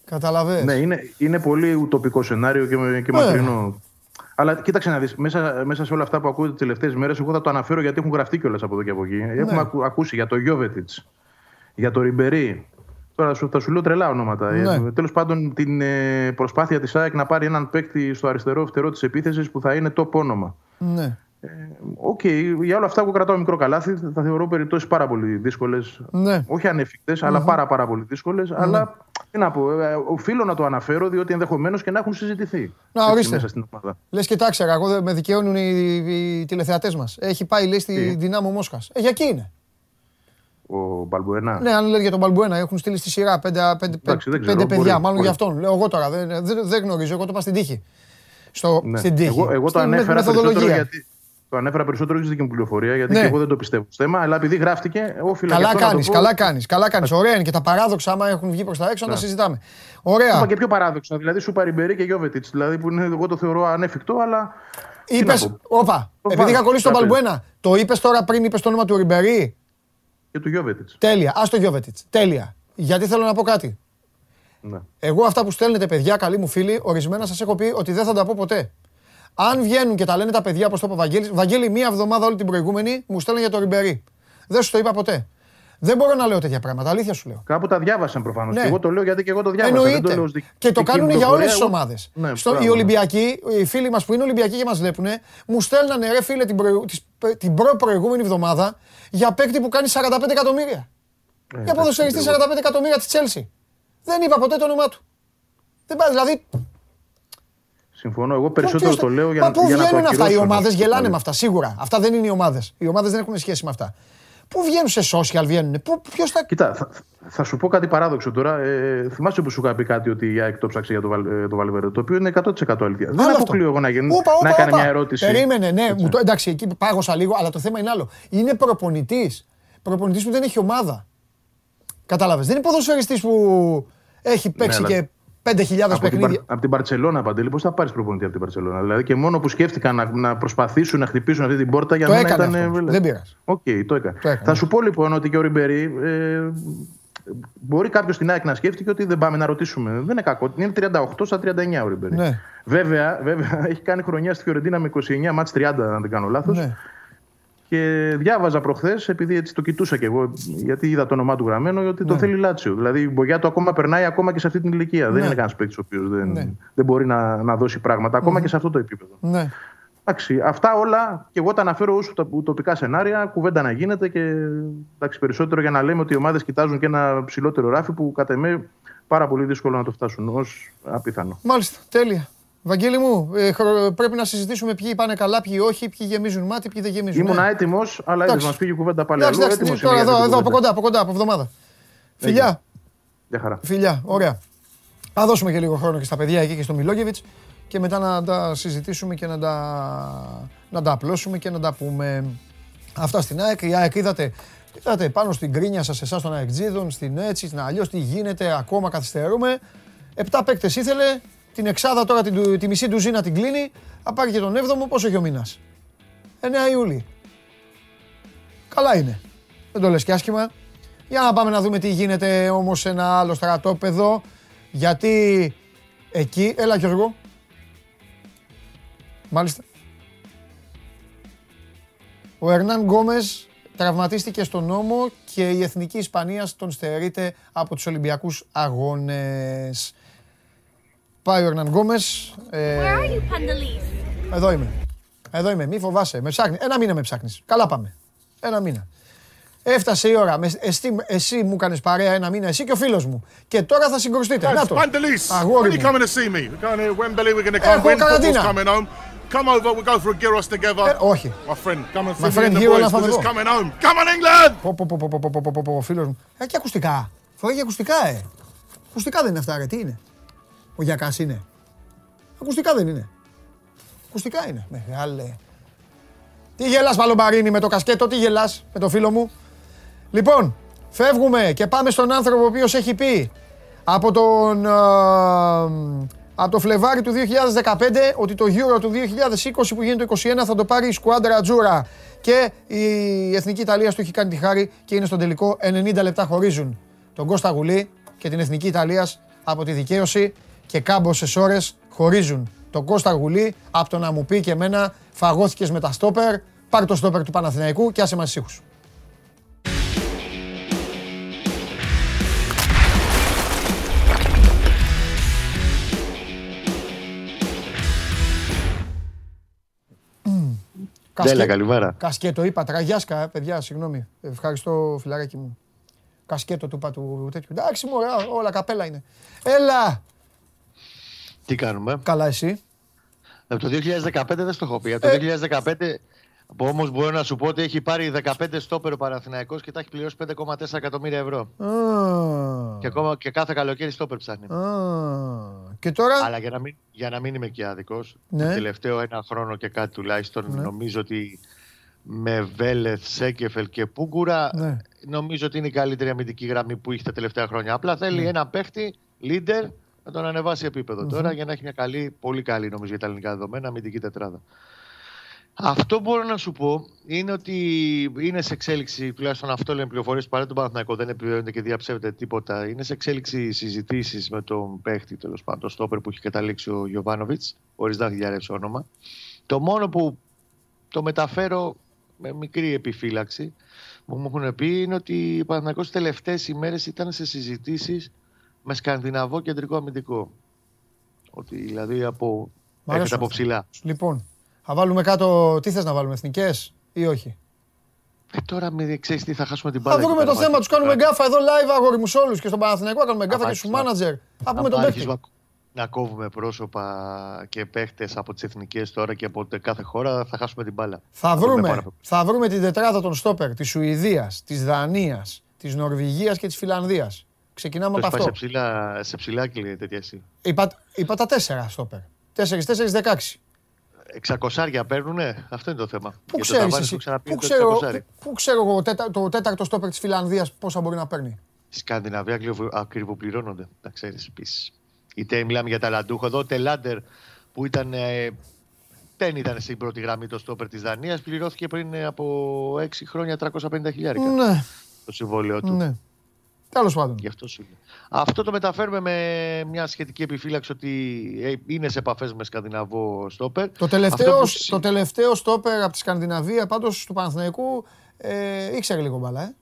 Καταλαβαίνεις. Ναι, είναι, είναι πολύ ουτοπικό σενάριο και, και ναι. μακρινό. Αλλά κοίταξε να δεις, μέσα, μέσα σε όλα αυτά που ακούτε τις τελευταίες μέρες, εγώ θα το αναφέρω γιατί έχουν γραφτεί κιόλας από εδώ και από εκεί. Ναι. Έχουμε ακούσει για το Γιόβετιτς, για το Ριμπερί. Τώρα θα σου λέω τρελά ονόματα. Ναι. Ε, Τέλος πάντων, την ε, προσπάθεια της ΑΕΚ να πάρει έναν παίκτη στο αριστερό φτερό της επίθεσης που θα είναι το όνομα. Ναι. Ε, OK, okay, για όλα αυτά που κρατάω μικρό καλάθι θα θεωρώ περιπτώσεις πάρα πολύ δύσκολες. Ναι. Όχι ανέφικτε, mm-hmm. αλλά πάρα, πάρα πολύ δύσκολες. Mm-hmm. Αλλά τι να πω, ε, οφείλω να το αναφέρω διότι ενδεχομένως και να έχουν συζητηθεί. Να ορίστε. Μέσα στην Λες και τα εγώ με δικαιώνουν οι, οι τηλεθεατές μας. Έχει πάει λέει στη τι; Δυνάμω Μόσχας. Ε, για εκεί είναι. Ο Μπαλμπουένα. Ναι, αν λέει για τον Μπαλμπουένα, έχουν στείλει στη σειρά πέντε, πέντε, Εντάξει, πέντε ξέρω, παιδιά. Μπορεί, μάλλον μπορεί. για αυτόν. Λέω εγώ τώρα. Δεν, δεν, δεν γνωρίζω. Εγώ το είπα στην τύχη. Στο, ναι. Στην τύχη. Εγώ, εγώ το ανέφερα περισσότερο γιατί, το ανέφερα περισσότερο όχι στην πληροφορία, γιατί ναι. και εγώ δεν το πιστεύω στο θέμα, αλλά επειδή γράφτηκε, όφιλα Καλά κάνεις, καλά κάνεις. Καλά κάνεις. Ωραία είναι και τα παράδοξα, άμα έχουν βγει προς τα έξω, να τα ναι. συζητάμε. Ωραία. Είπα και πιο παράδοξα. Δηλαδή, σου Ριμπερί και Γιώβετιτς. Δηλαδή, που είναι, εγώ το θεωρώ ανέφικτο, αλλά. Είπε. Όπα. Επειδή είχα κολλήσει τον Παλμπουένα, το είπες τώρα πριν είπες το όνομα του Ριμπερί; Και του Γιώβετιτς. Τέλεια. Α το Γιώβετιτς. Τέλεια. Γιατί θέλω να πω κάτι. Ναι. Εγώ αυτά που στέλνετε, παιδιά, καλοί μου φίλοι, ορισμένα σας έχω πει ότι δεν θα τα πω ποτέ. Αν βγαίνουν και τα λένε τα παιδιά, όπως το είπε ο Βαγγέλης, Βαγγέλη, μία εβδομάδα όλη την προηγούμενη μου στέλνουν για το Ριμπερί. Δεν σου το είπα ποτέ. Δεν μπορώ να λέω τέτοια πράγματα. Αλήθεια σου λέω. Κάπου τα διάβασαν προφανώς. Ναι. Και εγώ το λέω γιατί και εγώ το διάβασα. Εννοείται. Το και το κάνουν για όλες τις ομάδες. Ναι, οι Ολυμπιακοί, οι φίλοι μας που είναι Ολυμπιακοί και μας βλέπουν, μου στέλνανε ρε φίλε την, προ... την προ-προηγούμενη εβδομάδα για παίκτη που κάνει 45 εκατομμύρια. Ε, για ποδοσφαιριστή 45 εκατομμύρια της Τσέλση. Δεν είπα ποτέ το όνομά του. Δεν πάει, δηλαδή Συμφωνώ. Εγώ περισσότερο το λέω για, να Πού βγαίνουν αυτά. Οι ομάδες γελάνε με αυτά, σίγουρα. Αυτά δεν είναι οι ομάδες. Οι ομάδες δεν έχουν σχέση με αυτά. Πού βγαίνουν σε social, βγαίνουν; Ποιος θα. Κοίτα, θα, θα, σου πω κάτι παράδοξο τώρα. Ε, θυμάσαι που σου είχα πει κάτι ότι η ΑΕΚ το ψάξει για το, το Βαλβέρε, το οποίο είναι 100% αλήθεια. Δεν αποκλείω εγώ να, γίνει, να έκανε μια ερώτηση. Περίμενε, ναι. Μου το, εντάξει, εκεί πάγωσα λίγο, αλλά το θέμα είναι άλλο. Είναι προπονητής. Προπονητής που δεν έχει ομάδα. Κατάλαβες. Δεν είναι ποδοσφαιριστής που έχει παίξει ναι, και 5.000 παιχνίδια. από την Μπαρσελώνα, Παντελή, πώς θα πάρεις προπονητή από την Μπαρσελώνα. Δηλαδή και μόνο που σκέφτηκαν να, να προσπαθήσουν να χτυπήσουν αυτή την πόρτα για το να ήταν. Αυτό. Δεν πειράζει. OK, okay, το έκανε. Θα σου πω λοιπόν ότι και ο Ριμπερί. Ε, μπορεί κάποιος στην ΑΕΚ να σκέφτηκε ότι δεν πάμε να ρωτήσουμε. Δεν είναι κακό. Είναι 38 στα 39 ο Ριμπερί. Ναι. Βέβαια, βέβαια, έχει κάνει χρονιά στη Φιωρεντίνα με 29 μάτς 30, αν δεν κάνω λάθος. Ναι. Και διάβαζα προχθές, επειδή έτσι το κοιτούσα κι εγώ, γιατί είδα το όνομά του γραμμένο, ότι ναι. τον θέλει η Λάτσιο. Δηλαδή η μπογιά του ακόμα περνάει ακόμα και σε αυτή την ηλικία. Ναι. Δεν είναι κανένας παίκτης ο οποίος δεν, ναι. δεν μπορεί να, να δώσει πράγματα, ακόμα και σε αυτό το επίπεδο. Ναι. Εντάξει, αυτά όλα και εγώ τα αναφέρω ω τοπικά σενάρια, κουβέντα να γίνεται και εντάξει, περισσότερο για να λέμε ότι οι ομάδες κοιτάζουν και ένα ψηλότερο ράφι που κατά εμέ πάρα πολύ δύσκολο να το φτάσουν ως απίθανο. Μάλιστα, τέλεια. Βαγγέλη μου, ε, πρέπει να συζητήσουμε ποιοι πάνε καλά, ποιοι όχι, ποιοι γεμίζουν μάτι, ποιοι δεν γεμίζουν. Ήμουν ε. έτοιμος, αλλά έτσι μας πήγε η κουβέντα πάλι. Εντάξει, εντάξει, τώρα εδώ, εδώ, από κοντά, από κοντά, από εβδομάδα. Φιλιά. Για χαρά. Φιλιά, ωραία. Θα δώσουμε και λίγο χρόνο και στα παιδιά εκεί και στο Μιλόγεβιτς και μετά να τα συζητήσουμε και να τα, να τα απλώσουμε και να τα πούμε. Αυτά στην ΑΕΚ. Η ΑΕΚ είδατε, είδατε πάνω στην κρίνια σας, εσάς των ΑΕΚΤΖΙΔων, στην έτσι, στην αλλιώς, τι γίνεται, ακόμα καθυστερούμε. Επτά παίκτες ήθελε, την εξάδα τώρα την, τη μισή ντουζίνα την κλείνει. Θα πάρει και τον 7ο, πόσο έχει ο μήνας; 9 Ιούλη. Καλά είναι. Δεν το λες και άσχημα. Για να πάμε να δούμε τι γίνεται όμως σε ένα άλλο στρατόπεδο. Γιατί εκεί, έλα Γιώργο. Μάλιστα. Ο Ερνάν Γκόμες τραυματίστηκε στον νόμο και η Εθνική Ισπανία τον στερείται από τους Ολυμπιακούς Αγώνες. Πάει ο Ερνάν Γκόμες. Ε, εδώ είμαι. Εδώ είμαι. Μη φοβάσαι. Με ψάχνει. Ένα μήνα με ψάχνεις. Καλά πάμε. Ένα μήνα. Έφτασε η ώρα. Εσύ, εσύ μου έκανε παρέα ένα μήνα, εσύ και ο φίλος μου. Και τώρα θα συγκρουστείτε. Να το. Αγόρι μου. coming to see me? We're going to Wembley, we're going to come win, football's coming home. Come over, we'll go for a gyros together. Ε, όχι. My friend, come and see My me friend in the here, boys, να because φάμε it's εδώ. coming home. Come on, England! Πω, πω, πω, πω, πω, πω, πω, πω, πω, ο φίλος μου. Ε, και ακουστικά. Φοράει ακουστικά, ε. Ακουστικά δεν είναι αυτά, ρε. Τι είναι. Ο Γιακάς είναι. Ακουστικά δεν είναι. Ακουστικά είναι. Μεγάλε. Τι γελάς Παλομπαρίνη με το κασκέτο, τι γελάς με το φίλο μου. Λοιπόν, φεύγουμε και πάμε στον άνθρωπο ο οποίος έχει πει από τον, ε, από το Φλεβάρι του 2015 ότι το Euro του 2020 που γίνεται το 21 θα το πάρει η Σκουάντρα Τζούρα και η Εθνική Ιταλία του έχει κάνει τη χάρη και είναι στον τελικό 90 λεπτά χωρίζουν τον Κώστα Γουλή και την Εθνική Ιταλίας από τη δικαίωση και κάμποσες ώρες χωρίζουν τον Κώστα Γουλή από το να μου πει και εμένα φαγώθηκες με τα στόπερ, πάρει το στόπερ του Παναθηναϊκού και άσε μας ήχους. Ντέλα, καλημέρα. Κασκέτο είπα, τραγιάσκα, ε, παιδιά, συγγνώμη. Ευχαριστώ, φιλαράκι μου. Κασκέτο του είπα του τέτοιου. Εντάξει, μου, ωραία, όλα καπέλα είναι. Έλα! Τι κάνουμε; Καλά, εσύ. Από το 2015 δεν στο έχω πει. Από το 2015 που όμως μπορώ να σου πω ότι έχει πάρει 15 στόπερ ο Παναθηναϊκός και τα έχει πληρώσει 5,4 εκατομμύρια ευρώ. Α, Και, ακόμα, και κάθε καλοκαίρι στόπερ ψάχνει. α. Και τώρα; Αλλά για να μην, για να μην είμαι και άδικος, Ναι. το τελευταίο ένα χρόνο και κάτι τουλάχιστον νομίζω ότι με Βέλεθ, Σέκεφελ και Πούγκουρα Ναι. νομίζω ότι είναι η καλύτερη αμυντική γραμμή που είχε τα τελευταία χρόνια. Απλά θέλει Ναι. ένα παίχτη, leader, να τον ανεβάσει επίπεδο τώρα για να έχει μια καλή, πολύ καλή νομίζω για τα ελληνικά δεδομένα αμυντική τετράδα. Αυτό μπορώ να σου πω είναι ότι είναι σε εξέλιξη, τουλάχιστον αυτό λένε πληροφορίες παρά τον Παναθηναϊκό, δεν επιβεβαιώνεται και διαψεύδεται τίποτα. Είναι σε εξέλιξη συζητήσεις με τον παίχτη, τέλος πάντων, τον στόπερ που έχει καταλήξει ο Γιωβάνοβιτς, χωρί να έχει διαρρεύσει όνομα. Το μόνο που το μεταφέρω με μικρή επιφύλαξη που μου έχουν πει είναι ότι ο Παναθηναϊκός τις τελευταίες ημέρες ήταν σε συζητήσεις με σκανδιναβό κεντρικό αμυντικό. Ότι δηλαδή από, Μ' έρχεται αρέσουν από αυτά. ψηλά. Λοιπόν, θα βάλουμε κάτω. Τι θες να βάλουμε, εθνικές ή όχι; Ε, τώρα με ξέρεις τι θα χάσουμε την μπάλα. Θα εκεί βρούμε πέρα, το θέμα, Μάκη. τους κάνουμε γκάφα εδώ live αγόρι μου σε όλους και στον Παναθηναϊκό. Θα κάνουμε γκάφα και στους αρχίσουμε. μάνατζερ. Θα πούμε Άμα τον παίκτη. αρχίσουμε να κόβουμε πρόσωπα και παίχτες από τις εθνικές τώρα και από κάθε χώρα, θα χάσουμε την μπάλα. Θα δούμε βρούμε, πάρα πολύ. θα βρούμε την τετράδα των στόπερ της Σουηδίας, της Δανίας, της Νορβηγίας και της Φιλανδίας. Ξεκινάμε Το από έχει πάει αυτό. σε ψηλά, σε ψηλά και τέτοια εσύ. Είπα, είπα τα τέσσερα στόπερ. 4-4-16. 600 παίρνουνε, αυτό είναι το θέμα. Πού Για το ξέρεις ταβάνι εσύ, που ξαναπεί πού το ξέρω, 600. πού ξέρω εγώ τέτα- το τέταρτο στόπερ της Φιλανδίας πόσα μπορεί να παίρνει; Στη Σκανδιναβία ακριβο- ακριβοπληρώνονται, να ξέρεις επίσης. Είτε μιλάμε για ταλαντούχο εδώ, ο Τελάντερ που ήταν. ε, δεν ήταν στην πρώτη γραμμή το στόπερ της Δανίας, πληρώθηκε πριν ε, από 6 χρόνια 350 χιλιάρικα Ναι, το συμβόλαιο του. ναι. Τέλος πάντων. Γι' αυτό σου λέω. Αυτό το μεταφέρουμε με μια σχετική επιφύλαξη ότι ε, είναι σε επαφές με σκανδιναβό στόπερ. Το τελευταίο, Αυτό που- το τελευταίο στόπερ από τη Σκανδιναβία πάντως του Παναθηναϊκού ε, ήξερε λίγο μπαλά, ε.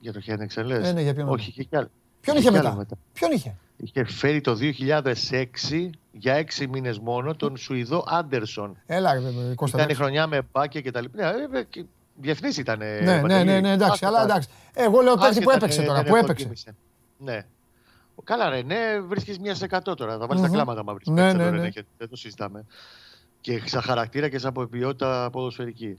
Για το Χένεξεν λες; Ε, ναι, για ποιον άλλο. Όχι, είχε κι άλλο. Ποιον είχε κι άλλο μετά. Ποιον είχε; Είχε φέρει το 2006 για έξι μήνες μόνο τον Σουηδό Άντερσον. Έλα, ρε, βέβαια, Κώστα. Ήταν η εντάξει. χρονιά με μπάκια και τα λοιπά. Ναι, ε, και Διεθνής ήταν. Ναι, ναι, ναι, ναι, εντάξει, αλλά εντάξει. Εγώ λέω παίκτη που έπαιξε τώρα, που έπαιξε. Ναι. Καλά, ρε, ναι, βρίσκεις μία σε 100 τώρα. Θα βάλεις τα κλάματα μα βρίσκεις. Ναι, ναι, ναι. Δεν το συζητάμε. Και σαν χαρακτήρα και σαν ποιότητα ποδοσφαιρική.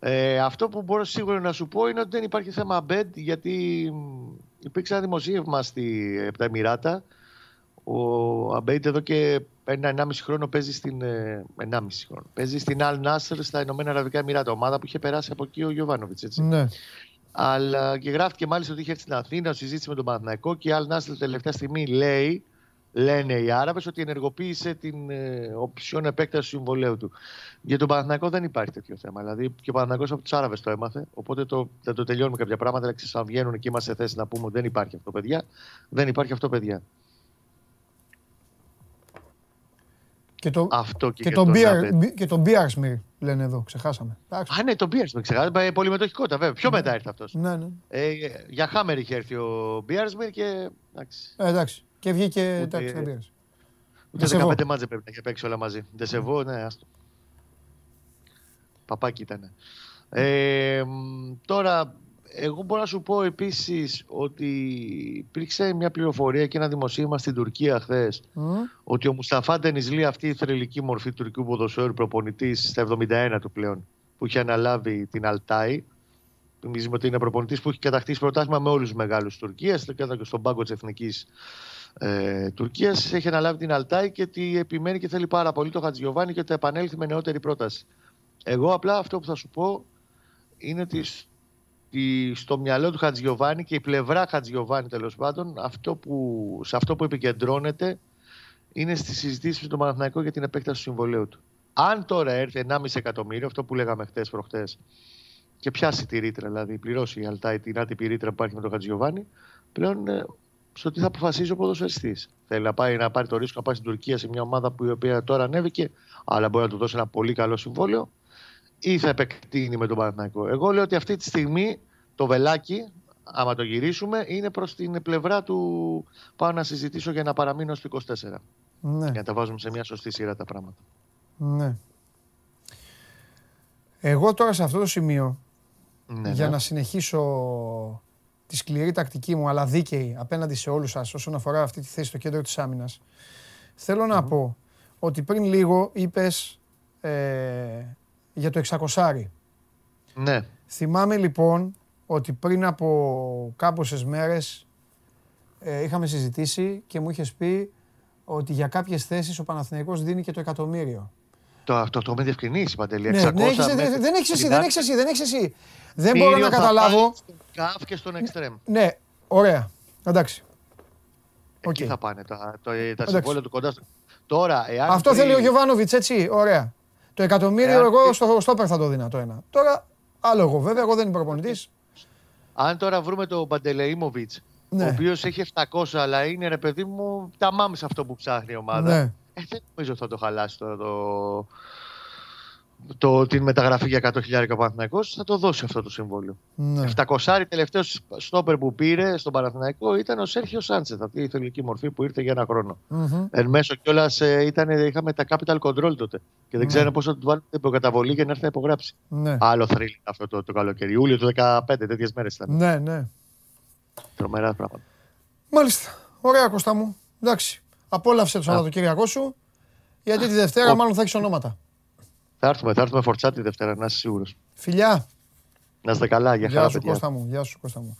Ε, αυτό που μπορώ σίγουρα να σου πω είναι ότι δεν υπάρχει θέμα bed γιατί υπήρξε ένα δημοσίευμα στη Επτά Εμμυράτα. Ο Αμπέιτ εδώ και ένα-ενάμιση χρόνο παίζει στην. Ε, ενάμιση χρόνο. Παίζει στην Al Nasser στα Ηνωμένα Αραβικά Εμμυράτα. Ομάδα που είχε περάσει από εκεί ο Γιωβάνοβιτς. Ναι. Αλλά και γράφτηκε μάλιστα ότι είχε έρθει στην Αθήνα, συζήτηση με τον Παναθηναϊκό και η Al Nasser τελευταία στιγμή λέει λένε οι Άραβες ότι ενεργοποίησε την ε, οψιόν επέκταση του συμβολέου του. Για τον Παναθηναϊκό δεν υπάρχει τέτοιο θέμα. Δηλαδή και ο Παναθηναϊκός από τους Άραβες το έμαθε. Οπότε το, θα το τελειώνουμε κάποια πράγματα. Αλλά αν βγαίνουν και είμαστε σε θέση να πούμε ότι δεν υπάρχει αυτό, παιδιά. Δεν υπάρχει αυτό, παιδιά. Και το, αυτό και, και, το, beer, και το Beersmere λένε εδώ, ξεχάσαμε. Α, ναι, το Beersmere ξεχάσαμε. Ε, πολυμετοχικότητα, βέβαια. Πιο ναι. μετά ήρθε αυτός. Ναι, ναι. Ε, για Χάμερ είχε έρθει ο Beersmere και. Εντάξει. Ε, εντάξει. Και βγήκε. Εντάξει, δεν πήρε. Ούτε 15 μάτζε πρέπει να έχει παίξει όλα μαζί. Δεσεβό, ναι, άστο. Παπάκι ήταν. Ε, τώρα, εγώ μπορώ να σου πω επίσης ότι υπήρξε μια πληροφορία και ένα δημοσίευμα στην Τουρκία χθες ότι ο Μουσταφά Ντενιζλή, αυτή η θρελική μορφή τουρκικού ποδοσφαίρου προπονητής στα 71 του πλέον, που είχε αναλάβει την Αλτάη, Νομίζουμε ότι είναι προπονητής που έχει κατακτήσει πρωτάθλημα με όλους τους μεγάλους Τουρκίας και στον πάγκο της εθνικής ε, Τουρκίας. Έχει αναλάβει την Αλτάη και ότι επιμένει και θέλει πάρα πολύ το Χατζιωβάνι και ότι θα επανέλθει με νεότερη πρόταση. Εγώ απλά αυτό που θα σου πω είναι ότι στο μυαλό του Χατζιωβάνι και η πλευρά Χατζιωβάνι τέλος πάντων αυτό που, σε αυτό που επικεντρώνεται είναι στη συζήτηση με τον Παναθηναϊκό για την επέκταση του συμβολέου του. Αν τώρα έρθει 1,5 εκατομμύριο, αυτό που λέγαμε χθες προχτές, και πιάσει τη ρήτρα, δηλαδή πληρώσει η Αλτάη την άτυπη ρήτρα που υπάρχει με τον Χατζιωβάνι, πλέον ε, στο τι θα αποφασίζει ο ποδοσφαιριστής. Θέλει να, πάει, να πάρει το ρίσκο να πάει στην Τουρκία σε μια ομάδα που η οποία τώρα ανέβηκε, αλλά μπορεί να του δώσει ένα πολύ καλό συμβόλαιο, ή θα επεκτείνει με τον Παναθηναϊκό. Εγώ λέω ότι αυτή τη στιγμή το βελάκι, άμα το γυρίσουμε, είναι προς την πλευρά του πάω να συζητήσω για να παραμείνω στο 24. Ναι. Για να τα βάζουμε σε μια σωστή σειρά τα πράγματα. Ναι. Εγώ τώρα σε αυτό το σημείο, ναι, για ναι. να συνεχίσω τη σκληρή τακτική μου, αλλά δίκαιη απέναντι σε όλους σας όσον αφορά αυτή τη θέση στο κέντρο της άμυνας. Θέλω να πω ότι πριν λίγο είπες ε, για το 600. Ναι. Θυμάμαι λοιπόν ότι πριν από κάποιες μέρες ε, είχαμε συζητήσει και μου είχες πει ότι για κάποιες θέσεις ο Παναθηναϊκός δίνει και το εκατομμύριο. Το, το, το έχουμε διευκρινίσει, Παντελή. Ναι, ναι, έχεις, δεν, δεν έχεις εσύ, δεν έχεις εσύ, δεν έχεις εσύ. Δεν μπορώ να καταλάβω. Στον ΚΑΦ και στον Εξτρέμ. Ναι, ωραία. Εντάξει. Εκεί okay. θα πάνε τα, το, τα συμβόλαια του κοντά. Τώρα, εάν Αυτό θέλει ο Γιωβάνοβιτς, έτσι. Ωραία. Το εκατομμύριο εάν... εγώ στο στόπερ θα το δίνα το ένα. Τώρα, άλλο εγώ βέβαια, εγώ δεν είμαι προπονητής. Αν τώρα βρούμε τον Παντελεήμοβιτς, ναι. ο οποίος έχει 700, αλλά είναι ρε παιδί μου, τα μάμι σε αυτό που ψάχνει η ομάδα. Ναι. Ε, δεν νομίζω ότι θα το χαλάσει τώρα το, το, την μεταγραφή για 100.000 ο Παναθηναϊκός θα το δώσει αυτό το συμβόλαιο. Ναι. 700 τελευταίο στόπερ που πήρε στον Παναθηναϊκό ήταν ο Σέρχιο Σάντσεθ, αυτή η θελική μορφή που ήρθε για ένα χρόνο. Mm-hmm. Εν μέσω κιόλας ε, είχαμε τα capital control τότε και δεν mm. ξέρανε πώ θα του βάλουν την προκαταβολή για να έρθει να υπογράψει. Ναι. Άλλο θρύλ αυτό το, το καλοκαίρι. Ιούλιο του 2015, τέτοιες μέρες ήταν. Ναι, ναι. Τρομερά πράγματα. Μάλιστα. Ωραία, Κώστα μου. Εντάξει. Απόλαυσε το Σαββατοκύριακό σου. Γιατί τη Δευτέρα μάλλον θα έχεις ονόματα. Θα έρθουμε, θα έρθουμε φορτσά τη Δευτέρα, να είσαι σίγουρος. Φιλιά. Να είστε καλά, για χαρά, Γεια σου, Κώστα μου. Γεια σου, Κώστα μου.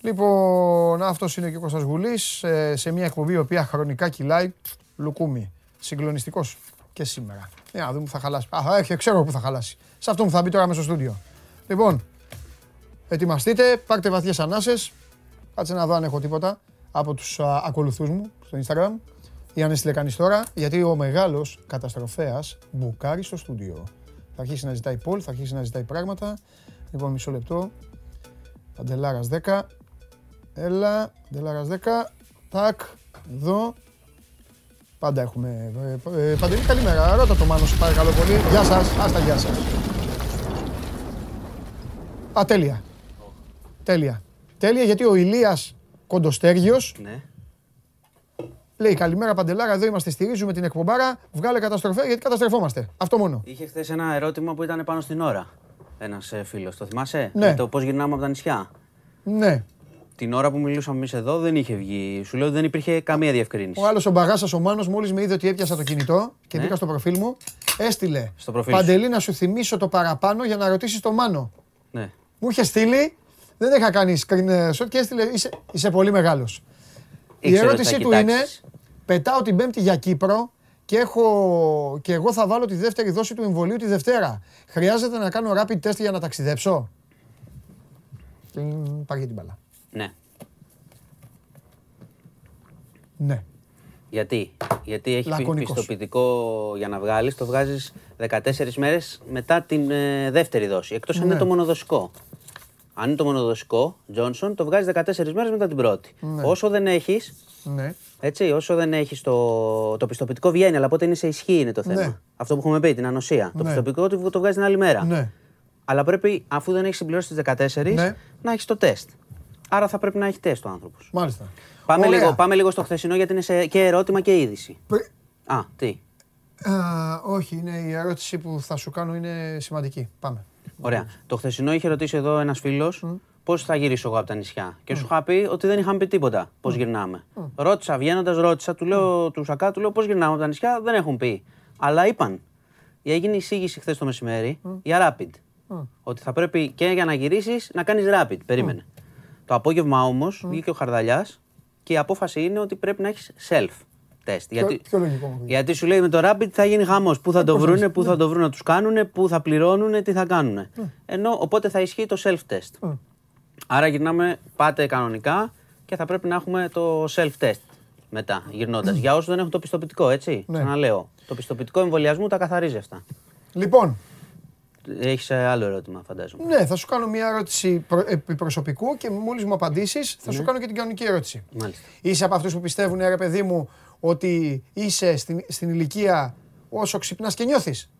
Λοιπόν, αυτός είναι και ο Κώστας Γουλής σε μια εκπομπή η οποία χρονικά κυλάει λουκούμι. Συγκλονιστικός και σήμερα. Για να δούμε που θα χαλάσει. Α, έχει, ξέρω που θα χαλάσει. Σε αυτό μου θα μπει τώρα μέσα στο στούντιο. Λοιπόν, ετοιμαστείτε, πάρτε βαθιές ανάσες. Κάτσε να δω αν έχω τίποτα από τους ακολουθούς μου στο Instagram ή αν έστειλε κανείς τώρα, γιατί ο μεγάλος καταστροφέας μπουκάρει στο στούντιο. Θα αρχίσει να ζητάει πόλ, θα αρχίσει να ζητάει πράγματα. Λοιπόν, μισό λεπτό. Παντελάρας 10. Έλα, Παντελάρας 10. Τάκ, εδώ. Πάντα έχουμε. Ε, ε, Παντελή, καλημέρα. Ρώτα το Μάνος, παρακαλώ πολύ. Γεια σας. Άστα, γεια σας. Α, τέλεια. Τέλεια. Τέλεια, γιατί ο Ηλίας Κοντοστέργιος ναι. Λέει καλημέρα Παντελάρα, εδώ είμαστε, στηρίζουμε την εκπομπάρα. Βγάλε καταστροφέ γιατί καταστρεφόμαστε. Αυτό μόνο. Είχε χθες ένα ερώτημα που ήταν πάνω στην ώρα. Ένας ε, φίλος, το θυμάσαι; Ναι. το πώς γυρνάμε από τα νησιά. Ναι. Την ώρα που μιλούσαμε εμείς εδώ δεν είχε βγει. Σου λέω ότι δεν υπήρχε καμία διευκρίνηση. Ο άλλος ο Μπαγάσας ο Μάνος, μόλις με είδε ότι έπιασα το κινητό και Ναι. μπήκα στο προφίλ μου, έστειλε. Στο προφίλ Παντελή, να σου θυμίσω το παραπάνω για να ρωτήσεις το Μάνο. Ναι. Μου είχε στείλει, δεν είχα κάνει screenshot και έστειλε. Είσαι, είσαι πολύ μεγάλος. Η Ήξερε ότι ερώτησή θα του είναι: κοιτάξεις. Πετάω την Πέμπτη για Κύπρο και, έχω, και εγώ θα βάλω τη δεύτερη δόση του εμβολίου τη Δευτέρα. Χρειάζεται να κάνω rapid test για να ταξιδέψω; Και πάρει και την μπαλά. ναι. Ναι. Γιατί, Γιατί έχει πι- Λακωνικός. πιστοποιητικό για να βγάλεις, το βγάζεις 14 μέρες μετά την ε, δεύτερη δόση. Εκτός αν Ναι. είναι το μονοδοσικό. Αν είναι το μονοδοσικό, Johnson, το βγάζει 14 μέρες μετά την πρώτη. Ναι. Όσο δεν έχεις, Ναι. έτσι, όσο δεν έχεις το, το πιστοποιητικό βγαίνει, αλλά πότε είναι σε ισχύ είναι το θέμα. Ναι. Αυτό που έχουμε πει, την ανοσία. Το Ναι. πιστοποιητικό το, το βγάζει την άλλη μέρα. Ναι. Αλλά πρέπει, αφού δεν έχεις συμπληρώσει τις 14, Ναι. να έχεις το τεστ. Άρα θα πρέπει να έχει τεστ ο άνθρωπος. Μάλιστα. Πάμε Ωραία. λίγο, πάμε λίγο στο χθεσινό γιατί είναι σε, και ερώτημα και είδηση. Πρι- Α, τι; Α, όχι, είναι η ερώτηση που θα σου κάνω είναι σημαντική. Πάμε. Ωραία. Το χθεσινό είχε ρωτήσει εδώ ένας φίλος πώς θα γυρίσω εγώ από τα νησιά. Και σου είχα πει ότι δεν είχαμε πει τίποτα πώς γυρνάμε. Ρώτησα, βγαίνοντας, ρώτησα, του λέω του Σακά, του λέω πώς γυρνάμε από τα νησιά. Δεν έχουν πει. Αλλά είπαν. Έγινε εισήγηση χθες το μεσημέρι για rapid. Ότι θα πρέπει και για να γυρίσεις να κάνεις rapid. Περίμενε. Το απόγευμα όμως βγήκε ο Χαρδαλιάς και η απόφαση είναι ότι πρέπει να έχεις self test. Γιατί, πιο λογικό μου βγήκε. γιατί σου λέει με το Rapid θα γίνει χαμός. Πού θα το βρούνε, πού θα το βρουν να τους κάνουν, πού θα πληρώνουν, τι θα κάνουν. Ενώ οπότε θα ισχύει το self-test. Άρα γυρνάμε, πάτε κανονικά και θα πρέπει να έχουμε το self-test μετά, γυρνώντας. Για όσους δεν έχουν το πιστοποιητικό, έτσι. Ναι. Ξαναλέω. Το πιστοποιητικό εμβολιασμού τα καθαρίζει αυτά. Λοιπόν, Έχεις άλλο ερώτημα, φαντάζομαι. ναι, θα σου κάνω μια ερώτηση προ- επί προσωπικού και μόλις μου απαντήσεις, θα Ναι. σου κάνω και την κανονική ερώτηση. Μάλιστα. Είσαι από αυτούς που πιστεύουν, ρε παιδί μου, ότι είσαι στην, στην ηλικία όσο ξυπνάς και νιώθεις.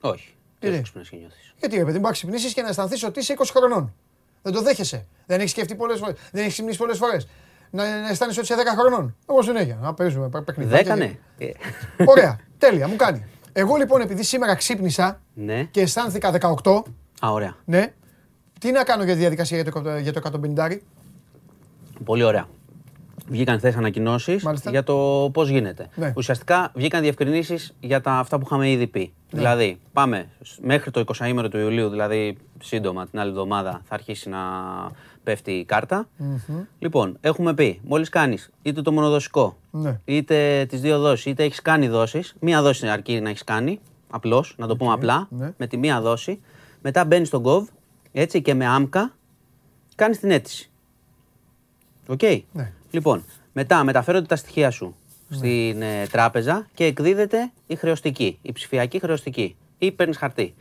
Όχι. Τι λέει; Δεν ξυπνάς και νιώθεις. Γιατί ρε παιδί μου, μπορεί να ξυπνήσεις και να αισθανθείς ότι είσαι 20 χρονών. Δεν το δέχεσαι. Δεν έχεις σκεφτεί πολλές φορές. Δεν έχεις ξυπνήσει πολλές φορές. Να, να αισθάνεσαι ότι είσαι 10 χρονών. Εγώ συνέχεια. Να παίζουμε παι- παιχνιδάκια. Δέκανε; Ε, Ωραία. Τέλεια, μου κάνει. Εγώ λοιπόν, επειδή σήμερα ξύπνησα Ναι. και αισθάνθηκα 18, Α, ωραία. ναι, τι να κάνω για τη διαδικασία για το, για το 150. Πολύ ωραία. Βγήκαν χθες ανακοινώσεις Μάλιστα. για το πώς γίνεται. Ναι. Ουσιαστικά βγήκαν διευκρινήσεις για τα, αυτά που είχαμε ήδη πει. Ναι. Δηλαδή, πάμε σ- μέχρι το 20 ημέρο του Ιουλίου, δηλαδή σύντομα την άλλη εβδομάδα θα αρχίσει να πέφτει η καρτα Λοιπόν, έχουμε πει, μόλις κάνεις είτε το μονοδοσικό, Ναι. είτε τις δύο δόσεις, είτε έχεις κάνει δόσεις. Μία δόση αρκεί να έχεις κάνει, απλώς, να το πούμε απλά, ναι. με τη μία δόση. Μετά μπαίνεις στον GOV, έτσι και με ΑΜΚΑ, κάνεις την αίτηση. Οκ. Ναι. Λοιπόν, μετά μεταφέρονται τα στοιχεία σου στην ε, τράπεζα και εκδίδεται η χρεωστική, η ψηφιακή χρεωστική. Ή παίρνεις χαρτί.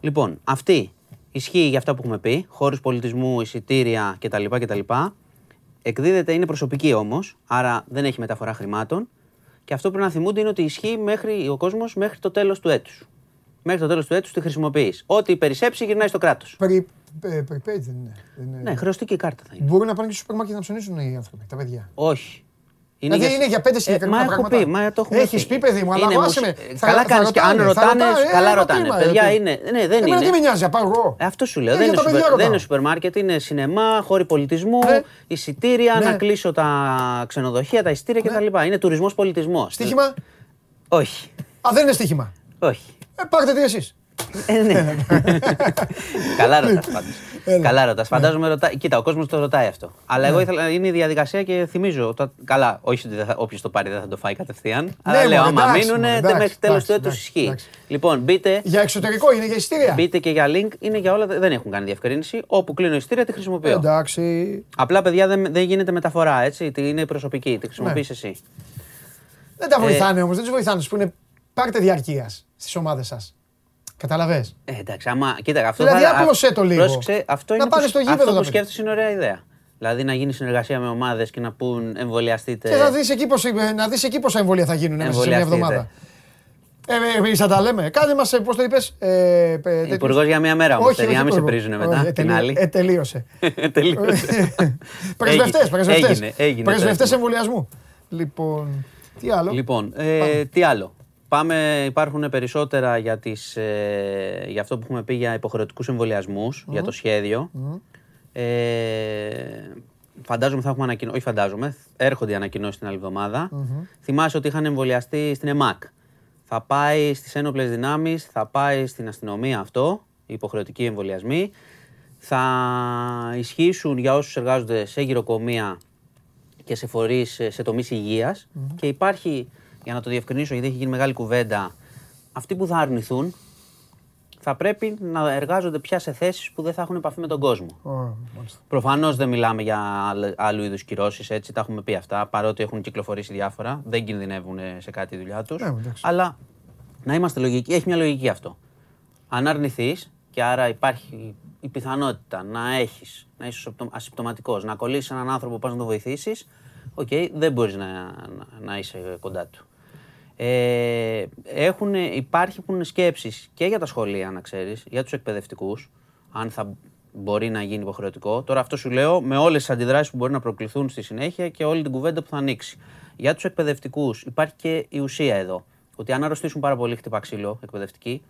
Λοιπόν, αυτή ισχύει για αυτά που έχουμε πει, χώρους πολιτισμού, εισιτήρια κτλ. κτλ. Εκδίδεται, είναι προσωπική όμως, άρα δεν έχει μεταφορά χρημάτων. Και αυτό που πρέπει να θυμούνται είναι ότι ισχύει μέχρι, ο κόσμος μέχρι το τέλος του έτους. Μέχρι το τέλος του έτους τη χρησιμοποιείς. Ό,τι περισσέψει γυρνάει στο κράτος. Περι, ε, prepaid δεν είναι. Δεν είναι. Ναι, χρεωστική κάρτα θα είναι. Μπορούν να πάνε και στο σούπερ μάρκετ να ψωνίσουν οι άνθρωποι, τα παιδιά. Όχι. δηλαδή είναι για πέντε συγκεκριμένα μα έχω πράγματα. πει, μα το έχουμε Έχεις πει. πει, παιδί μου, αλλά Είναι εγώ μουσ- άσε με. ε, Θα- Καλά θα κάνεις και αν ρωτάνε, θα ρωτάνε, ρωτάνε, ε, καλά ένα ρωτάνε. κρίμα, Παιδιά ε, είναι, ναι, δεν Εμένα είναι. τι με νοιάζει, να πάω εγώ. Ε, Αυτό σου λέω. Ε, δεν, για είναι τα παιδιά σούπερ, δεν ρωτάω. είναι σούπερ μάρκετ, είναι σινεμά, χώροι πολιτισμού, Ναι. εισιτήρια, Ναι. να κλείσω τα ξενοδοχεία, τα εισιτήρια κτλ. Είναι τουρισμός πολιτισμός. Στοίχημα; Όχι. Α, δεν είναι στοίχημα. Όχι. Ε, πάρτε τι εσείς. Ε, ναι. Καλά ρωτάς πάντως. Καλά ρωτάς. Φαντάζομαι ρωτά... Κοίτα, ο κόσμος το ρωτάει αυτό. Αλλά εγώ ήθελα. Είναι η διαδικασία και θυμίζω. Το... Καλά, όχι ότι όποιος το πάρει δεν θα το φάει κατευθείαν. αλλά λέω, μωρέ, άμα εντάξει, μείνουν, μωρέ, μέχρι εντάξει, τέλος εντάξει, του έτους εντάξει, ισχύει. εντάξει. Λοιπόν, μπείτε, Για εξωτερικό είναι για εισιτήρια. μπείτε και για link. Είναι για όλα. Δεν έχουν κάνει διευκρίνηση. Όπου κλείνω εισιτήρια τη χρησιμοποιώ. Εντάξει. Απλά, παιδιά, δεν, δεν γίνεται μεταφορά. Έτσι. Τι Είναι προσωπική. Τη χρησιμοποιείς Ναι. εσύ. Δεν τα Ε, βοηθάνε όμως, δεν τους βοηθάνε. Που είναι πάρτε διαρκείας στις ομάδες σας. Καταλαβέ. Ε, εντάξει, άμα. Κοίτα, αυτό Δηλαδή, θα, άπλωσέ το λίγο. Πρόσεξε, αυτό Να είναι πάνε που, στο γήπεδο αυτό τα που παιδιά. σκέφτεσαι είναι ωραία ιδέα. Δηλαδή να γίνει συνεργασία με ομάδες και να πούν εμβολιαστείτε. Και θα δεις εκεί πώς, ε, να δεις εκεί πόσα εμβόλια θα γίνουν μέσα σε μια Εμβολιαστείτε. εβδομάδα. Ε, ε, εμείς θα τα λέμε. Κάνε μας, πώς το είπες. Ε, ε, τέτοιος. Υπουργός για μία μέρα όμως. Όχι, Τελειά, όχι μην σε υπουργός. πρίζουνε Όχι, μετά. ε, την τελείω- άλλη. Ε, τελείωσε. Τελείωσε. Πρεσβευτές, Έγινε, πρεσβευτές. έγινε, έγινε το Πρεσβευτές αίσθημα. εμβολιασμού. Λοιπόν, τι άλλο; Λοιπόν, ε, τι άλλο; Πάμε, υπάρχουν περισσότερα για, τις, ε, για αυτό που έχουμε πει για υποχρεωτικούς εμβολιασμούς, για το σχέδιο. Ε, φαντάζομαι θα έχουμε ανακοινώσει. Όχι, φαντάζομαι. Έρχονται οι ανακοινώσεις την άλλη εβδομάδα. Θυμάσαι ότι είχαν εμβολιαστεί στην ΕΜΑΚ. Θα πάει στις ένοπλες δυνάμεις, θα πάει στην αστυνομία αυτό, οι υποχρεωτικοί εμβολιασμοί. Θα ισχύσουν για όσους εργάζονται σε γυροκομεία και σε φορείς σε τομείς υγείας. Και υπάρχει, για να το διευκρινίσω, γιατί έχει γίνει μεγάλη κουβέντα, αυτοί που θα αρνηθούν θα πρέπει να εργάζονται πια σε θέσεις που δεν θα έχουν επαφή με τον κόσμο. Ω, μάλιστα. Προφανώς δεν μιλάμε για άλλ- άλλου είδους κυρώσεις, έτσι τα έχουμε πει αυτά. Παρότι έχουν κυκλοφορήσει διάφορα, δεν κινδυνεύουν σε κάτι η δουλειά τους. Ναι, εντάξει. αλλά να είμαστε λογικοί, έχει μια λογική αυτό. Αν αρνηθείς και άρα υπάρχει η πιθανότητα να έχεις, να είσαι ασυμπτωματικός, να κολλήσεις έναν άνθρωπο που πας να τον βοηθήσεις, οκ, δεν μπορείς να, να, να είσαι κοντά του. Ε, έχουν, υπάρχουν σκέψεις και για τα σχολεία, να ξέρεις, για τους εκπαιδευτικούς, αν θα μπορεί να γίνει υποχρεωτικό. Τώρα αυτό σου λέω με όλες τις αντιδράσεις που μπορεί να προκληθούν στη συνέχεια και όλη την κουβέντα που θα ανοίξει. Για τους εκπαιδευτικούς υπάρχει και η ουσία εδώ, ότι αν αρρωστήσουν πάρα πολύ χτυπά ξύλο εκπαιδευτικοί,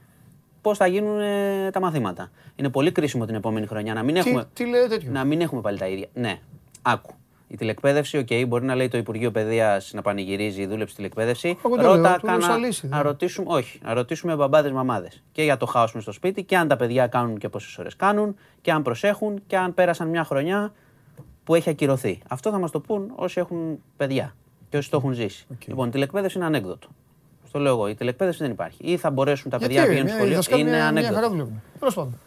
πώς θα γίνουν ε, τα μαθήματα. Είναι πολύ κρίσιμο την επόμενη χρονιά να μην έχουμε... Τι, τι λέει τέτοιο; Να μην έχουμε πάλι τα ίδια. Ναι, άκου. Η τηλεκπαίδευση, οκ, μπορεί να λέει το Υπουργείο Παιδείας να πανηγυρίζει, δούλεψε τηλεκπαίδευση. Εγώ το λέω, Ρώτα, του λέω κάνα- σαν λύση, να δεν- ρωτήσουμε, όχι, να ρωτήσουμε μπαμπάδες μαμάδες. Και για το χάος με στο σπίτι και αν τα παιδιά κάνουν και πόσες ώρες κάνουν και αν προσέχουν και αν πέρασαν μια χρονιά που έχει ακυρωθεί. Αυτό θα μας το πούν όσοι έχουν παιδιά και όσοι το έχουν ζήσει. Λοιπόν, η τηλεκπαίδευση είναι ανέκδοτο. Στο λέω εγώ. Η τηλεκπαίδευση δεν υπάρχει. Ή θα μπορέσουν τα παιδιά να Γιατί, πηγαίνουν μια, οι σχολείο. δασκάλοι Είναι μια, μια ανέκδοτο. χαρά δουλεύουν. Τέλος πάντων.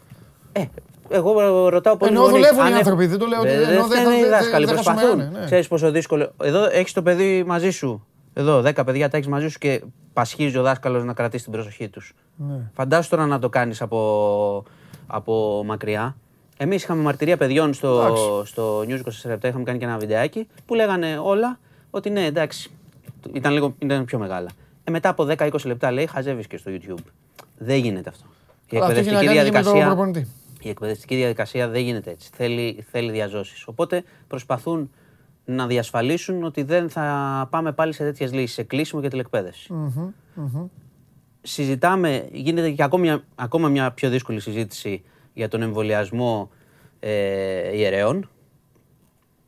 Ε, εγώ ρωτάω πολλού Ενώ δουλεύουν οι άνθρωποι, δεν το λέω ότι- ενώ δεν φταίνε θα- οι δεν- δάσκαλοι, δεν προσπαθούν. χασομερώνε, ναι. Ξέρεις πόσο δύσκολο. Εδώ έχεις το παιδί μαζί σου. Εδώ, 10 παιδιά τα έχεις μαζί σου και πασχίζει ο δάσκαλος να κρατήσει την προσοχή τους. Ναι. Φαντάσου τώρα να το κάνεις από, από μακριά. Εμείς είχαμε μαρτυρία παιδιών στο, Εντάξει. στο News 24 είχαμε κάνει και ένα βιντεάκι που λέγανε όλα ότι ναι, εντάξει, ήταν, λίγο, ήταν πιο μεγάλα. Ε, μετά από 10-20 λεπτά λέει χαζεύεις και στο YouTube. Δεν γίνεται αυτό. Η Αλλά αυτό έχει να εκπαιδευτική κάνει και με τον διαδικασία. Προπονητή. Η εκπαιδευτική διαδικασία δεν γίνεται έτσι. Θέλει, θέλει διαζώσεις. Οπότε προσπαθούν να διασφαλίσουν ότι δεν θα πάμε πάλι σε τέτοιες λύσεις, σε κλείσιμο και τηλεκπαίδευση. Συζητάμε, γίνεται και ακόμα μια, ακόμα μια πιο δύσκολη συζήτηση για τον εμβολιασμό ε, ιερέων,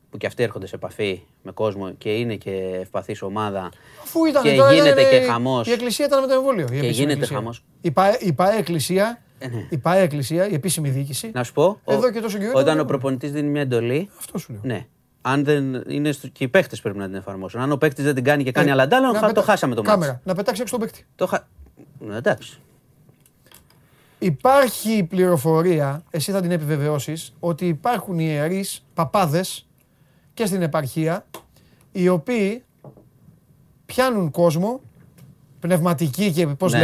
που και αυτοί έρχονται σε επαφή με κόσμο και είναι και ευπαθής ομάδα Αφού ήταν και τώρα, γίνεται ήταν, και ε, χαμός. Η εκκλησία ήταν με το εμβόλιο. η επίσημη γίνεται εκκλησία. χαμός. Η ΠΑΕ, η ΠΑΕ εκκλησία, Ε, ναι. η ΠΑΕ εκκλησία, η επίσημη διοίκηση. Να σου πω, ο- Εδώ και τόσο καιρό όταν ήταν ο εδώ. προπονητής δίνει μια εντολή, Αυτό σου λέω. Ναι. Αν δεν είναι στο... και οι παίχτε πρέπει να την εφαρμόσουν. Αν ο παίχτη δεν την κάνει και κάνει Ε, άλλα αντάλλα, να χα- το πετά- χάσαμε το μάτι. Κάμερα, να πετάξει έξω τον παίκτη. Το χα... Ναι, εντάξει. Υπάρχει πληροφορία, εσύ θα την επιβεβαιώσεις, ότι υπάρχουν ιερείς παπάδες και στην επαρχία, οι οποίοι πιάνουν κόσμο, πνευματικοί και πώς Ναι, ναι.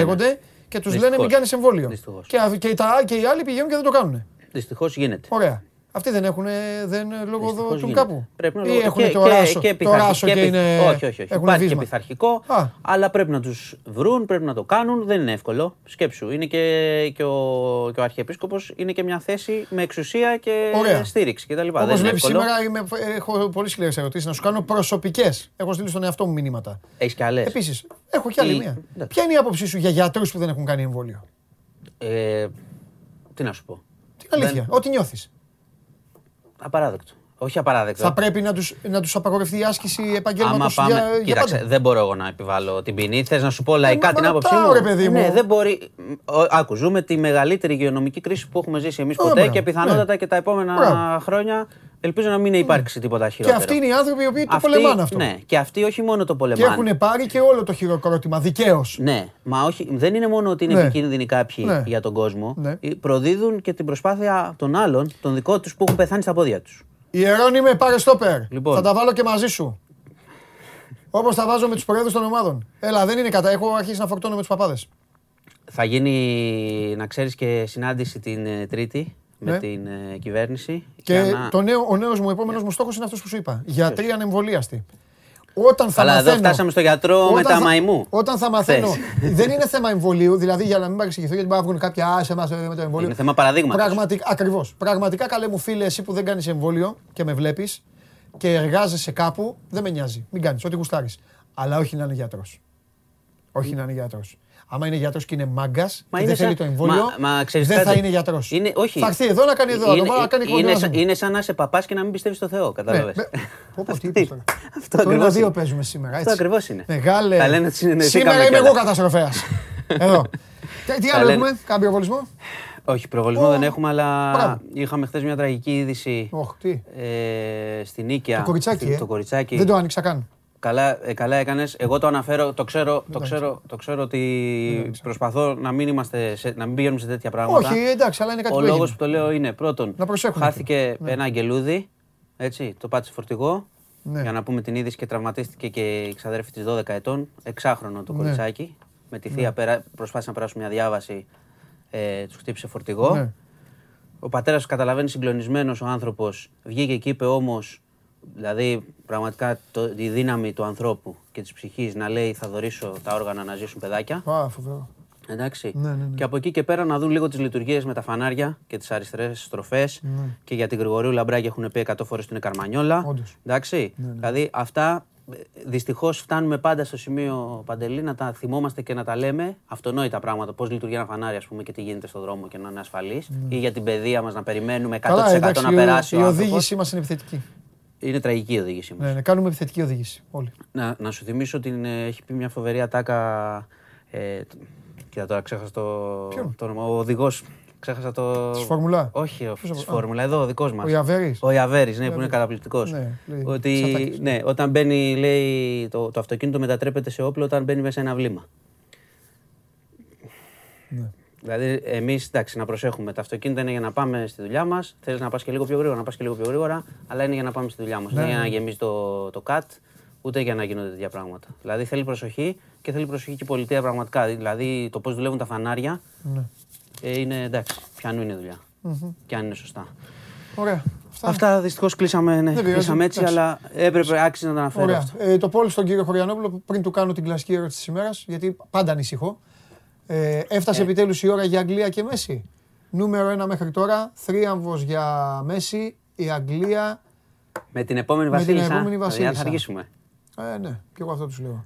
Λέγονται, και τους Δυστυχώς. λένε μην κάνεις εμβόλιο. Δυστυχώς. Και, α- και, τα, και οι άλλοι πηγαίνουν και δεν το κάνουν. Δυστυχώς γίνεται. Ωραία. Αυτοί δεν έχουν δεν λόγω Δυστυχώς του γίνεται. κάπου. Πρέπει να Ή λόγω- έχουν και, το και- ράσο, και το πειθαρχη- ράσο και πειθ- είναι. Όχι, όχι, όχι. έχουν Υπάρχει και βίσμα. πειθαρχικό, Α. αλλά πρέπει να τους βρουν, πρέπει να το κάνουν. Δεν είναι εύκολο. Σκέψου. Είναι και, και ο, και ο Αρχιεπίσκοπος είναι και μια θέση με εξουσία και Ωραία. στήριξη κτλ. Δεν Όπως είναι βλέπεις εύκολο. σήμερα, είμαι, έχω πολύ σκληρές ερωτήσεις να σου κάνω προσωπικές. Έχω στείλει στον εαυτό μου μηνύματα. Έχεις κι άλλες; Επίσης, έχω κι άλλη Η- μία. εντάξει. Ποια είναι η άποψή σου για γιατρούς που δεν έχουν κάνει εμβόλιο; Ε, τι να σου πω. Την αλήθεια, ό,τι νιώθεις. Απαράδεκτο. Όχι απαράδεκτο. Θα πρέπει να τους να τους απαγορευτεί η άσκηση επαγγέλματος Άμα πάμε. για, για Κοίταξε, πάντα. δεν μπορώ εγώ να επιβάλλω την ποινή. Θες να σου πω λαϊκά Ε, μα την άποψή ρωτάω, μου; ρε παιδί μου. Ναι, δεν μπορεί. Ο- Άκου, ζούμε τη μεγαλύτερη υγειονομική κρίση που έχουμε ζήσει εμείς Α, ποτέ μπράβο, και πιθανότατα ναι. και τα επόμενα Μπράβο. χρόνια ελπίζω να μην υπάρξει τίποτα Και χειρότερο. αυτοί είναι οι άνθρωποι οι οποίοι το Αυτοί- πολεμάνε αυτό. Ναι, και αυτοί όχι μόνο το Και πολεμάνε. έχουν πάρει και όλο το χειροκρότημα δικαίως. Ναι, μα όχι, δεν είναι μόνο ότι είναι Ναι. επικίνδυνοι κάποιοι Ναι. για τον κόσμο. Ναι. Ε, Προδίδουν και την προσπάθεια των άλλων, των δικών τους που έχουν πεθάνει στα πόδια τους. Ιερώνυμε, πάρε στόπερ. Λοιπόν. Θα τα βάλω και μαζί σου. Όπως τα βάζω με τους προέδρους των ομάδων. Έλα, δεν είναι κατά. Έχω αρχίσει να φορτώνω με τους παπάδες. Θα γίνει, να ξέρεις, και συνάντηση την ε, Τρίτη με Ναι. την ε, κυβέρνηση. Και για να- το νέο, ο νέος μου επόμενος μου στόχος είναι αυτός που σου είπα. Γιατροί ανεμβολίαστοι. Όταν θα Αλλά εδώ μαθαίνω, φτάσαμε στο γιατρό όταν με τα θα- μαϊμού. Όταν θα μαθαίνω. Θες. δεν είναι θέμα εμβολίου, δηλαδή για να μην παρεξηγηθώ, γιατί μπορεί να βγουν κάποια άσε μας με το εμβόλιο. Είναι θέμα παραδείγματος. Πραγματικά, ακριβώς. Πραγματικά, καλέ μου φίλε, εσύ που δεν κάνεις εμβόλιο και με βλέπεις και εργάζεσαι κάπου, δεν με νοιάζει. Μην κάνεις, ό,τι γουστάρεις. Αλλά όχι να είναι γιατρός. Όχι να είναι γιατρός. Άμα είναι γιατρός και είναι μάγκας και είναι δεν θέλει σαν- το εμβόλιο, Μα- μα ξέρεις δεν θα κάτι. είναι γιατρός. Είναι- όχι. Θα έρθει εδώ να κάνει εδώ, είναι, να να κάνει είναι, κοντά. σαν- είναι σαν να είσαι παπάς και να μην πιστεύεις στο Θεό. Κατάλαβες. Ναι, Πω πω, τι είπες τώρα. Αυτό Το ένα ακριβώς δύο είναι. παίζουμε σήμερα. Αυτό έτσι. ακριβώς είναι. Μεγάλε. Τα λένε ότι συνεννοηθήκαμε Σήμερα είμαι κιόλας. εγώ καταστροφέας. Εδώ. Τι- Τι Τα άλλο λένε- έχουμε, κάποιο βολισμό. Όχι, προβολισμό Ω, δεν έχουμε, αλλά μπράβο. είχαμε χθες μια τραγική είδηση Ωχ, τι. ε, στην Νίκαια. Το κοριτσάκι, στη- ε. Το κοριτσάκι. Δεν το άνοιξα καν. Καλά, ε, καλά έκανες. Εγώ το αναφέρω, το ξέρω, το ξέρω, το ξέρω ότι προσπαθώ να μην, είμαστε σε, να μην πηγαίνουμε σε τέτοια πράγματα. Όχι, εντάξει, αλλά είναι κάτι Ο που λόγος έγινε. που το λέω είναι πρώτον, Να προσέχουμε. χάθηκε ένα αγγελούδι, έτσι, το πάτησε φορτηγό. Ναι. Για να πούμε την είδηση και τραυματίστηκε και η ξαδέρφη της 12 ετών, εξάχρονο το Ναι. κοριτσάκι. Με τη θεία πέρα, προσπάθησε να περάσουν μια διάβαση, ε, τους χτύπησε φορτηγό. Ναι. Ο πατέρας του καταλαβαίνει συγκλονισμένος ο άνθρωπος. Βγήκε και είπε όμως, δηλαδή πραγματικά το, η δύναμη του ανθρώπου και της ψυχής να λέει θα δωρήσω τα όργανα να ζήσουν παιδάκια. Α, φοβερό. Εντάξει. Ναι, ναι, ναι. Και από εκεί και πέρα να δουν λίγο τις λειτουργίες με τα φανάρια και τις αριστερές στροφές. Και για την Γρηγορίου Λαμπράκη έχουν πει 100 φορές ότι είναι καρμανιόλα. Ναι. Όντως. Εντάξει. Δηλαδή αυτά δυστυχώς φτάνουμε πάντα στο σημείο παντελή να τα θυμόμαστε και να τα λέμε αυτονόητα πράγματα. Πώς λειτουργεί ένα φανάρι, ας πούμε, και τι γίνεται στον δρόμο και να είναι ασφαλής. Ή για την παιδεία μας να περιμένουμε 100% Ναι. Καλά, εντάξει, να η- περάσει η ο άνθρωπος. οδήγησή μας είναι επιθετική. Είναι τραγική η οδήγησή μας. Ναι, ναι, κάνουμε επιθετική οδήγηση. Όλοι. Να, να σου θυμίσω ότι είναι- έχει πει μια φοβερή ατάκα. Ε, τ- κοίτα τώρα, ξέχασα το, Ποιον; το όνομα. Ο οδηγός. Ξέχασα το. Της Φόρμουλα; Όχι, ο, Ποιος της από- Φόρμουλα. Εδώ ο δικός μας. Ο Ιαβέρης. Ο Ιαβέρης, ναι, που είναι Ιαβέρης. καταπληκτικός. Ναι, λέει, ότι τσατάκης. ναι, όταν μπαίνει, λέει, το, το αυτοκίνητο μετατρέπεται σε όπλο όταν μπαίνει μέσα ένα βλήμα. Ναι. Δηλαδή, εμείς εντάξει, να προσέχουμε. Τα αυτοκίνητα είναι για να πάμε στη δουλειά μας. Θέλεις να πας και λίγο πιο γρήγορα, να πας και λίγο πιο γρήγορα, αλλά είναι για να πάμε στη δουλειά μας. Ναι, Δεν για ναι. να γεμίσει το, το cut, ούτε για να γίνονται τέτοια πράγματα. Δηλαδή, θέλει προσοχή και θέλει προσοχή και η πολιτεία πραγματικά. Δηλαδή, το πώς δουλεύουν τα φανάρια Ναι. ε, είναι εντάξει, πιανού είναι δουλειά. Και αν είναι σωστά. Ωραία. Αυτά. Αυτά δυστυχώς κλείσαμε, ναι, πειράζει, κλείσαμε έτσι, εντάξει. αλλά έπρεπε άξιζε να τα αναφέρω. Ωραία. αυτό. Ε, το πόλ στον κύριο Χωριανόπουλο, πριν του κάνω την κλασική ερώτηση της ημέρας, γιατί πάντα ανησυχώ. Ε, έφτασε επιτέλους η ώρα για Αγγλία και Μέση. Νούμερο ένα μέχρι τώρα, θρίαμβος για Μέση, η Αγγλία. Με την επόμενη Με την Βασίλισσα. επόμενη δηλαδή, Βασίλισσα. Θα αργήσουμε. Ε, ναι, και εγώ αυτό τους λέω.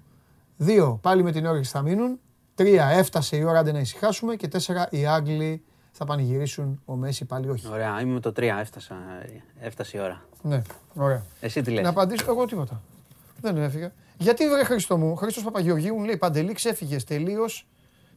Δύο, πάλι με την όρεξη θα μείνουν. Τρία, έφτασε η ώρα άντε να ησυχάσουμε. Και τέσσερα, οι Άγγλοι θα πανηγυρίσουν. Ο Μέση πάλι όχι. Ωραία, είμαι με το 3, έφτασα, έφτασε η ώρα. Ναι, ωραία. Εσύ τι λες; Να απαντήσω εγώ τίποτα. Δεν έφυγα. Γιατί βρε Χρήστο μου, ο Χρήστο Παπαγεωργίου μου λέει Παντελή, ξέφυγες τελείως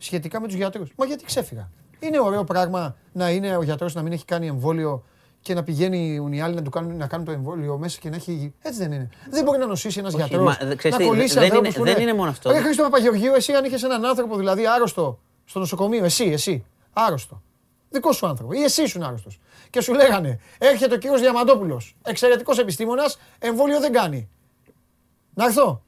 σχετικά με τους γιατρούς. Μα γιατί ξέφυγα. Είναι ωραίο πράγμα να είναι ο γιατρός να μην έχει κάνει εμβόλιο και να πηγαίνουν οι άλλοι να του κάνουν, να κάνουν το εμβόλιο μέσα και να έχει. Έτσι δεν είναι. Δεν μπορεί να νοσήσει ένας Όχι, γιατρός. μα, δε- ξέρεις Να τι, κολλήσει δεν ανθρώπους είναι- που δεν είναι- είναι μόνο αυτό. Ρε Χρήστο Παπαγεωργίου, εσύ αν είχες έναν άνθρωπο δηλαδή άρρωστο στο νοσοκομείο, εσύ, εσύ, άρρωστο. Δικό σου άνθρωπο. Ή εσύ ήσουν άρρωστος. Και σου λέγανε, έρχεται ο κύριος Διαμαντόπουλος, εξαιρετικός επιστήμονας, εμβόλιο δεν κάνει. Να έρθω.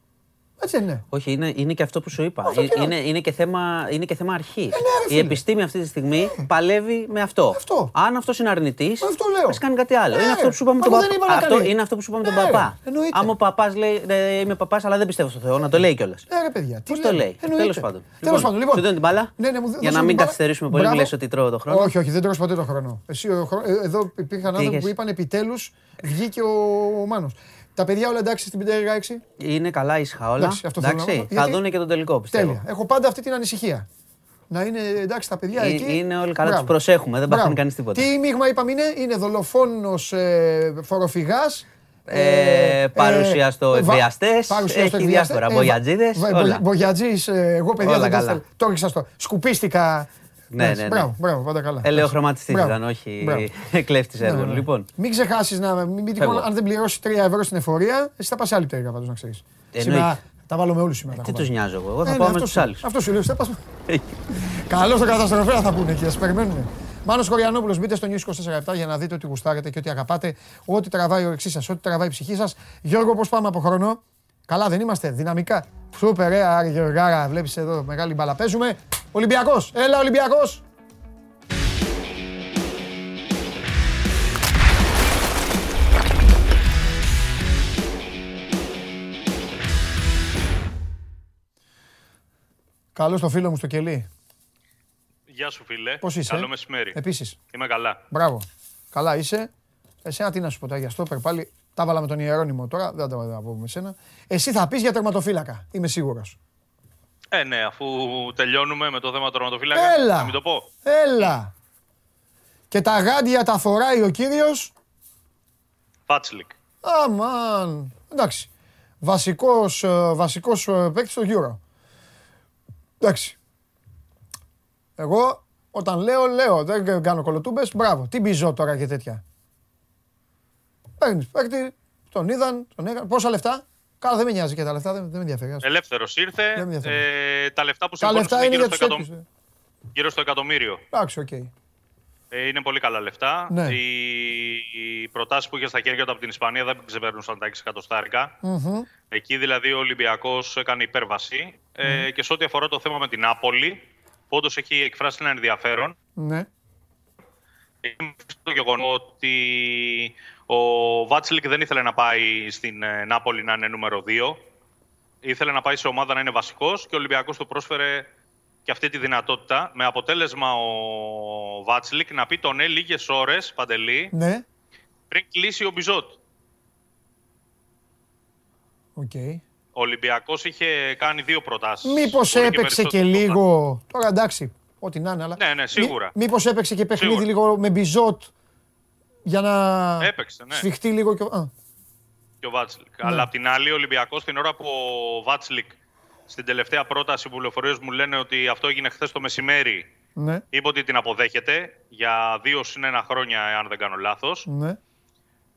Έτσι δεν είναι. Όχι, είναι, είναι και αυτό που σου είπα. Αυτό Ε, τι να- είναι, είναι, και θέμα, είναι και θέμα αρχής. ναι, ρε Η φίλε. επιστήμη αυτή τη στιγμή παλεύει με αυτό. Αυτό. Αν αυτός είναι αρνητής, Αυτό λέω. ας κάνει κάτι άλλο. Ναι, είναι αυτό που σου είπαμε μα τον εγώ δεν παπά. είπα να Αυτό κάνει. είναι αυτό που σου είπαμε τον Ναι, ρε, παπά. εννοείται. Άμα ο παπάς λέει «Ε, Είμαι παπάς, αλλά δεν πιστεύω στο Θεό, να το λέει κιόλας. Ε, ρε παιδιά, τι Πώ το λέμε. λέει; Εννοείται. Τέλος πάντων. Τέλος πάντων, λοιπόν. Σου δίνω την μπάλα. Ναι, ναι, μου δ- για δώσε να μου μην την μπάλα. καθυστερήσουμε πολύ, μου Μπράβο. λε ότι τρώω το χρόνο. Όχι, όχι, δεν τρώω ποτέ το χρόνο. Εσύ, ο χρόνο- ε, εδώ υπήρχαν άνθρωποι είχες; που είπαν επιτέλους βγήκε ο, ο Μάνος. Τα παιδιά όλα εντάξει στην πεντέρυγα 6. Είναι καλά, ήσυχα όλα. Εντάξει, αυτό θέλω να Εντάξει, μάθω. θα Γιατί- δούνε και τον τελικό πιστεύω. Τέλεια. Έχω πάντα αυτή την ανησυχία. Να είναι εντάξει τα παιδιά Ε, εκεί. είναι όλοι καλά, Μπράβο. τους προσέχουμε, δεν Μπράβο. παθαίνει κανείς τίποτα. Τι μείγμα είπαμε είναι, είναι δολοφόνος ε, φοροφυγάς. Ε, παρουσία στο βα- εκβιαστές, παρουσία στο έχει εκβιαστές, διάφορα, ε, μπογιατζίδες, βα- όλα. Μπογιατζής, ε, εγώ παιδιά Όλα δεν τα καλά. θέλω. Το έριξα στο. Σκουπίστηκα. Ναι, Εντάξει, ναι, ναι. Μπράβο, μπράβο, πάντα καλά. Ελαιοχρωματιστής Μπράβο. ήταν, όχι Μπράβο. κλέφτης Ναι, έργων. ναι. Λοιπόν, Μην ξεχάσεις να. Μην, μην, Φεύγω. αν δεν πληρώσει 3 ευρώ στην εφορία, εσύ θα πας σε άλλη πτέρυγα πάντως να ξέρεις. Εννοείται. Σήμερα τα βάλω με όλους σήμερα. τα τι έχω τους βάλει. νοιάζω εγώ, εγώ θα Ε, πάω ναι, με αυτό τους σου- άλλους. Αυτό σου λέω, θα πας. Καλό στο καταστροφέα θα πούνε και ας περιμένουμε. Μάνος Κοριανόπουλος, μπείτε στο News 24 για να δείτε ότι γουστάρετε και ότι αγαπάτε, ό,τι τραβάει ο εξής σας, ό,τι τραβάει η ψυχή σας. Γιώργο, πώς πάμε από χρόνο; Καλά, δεν είμαστε δυναμικά. Σούπερ, ρε, Άρη Γεωργάρα, βλέπεις εδώ μεγάλη μπάλα. Παίζουμε. Ολυμπιακός, έλα Ολυμπιακός. Καλό στο φίλο μου στο κελί. Γεια σου, φίλε. Πώς είσαι; Καλό μεσημέρι. Επίσης. Είμαι καλά. Μπράβο. Καλά είσαι. Εσένα τι να σου πω τώρα για στόπερ πάλι. Τα βάλα με τον Ιερόνιμο τώρα, δεν τα βάλα από με σένα. Εσύ θα πεις για τερματοφύλακα, είμαι σίγουρος. Ε, ναι, αφού τελειώνουμε με το θέμα του τερματοφύλακα. Έλα. Να μην το πω. Έλα. Και τα γάντια τα φοράει ο κύριος. Βάτσλικ. Αμάν. Εντάξει. Βασικός, ε, βασικός ε, παίκτης στο Euro. Εντάξει. Εγώ όταν λέω, λέω. Δεν κάνω κωλοτούμπες. Μπράβο. Τι Μπιζότ τώρα και τέτοια. Παίρνεις παίκτη, τον είδαν, τον έκαναν. Πόσα λεφτά; Καλά δεν με νοιάζει και τα λεφτά, δεν, δεν με ενδιαφέρει. ας. Ελεύθερος Δεν ήρθε. με ενδιαφέρει. Ε, τα λεφτά που Τα συμφώνησαν λεφτά είναι γύρω, για στο τους εκατο... τέτοιους. ε. γύρω στο εκατομμύριο. Εντάξει, οκ. Ε, είναι πολύ καλά λεφτά. Ναι. Οι, οι προτάσεις που είχε στα χέρια του από την Ισπανία δεν ξεπερνούσαν τα 6 εκατοστάρικα. Μμμ. Εκεί δηλαδή ο Ολυμπιακός έκανε υπέρβαση. Ε, και σε ό,τι αφορά το θέμα με την Νάπολη, που όντως έχει εκφράσει ένα ενδιαφέρον, Ναι. είναι το γεγονός ότι ο Βάτσλικ δεν ήθελε να πάει στην ε, Νάπολη να είναι νούμερο 2. Ήθελε να πάει σε ομάδα να είναι βασικός και ο Ολυμπιακός του πρόσφερε και αυτή τη δυνατότητα. Με αποτέλεσμα ο Βάτσλικ να πει το ναι λίγες ώρες, Παντελή, Ναι. πριν κλείσει ο Μπιζότ. Οκ. Ο Ολυμπιακός είχε κάνει δύο προτάσεις. Μήπως έπαιξε και λίγο. Τώρα εντάξει, ό,τι να είναι, αλλά. Ναι, ναι, σίγουρα. Μή, Μήπως έπαιξε και παιχνίδι Σίγουρα. λίγο με Μπιζότ για να Έπαιξε, ναι. σφιχτεί λίγο. Και... Α, και ο Βάτσλικ. Ναι. Αλλά απ' την άλλη, ο Ολυμπιακός την ώρα που ο Βάτσλικ στην τελευταία πρόταση που πληροφορίες μου λένε ότι αυτό έγινε χθες το μεσημέρι, ναι, είπε ότι την αποδέχεται για δύο συν ένα χρόνια, αν δεν κάνω λάθος. ναι.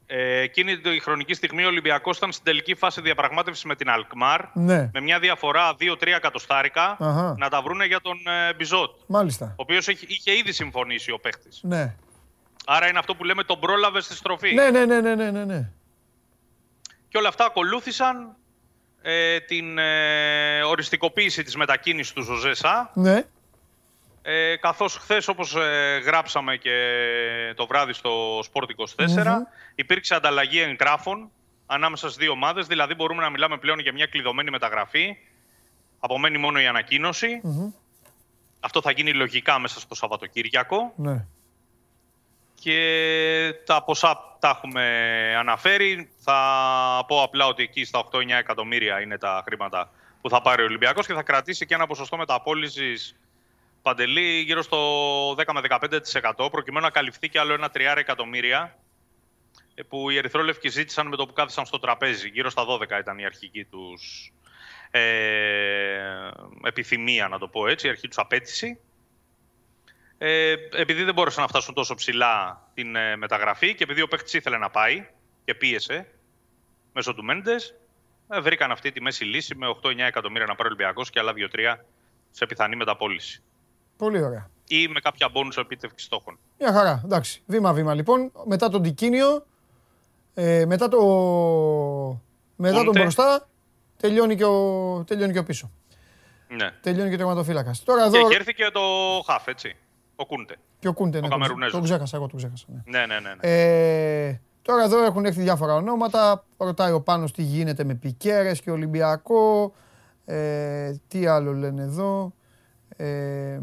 Ε, εκείνη τη χρονική στιγμή ο Ολυμπιακός ήταν στην τελική φάση διαπραγμάτευσης με την Αλκμάρ. Ναι. Με μια διαφορά 2-3 εκατοστάρικα Αχα. να τα βρούνε για τον ε, Μπιζότ. Ο Μάλιστα. οποίο είχε ήδη συμφωνήσει ο παίχτη. Ναι. Άρα είναι αυτό που λέμε τον πρόλαβες στη στροφής. Ναι, ναι, ναι, ναι, ναι, ναι, ναι. Και όλα αυτά ακολούθησαν ε, την ε, οριστικοποίηση της μετακίνησης του Ζωζέσα, Ναι. ε, καθώς χθες όπως ε, γράψαμε και το βράδυ στο Sport 24, υπήρξε ανταλλαγή εγγράφων ανάμεσα στις δύο ομάδες, δηλαδή μπορούμε να μιλάμε πλέον για μια κλειδωμένη μεταγραφή, απομένει μόνο η ανακοίνωση. Αυτό θα γίνει λογικά μέσα στο Σαββατοκύριακο ναι. Και τα ποσά τα έχουμε αναφέρει. Θα πω απλά ότι εκεί στα 8-9 εκατομμύρια είναι τα χρήματα που θα πάρει ο Ολυμπιακός και θα κρατήσει και ένα ποσοστό μεταπόλησης παντελή γύρω στο 10 με 15% προκειμένου να καλυφθεί και άλλο ένα 3 εκατομμύρια ε, που οι Ερυθρόλευκοι ζήτησαν με το που κάθισαν στο τραπέζι. Γύρω στα 12 ήταν η αρχική τους ε, επιθυμία, να το πω έτσι, η αρχή τους απέτηση. Ε, επειδή δεν μπόρεσαν να φτάσουν τόσο ψηλά την ε, μεταγραφή και επειδή ο παίχτης ήθελε να πάει και πίεσε μέσω του Μέντες, ε, βρήκαν αυτή τη μέση λύση με 8-9 εκατομμύρια να πάρει ο Ολυμπιακός και άλλα 2-3 σε πιθανή μεταπόληση. Πολύ ωραία. Ή με κάποια μπόνους επίτευξη στόχων. Μια χαρά. Εντάξει. Βήμα-βήμα λοιπόν. Μετά τον Τικίνιο, ε, μετά το. Μετά τον Κόντε. μπροστά, τελειώνει και ο, τελειώνει και ο πίσω. Ναι. Τελειώνει και ο τερματοφύλακας. Τώρα Και εδώ. έχει έρθει και το Χαφ, έτσι. Ο Κούντε. Και ο Κούντε, ναι, τον- Καμερουνέζος. τον ξέχασα, εγώ τον ξέχασα. Ναι. Ναι, ναι, ναι. ναι. Ε, τώρα εδώ έχουν έρθει διάφορα ονόματα. Ρωτάει ο Πάνος τι γίνεται με Πικέρες και Ολυμπιακό. Ε, τι άλλο λένε εδώ. Ε,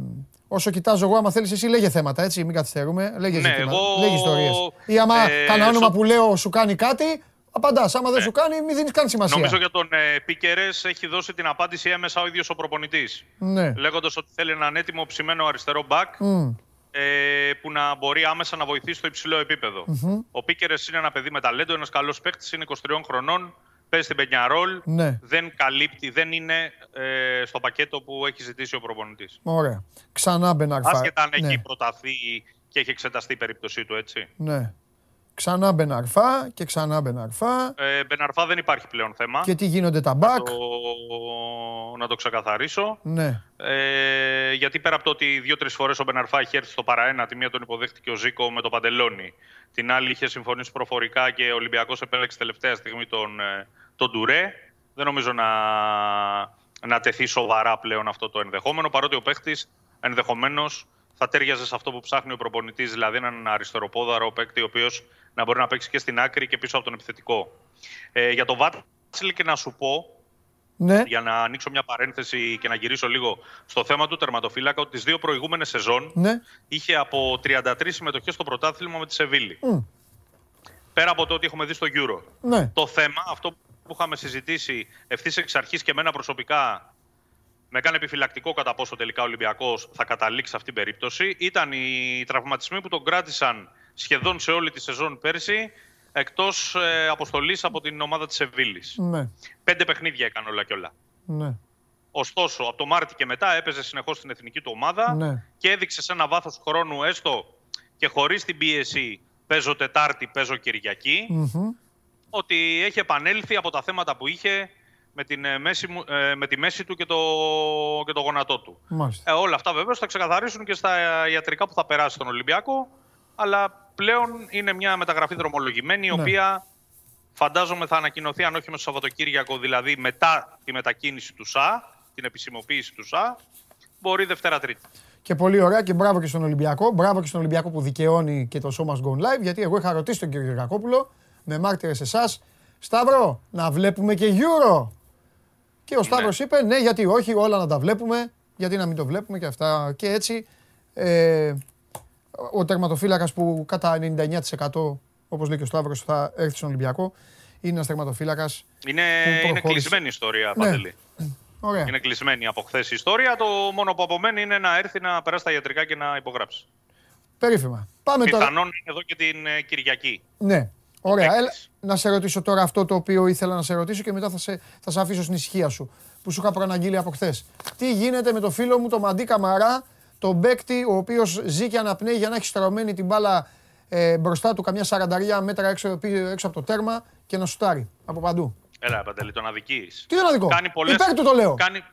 όσο κοιτάζω εγώ, άμα θέλεις εσύ λέγε θέματα, έτσι, μην καθυστερούμε. Λέγε Ναι, ζητήματα, εγώ, λέγε ιστορίες. Ή άμα ε, κανένα όνομα στο- που λέω σου κάνει κάτι, απαντάς. Άμα δεν Ναι. σου κάνει, μην δίνεις καν σημασία. Νομίζω για τον ε, Πίκερες έχει δώσει την απάντηση έμεσα ο ίδιος ο προπονητής. Ναι. Λέγοντας ότι θέλει έναν έτοιμο ψημένο αριστερό μπακ Μμ. ε, που να μπορεί άμεσα να βοηθήσει στο υψηλό επίπεδο. Ο Πίκερες είναι ένα παιδί με ταλέντο, ένας καλός παίκτης, είναι 23 χρονών, παίζει στην Πενιαρόλ. Ναι. Δεν καλύπτει, δεν είναι ε, στο πακέτο που έχει ζητήσει ο προπονητής. Ωραία. Ξανά Μπεναρφά. Άσχετα αν ναι. έχει προταθεί και έχει εξεταστεί η περίπτωσή του, έτσι. ναι. Ξανά Μπεναρφά και ξανά Μπεναρφά. Ε, Μπεναρφά δεν υπάρχει πλέον θέμα. Και τι γίνονται τα μπακ. Το... Να το ξεκαθαρίσω. Ναι. Ε, γιατί πέρα από το ότι δύο-τρεις φορές ο Μπεναρφά είχε έρθει στο παραένα, τη μία τον υποδέχτηκε ο Ζήκο με το Παντελόνι. Την άλλη είχε συμφωνήσει προφορικά και ο Ολυμπιακός επέλεξε τελευταία στιγμή τον, ε, τον Ντουρέ. Δεν νομίζω να, να τεθεί σοβαρά πλέον αυτό το ενδεχόμενο, παρότι ο παίχτη ενδεχομένως θα τέριαζε σε αυτό που ψάχνει ο προπονητής, δηλαδή έναν αριστεροπόδαρο παίκτη, ο οποίος να μπορεί να παίξει και στην άκρη και πίσω από τον επιθετικό. Ε, για το Βάτσιλ και να σου πω, Ναι. για να ανοίξω μια παρένθεση και να γυρίσω λίγο στο θέμα του τερματοφύλακα, ότι τις δύο προηγούμενες σεζόν Ναι. είχε από 33 συμμετοχές στο πρωτάθλημα με τη Σεβίλη. Μμ. Πέρα από το ότι έχουμε δει στο Euro. Ναι. Το θέμα, αυτό που είχαμε συζητήσει ευθύς εξ αρχής και εμένα προσωπικά με έκανε επιφυλακτικό κατά πόσο τελικά ο Ολυμπιακός θα καταλήξει σε αυτήν την περίπτωση. Ήταν οι τραυματισμοί που τον κράτησαν σχεδόν σε όλη τη σεζόν πέρσι εκτός ε, αποστολής από την ομάδα της Σεβίλης. Ναι. Πέντε παιχνίδια έκανε όλα και όλα. Ναι. Ωστόσο, από το Μάρτι και μετά έπαιζε συνεχώς στην εθνική του ομάδα Ναι. και έδειξε σε ένα βάθος χρόνου έστω και χωρίς την πίεση παίζω Τετάρτη, παίζω Κυριακή, Μμμ. ότι έχει επανέλθει από τα θέματα που είχε με, την, ε, μέση, μου- ε, με τη μέση του και το, και το γόνατό του. Μάλιστα. Ε, όλα αυτά βεβαίω θα ξεκαθαρίσουν και στα ιατρικά που θα περάσει στον Ολυμπιακό. Αλλά πλέον είναι μια μεταγραφή δρομολογημένη, η Ναι. οποία φαντάζομαι θα ανακοινωθεί αν όχι με το Σαββατοκύριακο, δηλαδή μετά τη μετακίνηση του ΣΑ, την επισημοποίηση του ΣΑ, μπορεί Δευτέρα-Τρίτη. Και πολύ ωραία και μπράβο και στον Ολυμπιακό. Μπράβο και στον Ολυμπιακό που δικαιώνει και το show must go live. Γιατί εγώ είχα ρωτήσει τον κύριο Γερακόπουλο με μάρτυρες εσάς, Σταύρο, να βλέπουμε και Euro. Και ο Σταύρος είπε, ναι, γιατί όχι, όλα να τα βλέπουμε. Γιατί να μην το βλέπουμε και αυτά. Και έτσι, ε, ο τερματοφύλακας που κατά 99% όπως λέει και ο Σταύρος θα έρθει στον Ολυμπιακό, είναι ένας τερματοφύλακας Είναι, Που είναι προχώρησε. κλεισμένη η ιστορία, Ναι. Παντελή. Ωραία. Είναι κλεισμένη από χθες η ιστορία. Το μόνο που απομένει είναι να έρθει να περάσει τα ιατρικά και να υπογράψει. Περίφημα. Πάμε τώρα. Πιθανόν είναι εδώ και την ε, Κυριακή. Ναι. Ωραία. Έλα, Έκτης. να σε ρωτήσω τώρα αυτό το οποίο ήθελα να σε ρωτήσω και μετά θα σε, θα σε αφήσω στην ησυχία σου. Που σου είχα προαναγγείλει από χθες. Τι γίνεται με το φίλο μου, το Μαντί Καμαρά, τον παίκτη, ο οποίος ζει και αναπνέει για να έχει στρωμένη την μπάλα ε, μπροστά του καμιά σαρανταριά μέτρα έξω, έξω από το τέρμα και να σουτάρει από παντού. Έλα, Παντελή, τον αδικείς. Τι είναι αδικό. Κάνει πολλές, Υπέρ του το λέω. Κάνει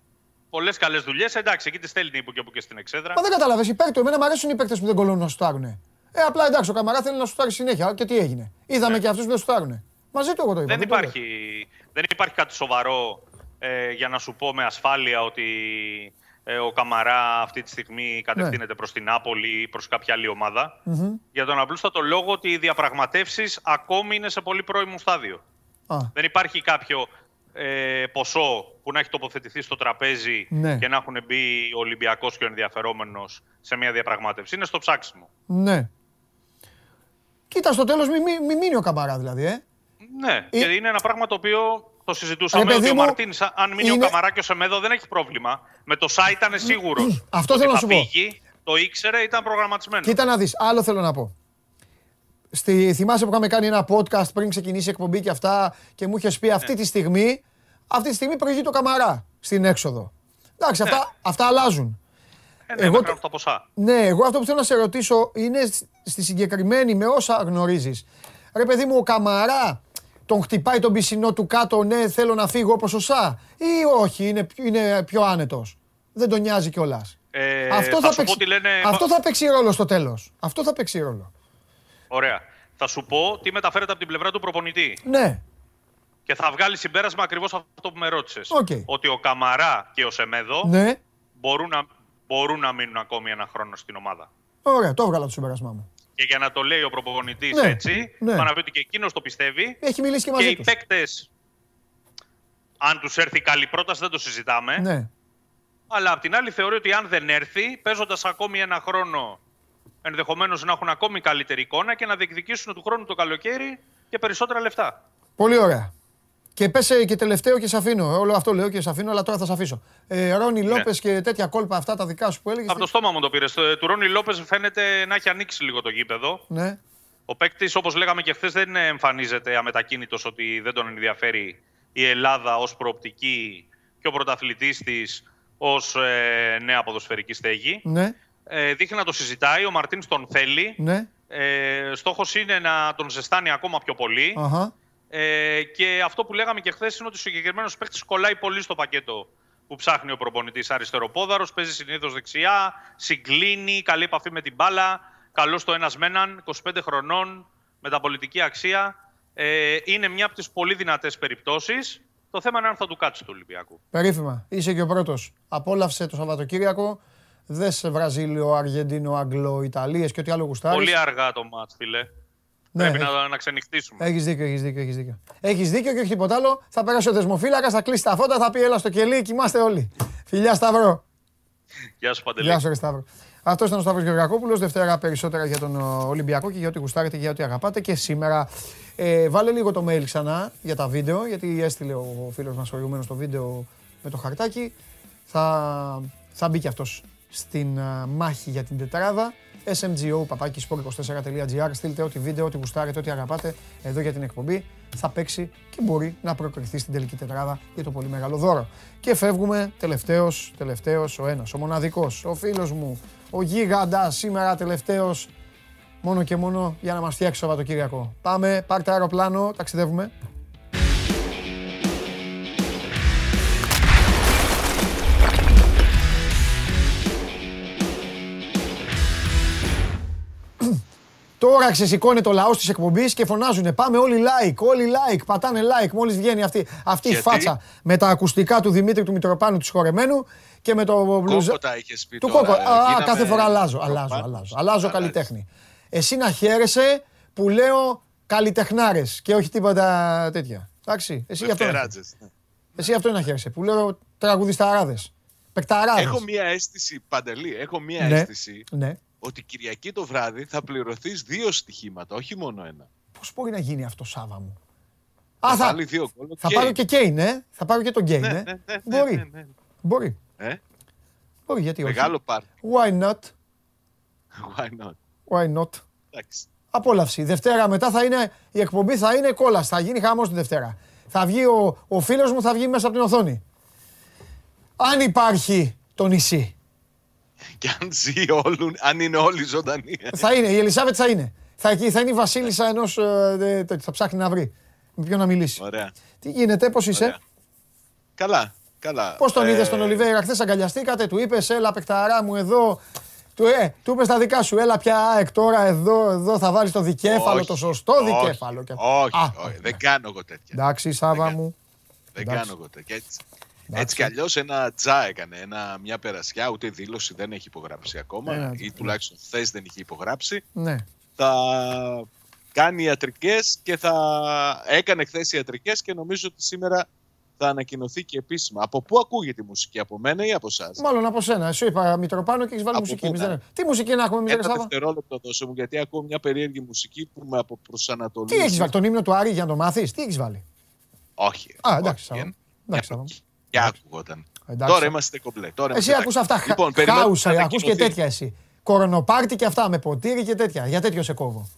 πολλές καλές δουλειές. Εντάξει, εκεί τη στέλνει που και που και στην εξέδρα. Μα δεν κατάλαβε. Υπέρ του. Εμένα μου αρέσουν οι παίκτες που δεν κολλούν να σουτάρουν. Ε, απλά εντάξει, ο Καμαρά θέλει να σουτάρει συνέχεια. Και τι έγινε. Είδαμε και αυτούς που δεν σουτάρουν. Μαζί του εγώ το είπα. δεν, το λέω. υπάρχει, δεν υπάρχει κάτι σοβαρό ε, για να σου πω με ασφάλεια ότι ε, ο Καμαρά αυτή τη στιγμή κατευθύνεται προς την Νάπολη ή προς κάποια άλλη ομάδα. Μμμ. Για τον απλούστατο λόγο ότι οι διαπραγματεύσεις ακόμη είναι σε πολύ πρώιμο στάδιο. Α, Δεν υπάρχει κάποιο ε, ποσό που να έχει τοποθετηθεί στο τραπέζι Ναι. και να έχουν μπει ο Ολυμπιακός και ο ενδιαφερόμενος σε μια διαπραγμάτευση. Είναι στο ψάξιμο. ναι. Κοίτα, στο τέλος μην μη, μη μείνει ο Καμαρά δηλαδή. Ε. Ναι, Ε, και είναι ένα πράγμα το οποίο το συζητούσαμε Ρε, παιδί ότι ο μου, Μαρτίνς, αν μείνει είναι- ο Καμαρά και ο Σεμέδο, δεν έχει πρόβλημα. Με το ΣΑ ήταν σίγουρο. Αυτό θέλω να σου πω. Φύγει, το ήξερε, ήταν προγραμματισμένο. Κοίτα να δεις, άλλο θέλω να πω. Στη, θυμάσαι που είχαμε κάνει ένα podcast πριν ξεκινήσει η εκπομπή και αυτά και μου είχες πει αυτή τη στιγμή, αυτή τη στιγμή προηγεί το Καμαρά στην έξοδο. Εντάξει, αυτά, αυτά αλλάζουν. Ε, ναι, εγώ μέχρι το- αυτά τα ποσά. Ναι, εγώ αυτό που θέλω να σε ρωτήσω είναι σ- στη συγκεκριμένη με όσα γνωρίζεις. Ρε παιδί μου, ο Καμαρά τον χτυπάει τον πισινό του κάτω, ναι, θέλω να φύγω όπως ο Σα ή όχι, είναι, πιο- είναι πιο άνετος; Δεν τον νοιάζει κιόλας. Ε, αυτό, θα θα σου πω παίξει, τι λένε... αυτό θα παίξει ρόλο στο τέλος. Αυτό θα παίξει ρόλο. Ωραία. Θα σου πω τι μεταφέρεται από την πλευρά του προπονητή. Ναι, Και θα βγάλει συμπέρασμα ακριβώς αυτό που με ρώτησες. Οκ. Ότι ο Καμαρά και ο Σεμέδο ναι. μπορούν, να, μπορούν να μείνουν ακόμη ένα χρόνο στην ομάδα. Ωραία, το έβγαλα το συμπέρασμά μου. Και για να το λέει ο προπονητής Ναι, έτσι, ναι. θα να πει ότι και εκείνος το πιστεύει. Έχει μιλήσει και Και μαζί οι τους. παίκτες, αν τους έρθει καλή πρόταση, δεν το συζητάμε. Ναι. Αλλά απ' την άλλη θεωρεί ότι αν δεν έρθει, παίζοντας ακόμη ένα χρόνο, ενδεχομένως να έχουν ακόμη καλύτερη εικόνα και να διεκδικήσουν του χρόνου το καλοκαίρι και περισσότερα λεφτά. Πολύ ωραία. Και πέσε και τελευταίο και σε αφήνω. Όλο αυτό λέω και σε αφήνω, αλλά τώρα θα σε αφήσω. Ε, Ρόνι Λόπες και τέτοια κόλπα αυτά τα δικά σου που έλεγες. Από το στόμα μου το πήρες. Του Ρόνι Λόπες φαίνεται να έχει ανοίξει λίγο το γήπεδο. Ναι. Ο παίκτης, όπως λέγαμε και χθες, δεν εμφανίζεται αμετακίνητος ότι δεν τον ενδιαφέρει η Ελλάδα ως προοπτική και ο πρωταθλητής της ως ε, νέα ποδοσφαιρική στέγη. Ναι. Ε, δείχνει να το συζητάει. Ο Μαρτίνς τον θέλει. Ναι. Ε, Στόχος είναι να τον ζεστάνει ακόμα πιο πολύ. Αχα. Ε, και αυτό που λέγαμε και χθες είναι ότι ο συγκεκριμένος παίκτη κολλάει πολύ στο πακέτο που ψάχνει ο προπονητής. Αριστεροπόδαρο, παίζει συνήθως δεξιά, συγκλίνει, καλή επαφή με την μπάλα, καλός στο ένας με έναν, 25 χρονών, μεταπολιτική αξία. Ε, είναι μια από τις πολύ δυνατές περιπτώσεις. Το θέμα είναι αν θα του κάτσει του Ολυμπιακού. Περίφημα. Είσαι και ο πρώτος. Απόλαυσε το Σαββατοκύριακο. Δες σε Βραζίλιο, Αργεντίνο, Αγγλό, Ιταλίες και ό,τι άλλο γουστάρεις. Πολύ αργά το μάτς, φίλε. Ναι, Πρέπει έχει- να, να ξενυχτήσουμε. Έχεις δίκιο, έχεις δίκιο, έχεις δίκιο. Έχεις δίκιο και όχι τίποτα άλλο. Θα περάσει ο δεσμοφύλακα, θα κλείσει τα φώτα, θα πει έλα στο κελί, κοιμάστε όλοι. Φιλιά Σταυρό. Γεια σου, Παντελή. Γεια σου, ρε Σταύρο. Αυτός ήταν ο Σταύρος Γεωργακόπουλος. Δευτέρα περισσότερα για τον ο, Ολυμπιακό και για ό,τι γουστάρετε και για ό,τι αγαπάτε. Και σήμερα ε, βάλε λίγο το mail ξανά για τα βίντεο, γιατί έστειλε ο φίλος μας προηγουμένω το βίντεο με το χαρτάκι. θα, θα μπει και αυτός στην α, μάχη για την τετράδα. SMGO, παπάκι, sport24.gr. Στείλτε ό,τι βίντεο, ό,τι γουστάρετε, ό,τι αγαπάτε εδώ για την εκπομπή. Θα παίξει και μπορεί να προκριθεί στην τελική τετράδα για το πολύ μεγάλο δώρο. Και φεύγουμε τελευταίος, τελευταίος ο ένας, ο μοναδικός, ο φίλος μου, ο γίγαντας σήμερα τελευταίος μόνο και μόνο για να μας φτιάξει το Σαββατοκύριακο. Πάμε, πάρτε αεροπλάνο, ταξιδεύουμε. Τώρα ξεσηκώνει το λαός της εκπομπής και φωνάζουν Πάμε όλοι like, όλοι like, πατάνε like. Μόλις βγαίνει αυτή, αυτή η φάτσα με τα ακουστικά του Δημήτρη του Μητροπάνου του συγχωρεμένου και με το μπλουζ. τα είχες πει Του τώρα. κόκο. Α, Γίναμε κάθε φορά αλλάζω. Αλλάζω, προπάνους. αλλάζω. Αλλάζω Αλλάζεις. καλλιτέχνη. Εσύ να χαίρεσαι που λέω καλλιτεχνάρες και όχι τίποτα τέτοια. Εντάξει. Εσύ γι' αυτό, να- Δευτεράτζες, ναι. εσύ αυτό είναι να χαίρεσαι. Που λέω τραγουδισταράδες. Παικταράδες. Έχω μία αίσθηση, Παντελή, έχω μία Ναι. αίσθηση Ναι. Ότι Κυριακή το βράδυ θα πληρωθείς δύο στοιχήματα, όχι μόνο ένα. Πώς μπορεί να γίνει αυτό, Σάβα μου; Θα Α, θα, βάλει δύο γκολ. θα οκ. πάρω και Κέιν, ε. Θα πάρω και τον Κέιν, Ναι, ε. ναι, ναι, ναι, Μπορεί. ναι, ναι. Μπορεί. Ε, Μπορεί, γιατί όχι. Μεγάλο πάρτι. Why not; Why not; Why not; Εντάξει. Απόλαυση. Δευτέρα μετά θα είναι, η εκπομπή θα είναι κόλλα. Θα γίνει χαμός τη Δευτέρα. Θα βγει ο, ο φίλος μου, θα βγει μέσα από την οθόνη. Αν υπάρχει το νησί. Και αν ζει όλου, αν είναι όλοι ζωντανοί. θα είναι, η Ελισάβετ θα είναι. Θα, εκεί- θα είναι η βασίλισσα ενός, ε, δε- τέτοιου. θα ψάχνει να βρει. Με ποιον να μιλήσει. Ωραία. Τι γίνεται, πώς είσαι; Ωραία. Καλά, καλά. Πώς τον Ε, είδες τον Ολιβέηρα, χθες αγκαλιαστήκατε, του είπες έλα παιχταρά μου εδώ. Του, ε, του είπες τα δικά σου, έλα πια ΑΕΚ τώρα εδώ, εδώ θα βάλεις το δικέφαλο, όχι, το σωστό όχι, δικέφαλο. Και... Όχι, Α, όχι, δεν κάνω εγώ τέτοια. Εντάξει, Σάβα Δεν μου. Δεν εντάξει. κάνω εγώ τέτοια. Έτσι, έτσι κι αλλιώς ένα τζα έκανε. Ένα, μια περασιά, ούτε δήλωση δεν έχει υπογράψει ακόμα. Ένα, ή τουλάχιστον χθες δεν είχε υπογράψει. Ναι. Θα κάνει ιατρικές και θα έκανε χθες ιατρικές και νομίζω ότι σήμερα θα ανακοινωθεί και επίσημα. Από πού ακούγεται η μουσική, από μένα ή από εσάς; Μάλλον από σένα. Σου είπα Μητροπάνο και έχεις βάλει Από μουσική. πού Εμείς να- δεν... Τι μουσική να έχουμε εμεί, Ένα Σάβα; δευτερόλεπτο δώσε μου, γιατί ακούω μια περίεργη μουσική που με Τι αποπροσανατολίζει. έχεις βάλει, τον ύμνο του Άρη για να το μάθεις, τι έχεις βάλει; Όχι. Α, όχι, εντάξει, Σάβα. για- Εντάξει, Σάβα. Και άκουγονταν. Εντάξει. Τώρα είμαστε κομπλέ. Τώρα Εσύ είμαστε ακούς εντάξει. αυτά. Λοιπόν, Λοιπόν, περιμένουμε Χάουσα, να ακούς και ανακοινωθεί. τέτοια εσύ. Κορονοπάρτι και αυτά με ποτήρι και τέτοια. Για τέτοιο σε κόβω.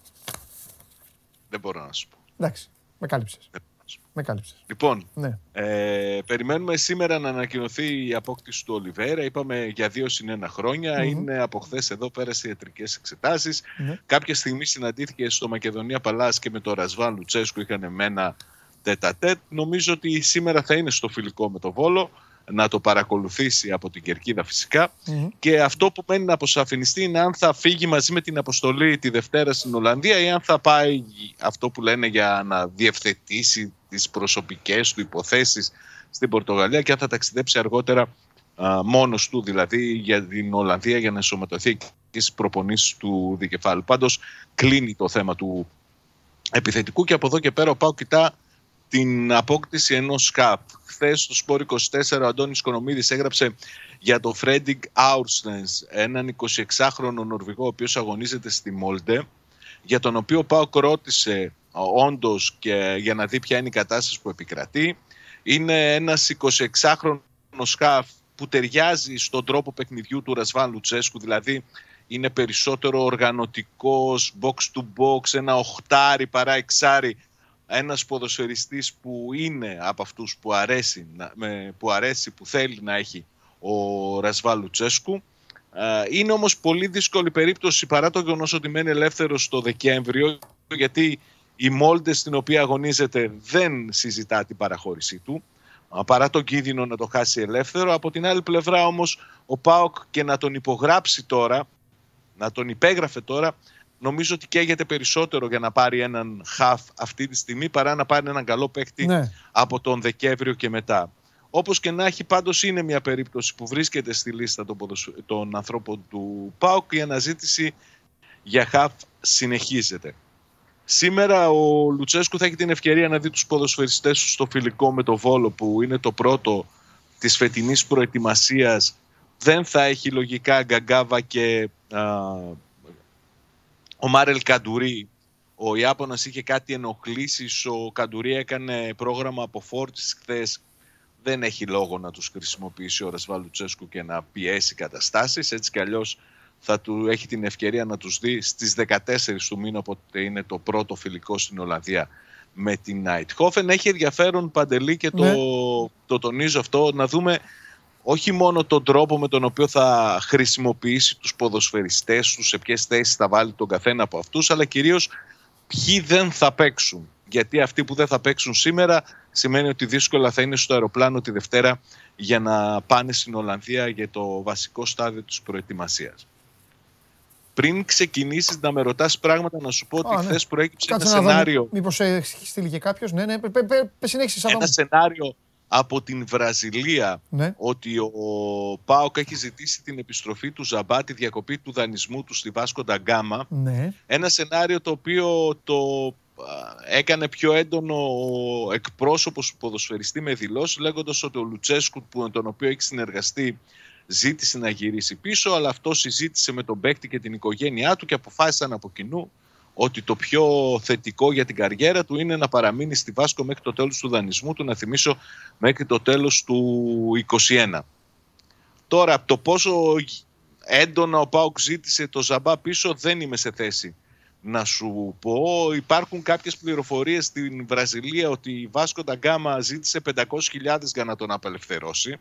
Δεν μπορώ να σου πω. Εντάξει, με κάλυψες. Δεν μπορώ να σου πω. Με κάλυψες. Λοιπόν, Ναι. ε, περιμένουμε σήμερα να ανακοινωθεί η απόκτηση του Ολιβέρα. Είπαμε για δύο συν ένα χρόνια. Μμμ. Είναι από χθες εδώ, πέρασε ιατρικές εξετάσεις. Ναι. Κάποια στιγμή συναντήθηκε στο Μακεδονία Παλάς και με τον Ρασβάν Λουτσέσκου. Είχαν με ένα τέτα-τέτ. Νομίζω ότι σήμερα θα είναι στο φιλικό με το Βόλο. Να το παρακολουθήσει από την Κερκίδα φυσικά. Μμμ. Και αυτό που μένει να αποσαφινιστεί είναι αν θα φύγει μαζί με την αποστολή τη Δευτέρα στην Ολλανδία ή αν θα πάει αυτό που λένε για να διευθετήσει τις προσωπικές του υποθέσεις στην Πορτογαλία και αν θα ταξιδέψει αργότερα α, μόνος του δηλαδή για την Ολλανδία για να ενσωματωθεί και στις προπονήσεις του δικεφάλου. Πάντως κλείνει το θέμα του επιθετικού και από εδώ και πέρα ο Πάου κοιτά την απόκτηση ενός ΣΚΑΠ. Χθες στο Σπόρ 24 ο Αντώνης Κονομίδης έγραψε για τον Φρέντιγκ Άουρσλενς, έναν 26χρονο Νορβηγό ο οποίος αγωνίζεται στη Μόλντε, για τον οποίο ο Πάοκ ρώτησε όντως και για να δει ποια είναι η κατάσταση που επικρατεί. Είναι ένας 26χρονο σκαφ που ταιριάζει στον τρόπο παιχνιδιού του Ρασβάν Λουτσέσκου, δηλαδή είναι περισσότερο οργανωτικός, box to box, ένα οχτάρι παρά εξάρι, ένας ποδοσφαιριστής που είναι από αυτούς που αρέσει, να- με- που, αρέσει, που θέλει να έχει ο Ρασβάν Λουτσέσκου. Ε, Είναι όμως πολύ δύσκολη περίπτωση παρά το γεγονός ότι μένει ελεύθερος το Δεκέμβριο γιατί η Μόλντε στην οποία αγωνίζεται δεν συζητά την παραχώρησή του α, παρά τον κίνδυνο να το χάσει ελεύθερο. Από την άλλη πλευρά όμως ο Πάοκ και να τον υπογράψει τώρα, να τον υπέγραφε τώρα, νομίζω ότι καίγεται περισσότερο για να πάρει έναν χαφ αυτή τη στιγμή παρά να πάρει έναν καλό παίκτη Ναι. από τον Δεκέμβριο και μετά. Όπως και να έχει πάντως είναι μια περίπτωση που βρίσκεται στη λίστα των, ποδοσ- των ανθρώπων του ΠΑΟΚ η αναζήτηση για χαφ συνεχίζεται. Σήμερα ο Λουτσέσκου θα έχει την ευκαιρία να δει τους ποδοσφαιριστές του στο φιλικό με το Βόλο που είναι το πρώτο της φετινής προετοιμασίας. Δεν θα έχει λογικά Γκαγκάβα και α, ο Μάρελ Καντουρί. Ο Ιάπωνας είχε κάτι ενοχλήσεις, ο Καντουρί έκανε πρόγραμμα αποφόρτισης χθες δεν έχει λόγο να τους χρησιμοποιήσει ο Ρασβάλ Λουτσέσκου και να πιέσει καταστάσεις. Έτσι κι αλλιώς θα του έχει την ευκαιρία να τους δει στις 14 του μήνα, όποτε είναι το πρώτο φιλικό στην Ολλανδία με την Νάιτχόφεν. Έχει ενδιαφέρον παντελή και το, Ναι. το τονίζω αυτό να δούμε όχι μόνο τον τρόπο με τον οποίο θα χρησιμοποιήσει τους ποδοσφαιριστές τους, σε ποιες θέσεις θα βάλει τον καθένα από αυτούς, αλλά κυρίως ποιοι δεν θα παίξουν. Γιατί αυτοί που δεν θα παίξουν σήμερα σημαίνει ότι δύσκολα θα είναι στο αεροπλάνο τη Δευτέρα για να πάνε στην Ολλανδία για το βασικό στάδιο της προετοιμασίας. Πριν ξεκινήσεις να με ρωτάς πράγματα, να σου πω ότι Α, ναι. χθες προέκυψε Κάτσε ένα να δω σενάριο μήπως έχει στείλει και κάποιος. Ναι, ναι, πε- πε- πε- πε- συνέχισε σαν ένα σενάριο από την Βραζιλία Ναι. ότι ο Πάοκ έχει ζητήσει την επιστροφή του Ζαμπά, τη διακοπή του δανεισμού του στη Βάσκο Νταγκάμα. Ναι. Ένα σενάριο το οποίο το α, έκανε πιο έντονο ο εκπρόσωπος του ποδοσφαιριστή με δηλώσεις λέγοντας ότι ο Λουτσέσκου που, με τον οποίο έχει συνεργαστεί ζήτησε να γυρίσει πίσω αλλά αυτό συζήτησε με τον παίκτη και την οικογένειά του και αποφάσισαν από κοινού ότι το πιο θετικό για την καριέρα του είναι να παραμείνει στη Βάσκο μέχρι το τέλος του δανεισμού του, να θυμίσω μέχρι το τέλος του 21. Τώρα, από το πόσο έντονα ο Πάουκ ζήτησε το Ζαμπά πίσω δεν είμαι σε θέση να σου πω. Υπάρχουν κάποιες πληροφορίες στην Βραζιλία ότι η Βάσκο Νταγκάμα ζήτησε 500.000 για να τον απελευθερώσει.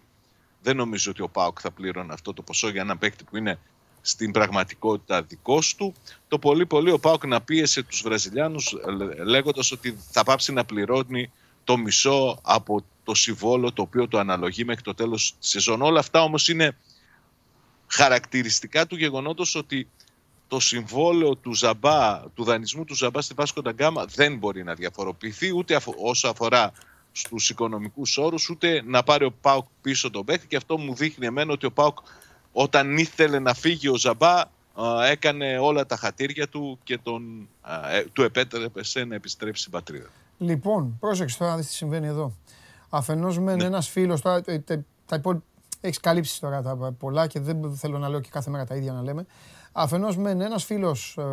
Δεν νομίζω ότι ο Πάουκ θα πλήρωνε αυτό το ποσό για ένα παίκτη που είναι στην πραγματικότητα δικός του. Το πολύ πολύ ο Πάουκ να πίεσε τους Βραζιλιάνους ε, λέγοντας ότι θα πάψει να πληρώνει το μισό από το συμβόλο το οποίο το αναλογεί μέχρι το τέλος της σεζόν. Όλα αυτά όμως είναι χαρακτηριστικά του γεγονότος ότι το συμβόλαιο του Ζαμπά, του δανεισμού του Ζαμπά στη Βάσκο Νταγκάμα δεν μπορεί να διαφοροποιηθεί ούτε αφο- όσο αφορά στους οικονομικούς όρους ούτε να πάρει ο Πάουκ πίσω τον παίκτη και αυτό μου δείχνει εμένα ότι ο Πάουκ όταν ήθελε να φύγει ο Ζαμπά α, έκανε όλα τα χατήρια του και τον, α, ε, του επέτρεψε να επιστρέψει στην πατρίδα. Λοιπόν, πρόσεξε τώρα να δεις τι συμβαίνει εδώ. Αφενός μεν Ναι. ένας φίλος, τώρα, ε, τε- τα υπόλοιπα, έχεις καλύψει τώρα τα πολλά και δεν θέλω να λέω και κάθε μέρα τα ίδια να λέμε. Αφενός μεν ένας φίλος ε,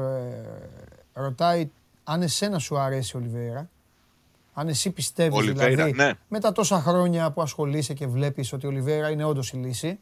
ρωτάει αν εσένα σου αρέσει ο Ολιβέρα. Αν εσύ πιστεύεις Ολιβέηρα, δηλαδή, ναι. με τα τόσα χρόνια που ασχολείσαι και βλέπεις ότι ο Ολιβέρα είναι όντως η λύση.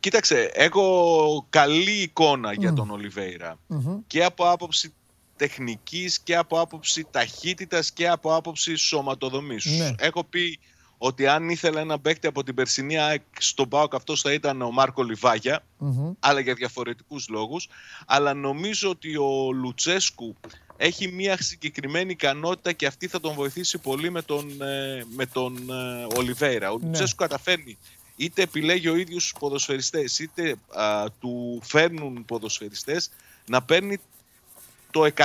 Κοίταξε, έχω καλή εικόνα για τον Ολιβέηρα Μμμ. και από άποψη τεχνικής και από άποψη ταχύτητας και από άποψη σωματοδομής. Ναι. Έχω πει ότι αν ήθελα ένα παίκτη από την περσινή ΑΕΚ στον ΠΑΟΚ αυτός θα ήταν ο Μάρκο Λιβάγια, Μμμ. αλλά για διαφορετικούς λόγους. Αλλά νομίζω ότι ο Λουτσέσκου έχει μια συγκεκριμένη ικανότητα και αυτή θα τον βοηθήσει πολύ με τον, ε, με τον ε, Ολιβέηρα. Ο Ναι. Λουτσέσκου καταφέρνει είτε επιλέγει ο ίδιος τους ποδοσφαιριστές είτε α, του φέρνουν ποδοσφαιριστές να παίρνει το 100%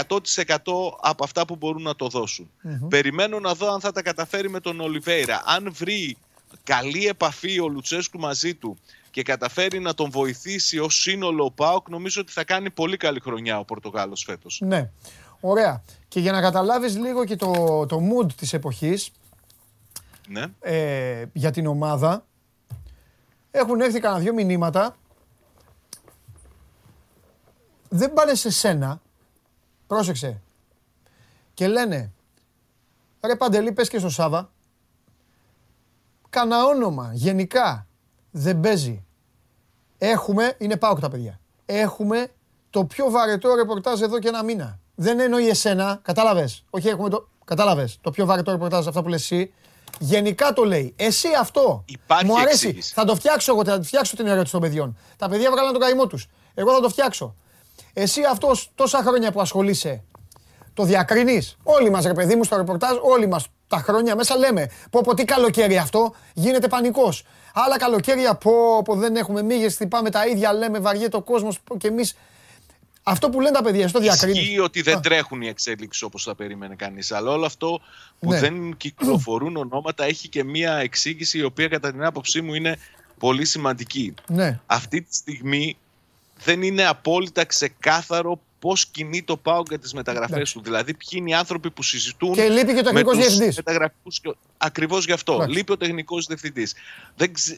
από αυτά που μπορούν να το δώσουν. Μμμ. Περιμένω να δω αν θα τα καταφέρει με τον Ολιβέηρα. Αν βρει καλή επαφή ο Λουτσέσκου μαζί του και καταφέρει να τον βοηθήσει ως σύνολο ο ΠΑΟΚ, νομίζω ότι θα κάνει πολύ καλή χρονιά ο Πορτογάλος φέτος. Ναι. Ωραία. Και για να καταλάβεις λίγο και το, το mood της εποχής, Ναι. ε, για την ομάδα. Έχουν έρθει κανένα δυο μηνύματα. Δεν πάνε σε σένα. Πρόσεξε. Και λένε, ρε Παντελή πες και στο Σάβα, κανένα όνομα, γενικά, δεν παίζει. Έχουμε, είναι πάω τα παιδιά, έχουμε το πιο βαρετό ρεπορτάζ εδώ και ένα μήνα. Δεν εννοεί εσένα, κατάλαβες. Όχι, έχουμε το, κατάλαβες, το πιο βαρετό ρεπορτάζ αυτά που λες εσύ. Γενικά το λέει. Εσύ αυτό. Υπάρχει Μου αρέσει. εξήγηση. Θα το φτιάξω εγώ, θα φτιάξω την ερώτηση των παιδιών. Τα παιδιά βγάλαν τον καημό τους. Εγώ θα το φτιάξω. Εσύ αυτός τόσα χρόνια που ασχολείσαι, το διακρίνεις; Όλοι μας, ρε παιδί μου, στο ρεπορτάζ, όλοι μας τα χρόνια μέσα λέμε: Πω, πω, τι καλοκαίρι αυτό, γίνεται πανικός. Άλλα καλοκαίρια, πω, πω, δεν έχουμε μύγες, χτυπάμε τα ίδια, λέμε, βαριέται ο κόσμος και εμείς. Αυτό που λένε τα παιδιά, στο διακρίνεις. Ισχύει ότι δεν τρέχουν οι εξέλιξεις όπως θα περίμενε κανείς. Αλλά όλο αυτό που Ναι. δεν κυκλοφορούν ονόματα έχει και μία εξήγηση η οποία κατά την άποψή μου είναι πολύ σημαντική. Ναι. Αυτή τη στιγμή δεν είναι απόλυτα ξεκάθαρο πώς κινεί το ΠΑΟ για τις μεταγραφές Εντάξει. του. Δηλαδή ποιοι είναι οι άνθρωποι που συζητούν Και λείπει και ο τεχνικός με τους διευθυντής. μεταγραφικούς και- Ακριβώς γι' αυτό. Εντάξει. Λείπει ο τεχνικός διευθυντής. Δεν ξε...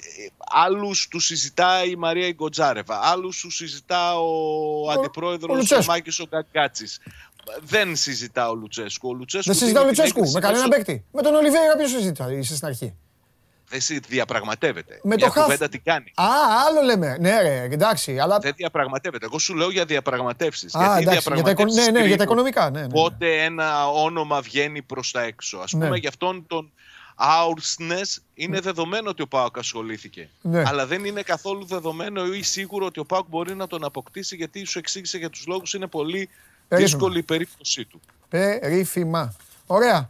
Άλλους τους συζητάει η Μαρία Ιγκοτζάρεβα. Άλλους τους συζητά ο, αντιπρόεδρος ο Λουτσέσκου. Μάκης ο Γκαγκάτσης. δεν συζητά ο Λουτσέσκου. Ο Λουτσέσκου Δεν συζητά ο δίνει την Λουτσέσκου με έγκριση κανένα μέσω- παίκτη. Με τον Ολιβέηρα ποιο συζητά είσαι στην αρχή. Δεν συ- διαπραγματεύεται. Με Μια το χαφ. κουβέντα τι κάνει; Α, άλλο λέμε. Ναι, ρε, εντάξει, αλλά. Δεν διαπραγματεύεται. Εγώ σου λέω για διαπραγματεύσεις. Α, εντάξει, για τα, οικο- ναι, ναι, για τα οικονομικά. Ναι, ναι. Πότε ένα όνομα βγαίνει προς τα έξω. Α Ναι. πούμε, για αυτόν τον Άουρσνες είναι δεδομένο ότι ο Πάοκ ασχολήθηκε. Ναι. Αλλά δεν είναι καθόλου δεδομένο ή σίγουρο ότι ο Πάοκ μπορεί να τον αποκτήσει γιατί σου εξήγησε για τους λόγους είναι πολύ Περίφημα. δύσκολη η περίπτωσή του. Περίφημα. Ωραία.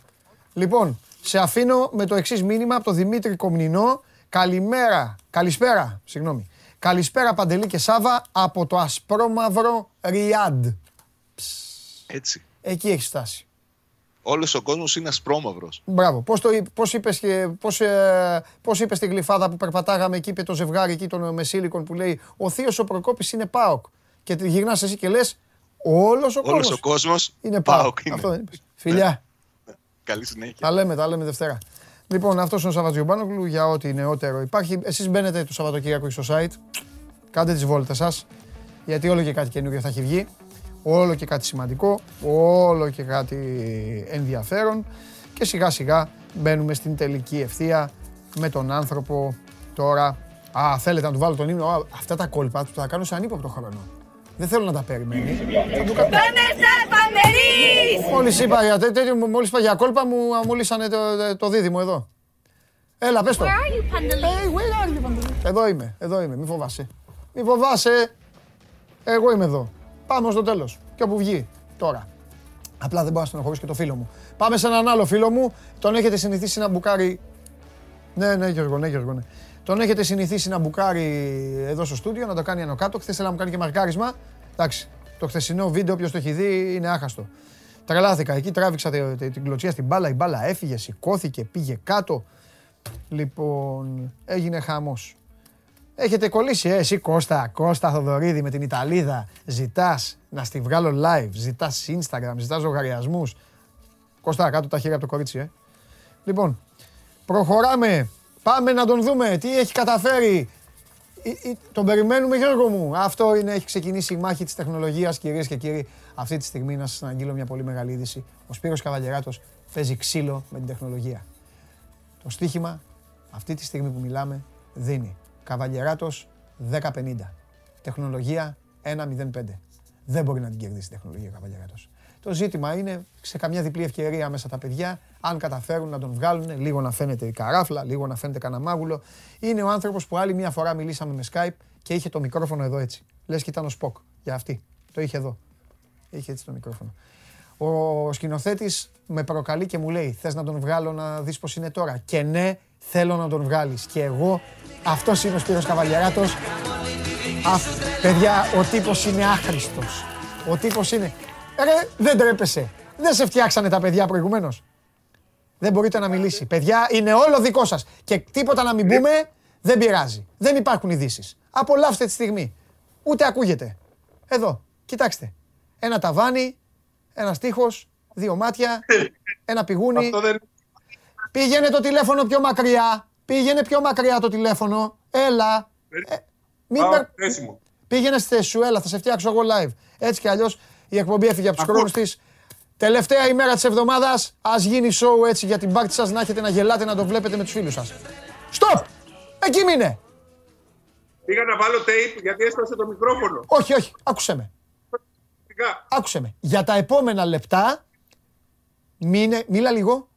Λοιπόν, σε αφήνω με το εξής μήνυμα από τον Δημήτρη Κομνηνό. Καλημέρα. Καλησπέρα. Συγγνώμη. Καλησπέρα Παντελή και Σάβα από το ασπρόμαυρο Ριάντ. Έτσι. Εκεί έχει φτάσει. Όλος ο κόσμος είναι ασπρόμαυρος. Μπράβο. Πώς, το, είπε- πώς είπες, και, πώς, ε, πώς είπες την γλυφάδα που περπατάγαμε εκεί, είπε το ζευγάρι εκεί των Μεσήλικων που λέει «Ο θείος ο Προκόπης είναι ΠΑΟΚ». Και τη γυρνάς εσύ και λες «Όλος ο Όλος κόσμος ο κόσμος είναι ΠΑΟΚ». ΠΑΟΚ είναι. Αυτό δεν είπες. Φιλιά. Καλή συνέχεια. Τα λέμε, τα λέμε Δευτέρα. Λοιπόν, αυτός είναι ο Σαββατζιουμπάνογλου για ό,τι νεότερο υπάρχει. Εσείς μπαίνετε το Σαββατοκύριακο στο site. Κάντε τις βόλτες σας. Γιατί όλο και κάτι καινούριο θα έχει βγει. Όλο και κάτι σημαντικό. Όλο και κάτι ενδιαφέρον. Και σιγά σιγά μπαίνουμε στην τελική ευθεία με τον άνθρωπο τώρα. Α, θέλετε να του βάλω τον ύμνο; Α, Αυτά τα κόλπα του θα κάνω σε ανύποπτο χρόνο. Δεν θέλω να τα περιμένει. Θα του κα- Μόλις είπα για τέ- τέτοιο, μόλις είπα για κόλπα μου, μόλισανε το, το δίδυμο εδώ. Έλα, πες το. Hey, where are you, Παντελή; Εδώ είμαι, εδώ είμαι, μη φοβάσαι. Μη φοβάσαι. Εγώ είμαι εδώ. Πάμε στο τέλος. Και όπου βγει, τώρα. Απλά δεν μπορώ να στενοχωρήσω και το φίλο μου. Πάμε σε έναν άλλο φίλο μου. Τον έχετε συνηθίσει να μπουκάρει. Ναι, ναι, Γιώργο, ναι, Γιώργο, ναι. Τον έχετε συνηθίσει να μπουκάρει εδώ στο στούντιο, να το κάνει άνω κάτω. Χθες να μου κάνει και μαρκάρισμα. Εντάξει, το χθεσινό βίντεο, όποιος το έχει δει, είναι άχαστο. Τρελάθηκα εκεί, τράβηξα τε- τε- την κλωτσία στην μπάλα. Η μπάλα έφυγε, σηκώθηκε, πήγε κάτω. Λοιπόν, έγινε χαμός. Έχετε κολλήσει, ε, εσύ Κώστα, Κώστα Θοδωρίδη με την Ιταλίδα. Ζητάς να στη βγάλω live, ζητάς Instagram, ζητάς λογαριασμούς. Κώστα, κάτω τα χέρια από το κορίτσι, ε. Λοιπόν, προχωράμε. Πάμε να τον δούμε. Τι έχει καταφέρει. Ε, ε, Τον περιμένουμε Γιώργο μου. Αυτό είναι, έχει ξεκινήσει η μάχη της τεχνολογίας κυρίες και κύριοι. Αυτή τη στιγμή να σας αναγγείλω μια πολύ μεγάλη είδηση. Ο Σπύρος Καβαλιεράτος παίζει ξύλο με την τεχνολογία. Το στοίχημα αυτή τη στιγμή που μιλάμε δίνει. Καβαλιεράτος 10-50. Τεχνολογία 1-0-5. Δεν μπορεί να την κερδίσει η τεχνολογία Καβαλιεράτος. Το ζήτημα είναι σε καμιά διπλή ευκαιρία μέσα τα παιδιά, αν καταφέρουν να τον βγάλουν, λίγο να φαίνεται η καράφλα, λίγο να φαίνεται κανένα μάγουλο. Είναι ο άνθρωπος που άλλη μια φορά μιλήσαμε με Skype και είχε το μικρόφωνο εδώ έτσι. Λες και ήταν ο Σποκ για αυτή. Το είχε εδώ. Είχε έτσι το μικρόφωνο. Ο σκηνοθέτης με προκαλεί και μου λέει: Θες να τον βγάλω να δεις πώς είναι τώρα; Και ναι, θέλω να τον βγάλεις. Και εγώ, αυτός είναι ο Σπύρος Καβαλιαράτος. Αφ, παιδιά, ο τύπος είναι άχρηστος. Ο τύπος είναι. Ρε, δεν τρέπεσαι. Δεν σε φτιάξανε τα παιδιά προηγουμένως. Δεν μπορείτε να μιλήσει. Παιδιά, είναι όλο δικό σας. Και τίποτα να μην πούμε, δεν πειράζει. Δεν υπάρχουν ειδήσεις. Απολαύστε τη στιγμή. Ούτε ακούγεται. Εδώ, κοιτάξτε. Ένα ταβάνι, ένα τείχο, δύο μάτια, ένα πηγούνι. Αυτό δεν... Πήγαινε το τηλέφωνο πιο μακριά. Πήγαινε πιο μακριά το τηλέφωνο. Έλα. Ε, μην Πάω περ- θέση μου. Πήγαινε στη θέση σου, έλα, θα σε φτιάξω εγώ live. Έτσι κι αλλιώς η εκπομπή έφυγε από τους Ακούω. χρόνου της. Τελευταία ημέρα της εβδομάδας, ας γίνει show έτσι για την πάρτι σας να έχετε να γελάτε να το βλέπετε με τους φίλους σας. Στοπ! Εκεί μείνε! Πήγα να βάλω tape γιατί έσπασε το μικρόφωνο. Όχι, όχι, άκουσε με. Σιγά. Άκουσε με. Για τα επόμενα λεπτά, μείνε, μίλα λίγο.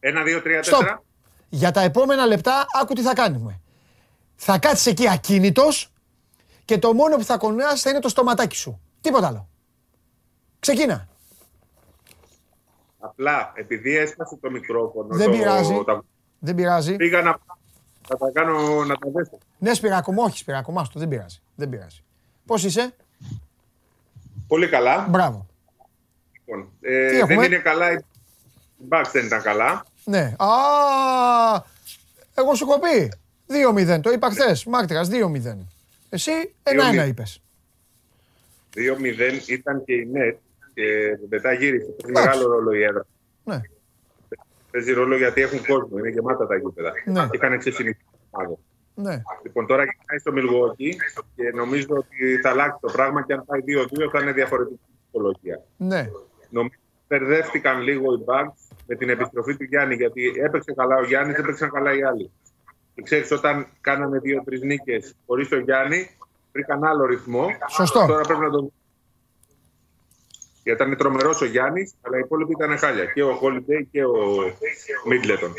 Ένα, δύο, τρία, Stop. τέσσερα. Για τα επόμενα λεπτά, άκου τι θα κάνουμε. Θα κάτσεις εκεί ακίνητος και το μόνο που θα κονέας θα είναι το στοματάκι σου. Τίποτα άλλο. Ξεκίνα. Απλά επειδή έσπασε το μικρόφωνο. Δεν το- πειράζει. τα- Δεν πειράζει. Πήγα να, να τα κάνω να τα δέσω. Ναι, Σπυράκο μου, όχι Σπυράκο, μάστο, δεν πειράζει. Δεν πειράζει. Πώς είσαι, Πολύ καλά. μπράβο. Λοιπόν, ε, Τι δεν έχουμε; είναι καλά. Η Bucks δεν ήταν καλά. Ναι. Α, εγώ σου έχω πει. 2-0, το είπα χθες. Μάρτυρας, 2-0. Εσύ 1-1 2-0. Είπες. 2-0 ήταν και η net και μετά γύρισε. Παίζει Εντάξει. μεγάλο ρόλο η έδρα. Ναι. Παίζει ρόλο γιατί έχουν κόσμο. Είναι γεμάτα τα γήπεδα. Ναι. Είχαν ξεσυνηθίσει. μάλλον. Ναι. Λοιπόν, τώρα γυρνάει στο Milwaukee και νομίζω ότι θα αλλάξει το πράγμα και αν πάει 2-2 θα είναι διαφορετικό. ψυχολογία. Ναι. Νομίζω μπερδεύτηκαν λίγο οι Bucks με την επιστροφή του Γιάννη, γιατί έπαιξε καλά ο Γιάννης, έπαιξαν καλά οι άλλοι. Και ξέρεις, όταν κάνανε δύο-τρεις νίκες χωρίς τον Γιάννη, βρήκαν άλλο ρυθμό. Σωστό. Τώρα πρέπει να τον. Γιατί ήταν τρομερός ο Γιάννης, αλλά οι υπόλοιποι ήταν χάλια. Και ο Holiday και ο Μίτλετον.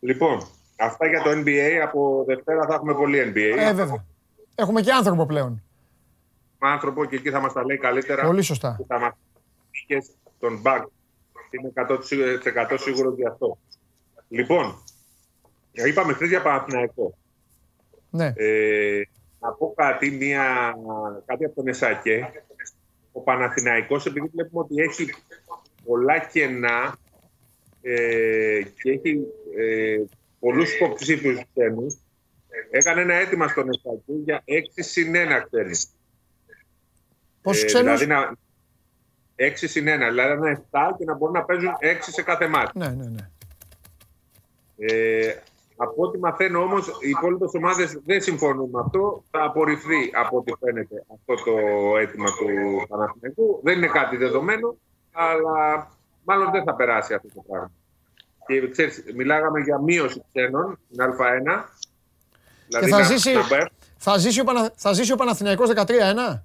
Λοιπόν, αυτά για το NBA. Από Δευτέρα θα έχουμε πολύ NBA. Ε, βέβαια. Έχουμε και άνθρωπο πλέον. Άνθρωπο και εκεί θα μας τα λέει καλύτερα. Πολύ σωστά. που Θα μας πει τον Bucks. Είμαι 100% σίγουρος γι' αυτό. Λοιπόν, είπαμε χθες για Παναθηναϊκό. Ναι. Ε, να πω κάτι, μια, κάτι από τον Εσάκε. Ο Παναθηναϊκός, επειδή βλέπουμε ότι έχει πολλά κενά ε, και έχει ε, πολλούς υποψήφιους ξένους, έκανε ένα αίτημα στον Εσάκε για 6 συν 1 ξένους. Πόσους ξένους; Δηλαδή να, 6 συν 1, δηλαδή ένα 7 και να μπορούν να παίζουν 6 σε κάθε μάτι. Ναι, ναι, ναι. Ε, από ό,τι μαθαίνω όμως, οι υπόλοιπες ομάδες δεν συμφωνούν με αυτό. Θα απορριφθεί από ό,τι φαίνεται αυτό το αίτημα του Παναθηναϊκού. Δεν είναι κάτι δεδομένο, αλλά μάλλον δεν θα περάσει αυτό το πράγμα. Και ξέρεις, μιλάγαμε για μείωση ξένων στην Α1. Και θα να- ζήσει, να πάει- θα ζήσει ο, Πανα... θα ζήσει ο Παναθηναϊκός 13-1.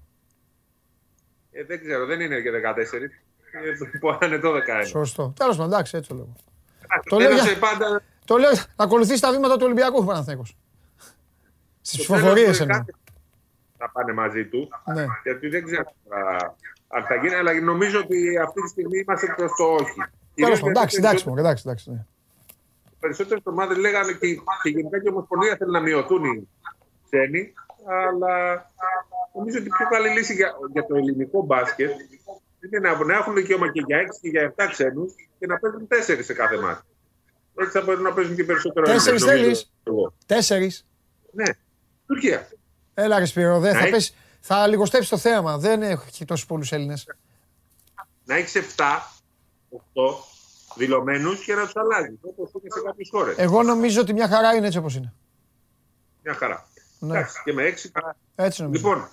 Ε, δεν ξέρω, δεν είναι και 14. Ε, Μπορεί να είναι 12. Σωστό. Τέλος πάντων, εντάξει, έτσι το λέω. Το λέω λέω για- πάντα. Το λέω, να ακολουθήσει τα βήματα του Ολυμπιακού ο Παναθηναϊκός. Στις στο τέλος ψηφοφορίες του εννοώ. κάτι Θα πάνε μαζί του. Ναι. Γιατί δεν ξέρω τώρα αν θα γίνει, αλλά νομίζω ότι αυτή τη στιγμή είμαστε προς το όχι. Τέλος Κυρίως πάντων, γιατί εντάξει, εντάξει, μωρέ, εντάξει, εντάξει. ναι. περισσότερες ομάδες λέγανε και, και γενικά και η Ομοσπονδία θέλει να μειωθούν οι ξένοι, αλλά νομίζω ότι η πιο καλή λύση για, για το ελληνικό μπάσκετ είναι να, να έχουν δικαίωμα και για 6 και για 7 ξένους και να παίζουν 4 σε κάθε μάτι. Έτσι θα μπορούν να παίζουν και περισσότερο. Τέσσερις Έλληνες, νομίζω θέλεις; εγώ. Τέσσερις. Ναι, Τουρκία. Έλα ρε Σπύρο, δεν Να θα έχει- πέσει. Θα λιγοστέψεις το θέαμα. Δεν έχει τόσους πολλούς Έλληνες. Να έχεις 7, 8 δηλωμένους και να τους αλλάζεις όπως είναι σε κάποιες χώρες. Εγώ νομίζω ότι μια χαρά είναι έτσι όπως είναι. Μια χαρά. Ναι. Εντάξει, και με 6 Έτσι νομίζω. Λοιπόν,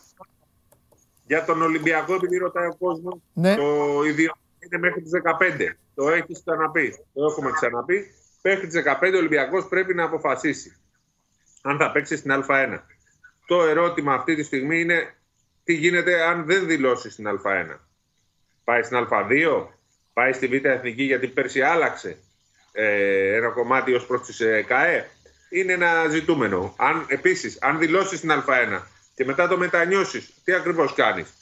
για τον Ολυμπιακό, επειδή ρωτάει ο κόσμος, Ναι. το ίδιο είναι μέχρι τις 15. Το έχεις ξαναπεί. Το έχουμε ξαναπεί. Μέχρι τις 15 ο Ολυμπιακός πρέπει να αποφασίσει αν θα παίξει στην Α1. Το ερώτημα αυτή τη στιγμή είναι τι γίνεται αν δεν δηλώσει στην Α1. Πάει στην Α2, πάει στη Β' Εθνική γιατί πέρσι άλλαξε ε, ένα κομμάτι ως προς τις ε, ΚΑΕ. Είναι ένα ζητούμενο. Αν, επίσης, αν δηλώσεις στην Α1 και μετά το μετανιώσεις, τι ακριβώς κάνεις;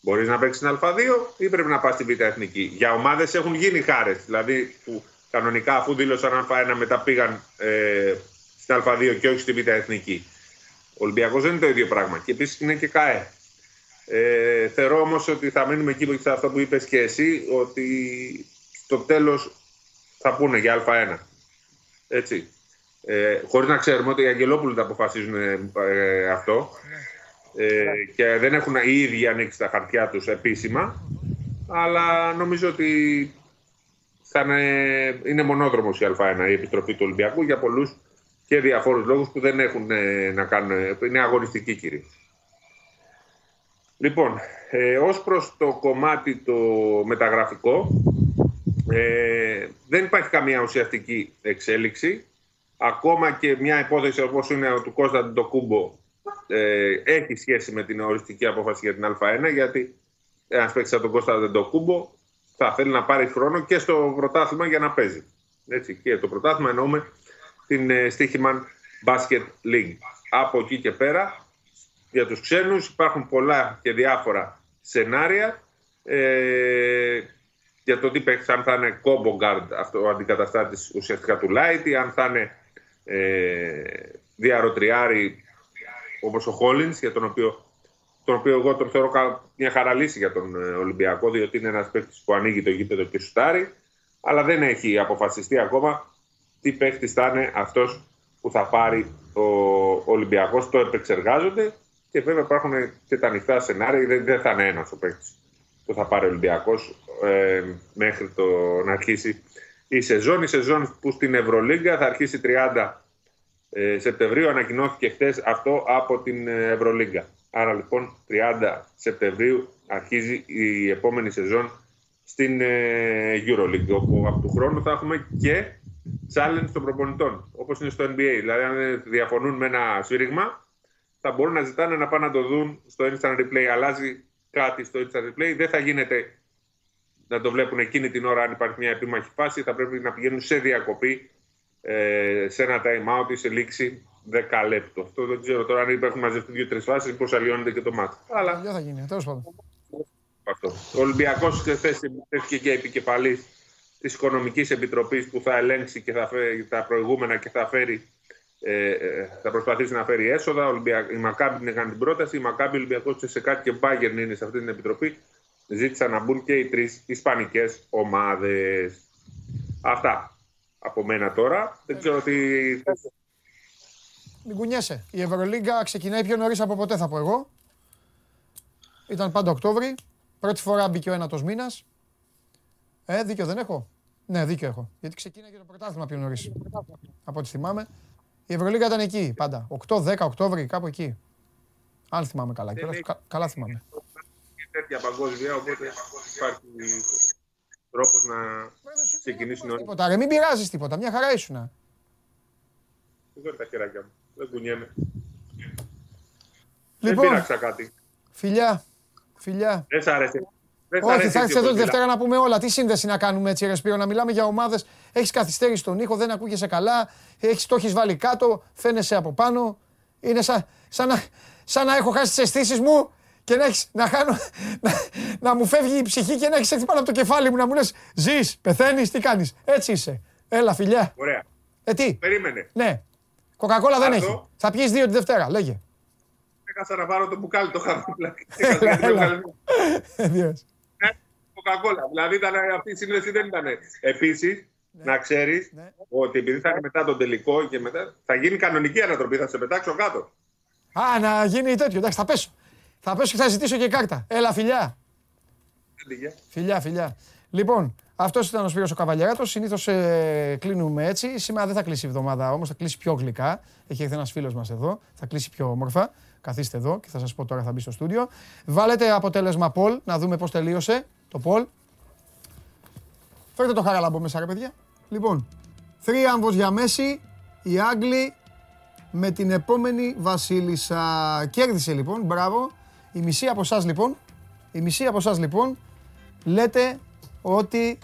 Μπορείς να παίξεις στην Α2 ή πρέπει να πας στη Β' Εθνική; Για ομάδες έχουν γίνει χάρες, δηλαδή που κανονικά αφού δήλωσαν Α1 μετά πήγαν ε, στην Α2 και όχι στη Β' Εθνική. Ο Ολυμπιακός δεν είναι το ίδιο πράγμα και επίσης είναι και ΚΑΕ. Ε, θεωρώ όμως ότι θα μείνουμε εκεί σε αυτό που είπες και εσύ, ότι στο τέλος θα πούνε για Α1. Έτσι. Ε, χωρίς να ξέρουμε ότι οι Αγγελόπουλοι τα αποφασίζουν ε, αυτό ε, και δεν έχουν οι ίδιοι ανοίξει τα χαρτιά τους επίσημα αλλά νομίζω ότι θα είναι, είναι μονόδρομος η Α1 η επιστροφή του Ολυμπιακού για πολλούς και διαφόρους λόγους που δεν έχουν ε, να κάνουν, είναι αγωνιστικοί κυρίως. Λοιπόν, ε, ως προς το κομμάτι το μεταγραφικό, ε, δεν υπάρχει καμία ουσιαστική εξέλιξη. Ακόμα και μια υπόθεση όπως είναι ο του Κώστα Ντοκούμπο ε, έχει σχέση με την οριστική απόφαση για την Α1, γιατί ένας παίκτης σαν τον Κώστα Ντοκούμπο θα θέλει να πάρει χρόνο και στο πρωτάθλημα για να παίζει. Έτσι, και το πρωτάθλημα εννοούμε την ε, Stichiman Basket League. Από εκεί και πέρα για τους ξένους υπάρχουν πολλά και διάφορα σενάρια ε, για το τι παίξεις, αν θα είναι combo guard αυτό ο αντικαταστάτης ουσιαστικά του Light ή αν θα είναι ε, διαρροτριάρι όπως ο Hollins για τον οποίο, τον οποίο εγώ τον θεωρώ κα- μια χαραλύση για τον ε, Ολυμπιακό διότι είναι ένας παίκτης που ανοίγει το γήπεδο και σουτάρει αλλά δεν έχει αποφασιστεί ακόμα τι παίκτης θα είναι αυτός που θα πάρει ο Ολυμπιακός. Το επεξεργάζονται και βέβαια υπάρχουν και τα ανοιχτά σενάρια. Δεν, δεν θα είναι ένας ο παίκτης που θα πάρει ο Ολυμπιακός ε, μέχρι το να αρχίσει η σεζόν. Η σεζόν που στην Ευρωλίγκα θα αρχίσει 30 ε, Σεπτεμβρίου. Ανακοινώθηκε χθες αυτό από την ε, Ευρωλίγκα. Άρα λοιπόν 30 Σεπτεμβρίου αρχίζει η επόμενη σεζόν στην ε, EuroLeague, όπου από του χρόνου θα έχουμε και challenge των προπονητών, όπως είναι στο NBA. Δηλαδή, αν διαφωνούν με ένα σφύριγμα, θα μπορούν να ζητάνε να πάνε να το δουν στο Instant Replay. Αλλάζει κάτι στο Instant Replay, δεν θα γίνεται να το βλέπουν εκείνη την ώρα αν υπάρχει μια επίμαχη φάση, θα πρέπει να πηγαίνουν σε διακοπή, ε, σε ένα time out ή σε λήξη 10 λεπτό. Αυτό δεν ξέρω τώρα αν υπάρχουν μαζευτεί δύο-τρεις φάσεις, πώς αλλοιώνεται και το μάτι. Αλλά. Δεν θα γίνει, τέλος πάντων. Αυτό. Ο Ολυμπιακός χθε τέθηκε και επικεφαλής της Οικονομικής Επιτροπής που θα ελέγξει και θα φέρει τα προηγούμενα και θα φέρει ε, ε, θα προσπαθήσει να φέρει έσοδα. Η Μακάμπη την έκανε την πρόταση. Η Μακάμπη Ολυμπιακός σε κάτι και Μπάγκερν είναι σε αυτή την επιτροπή. Ζήτησαν να μπουν και οι τρεις Ισπανικές ομάδες. Αυτά από μένα τώρα. Δεν ξέρω τι. Μην κουνιέσαι. Η Ευρωλίγκα ξεκινάει πιο νωρίς από ποτέ, θα πω εγώ. Ήταν πάντα Οκτώβρη. Πρώτη φορά μπήκε ο ένατος μήνας. Ε, δίκιο δεν έχω; Ναι, δίκιο έχω. Γιατί ξεκίνησε το πρωτάθλημα πιο νωρίς. Από ό,τι θυμάμαι. Η Ευρωλίγα ήταν εκεί πάντα. 8-10 Οκτώβρη, κάπου εκεί. Αν θυμάμαι καλά. Κα, καλά θυμάμαι. τέτοια παγκόσμια, οπότε υπάρχει τρόπος να ξεκινήσουν όλοι. Τίποτα, ρε, μην πειράζεις τίποτα. Μια χαρά ήσουν. Δεν τα χεράκια μου. Δεν κουνιέμαι. Λοιπόν, δεν πειράξα κάτι. Φιλιά. Φιλιά. Δεν σ' άρεσε. Όχι, θα έρθει εδώ τη Δευτέρα να πούμε όλα. Τι σύνδεση να κάνουμε έτσι, Ρεσπίρο, να μιλάμε για ομάδες. Έχεις καθυστέρηση στον ήχο, δεν ακούγεσαι καλά. Έχεις, το έχεις βάλει κάτω, φαίνεσαι από πάνω. Είναι σαν, σαν, να, σαν να έχω χάσει τις αισθήσεις μου και να, έχεις, να, χάνω, να, να μου φεύγει η ψυχή και να έχεις έρθει πάνω από το κεφάλι μου να μου λες: Ζεις, πεθαίνεις, τι κάνεις. Έτσι είσαι. Έλα, φιλιά. Ωραία. Ε, τι; Περίμενε. Ναι. Κοκακόλα δεν έχει. Θα πιεις δύο τη Δευτέρα, λέγε. Έχασα να πάρω το μπουκάλι το χαμηλά. Coca-Cola. Δηλαδή ήταν, αυτή η σύνδεση δεν ήταν. Επίσης, ναι. να ξέρεις ναι. ότι επειδή θα είναι μετά τον τελικό και μετά. θα γίνει κανονική ανατροπή, θα σε πετάξω κάτω. Α, να γίνει τέτοιο. Εντάξει, θα πέσω. Θα πέσω και θα ζητήσω και κάρτα. Έλα, φιλιά. Φιλιά, φιλιά. Λοιπόν, αυτός ήταν ο Σπύρος ο Καβαλιαράτος. Συνήθως ε, κλείνουμε έτσι. Σήμερα δεν θα κλείσει η εβδομάδα όμως, θα κλείσει πιο γλυκά. Έχει έρθει ένας φίλος μας εδώ. Θα κλείσει πιο όμορφα. Καθίστε εδώ και θα σας πω τώρα θα μπει στο στούντιο. Βάλετε αποτέλεσμα Πολ να δούμε πώς τελείωσε το Πολ. Φέρτε το χαράλαμπο μέσα ρε παιδιά. Λοιπόν, θρίαμβος για Μέση, οι Άγγλοι με την επόμενη Βασίλισσα. Κέρδισε λοιπόν, μπράβο. Η μισή από εσάς λοιπόν, η μισή από εσάς λοιπόν, λέτε ότι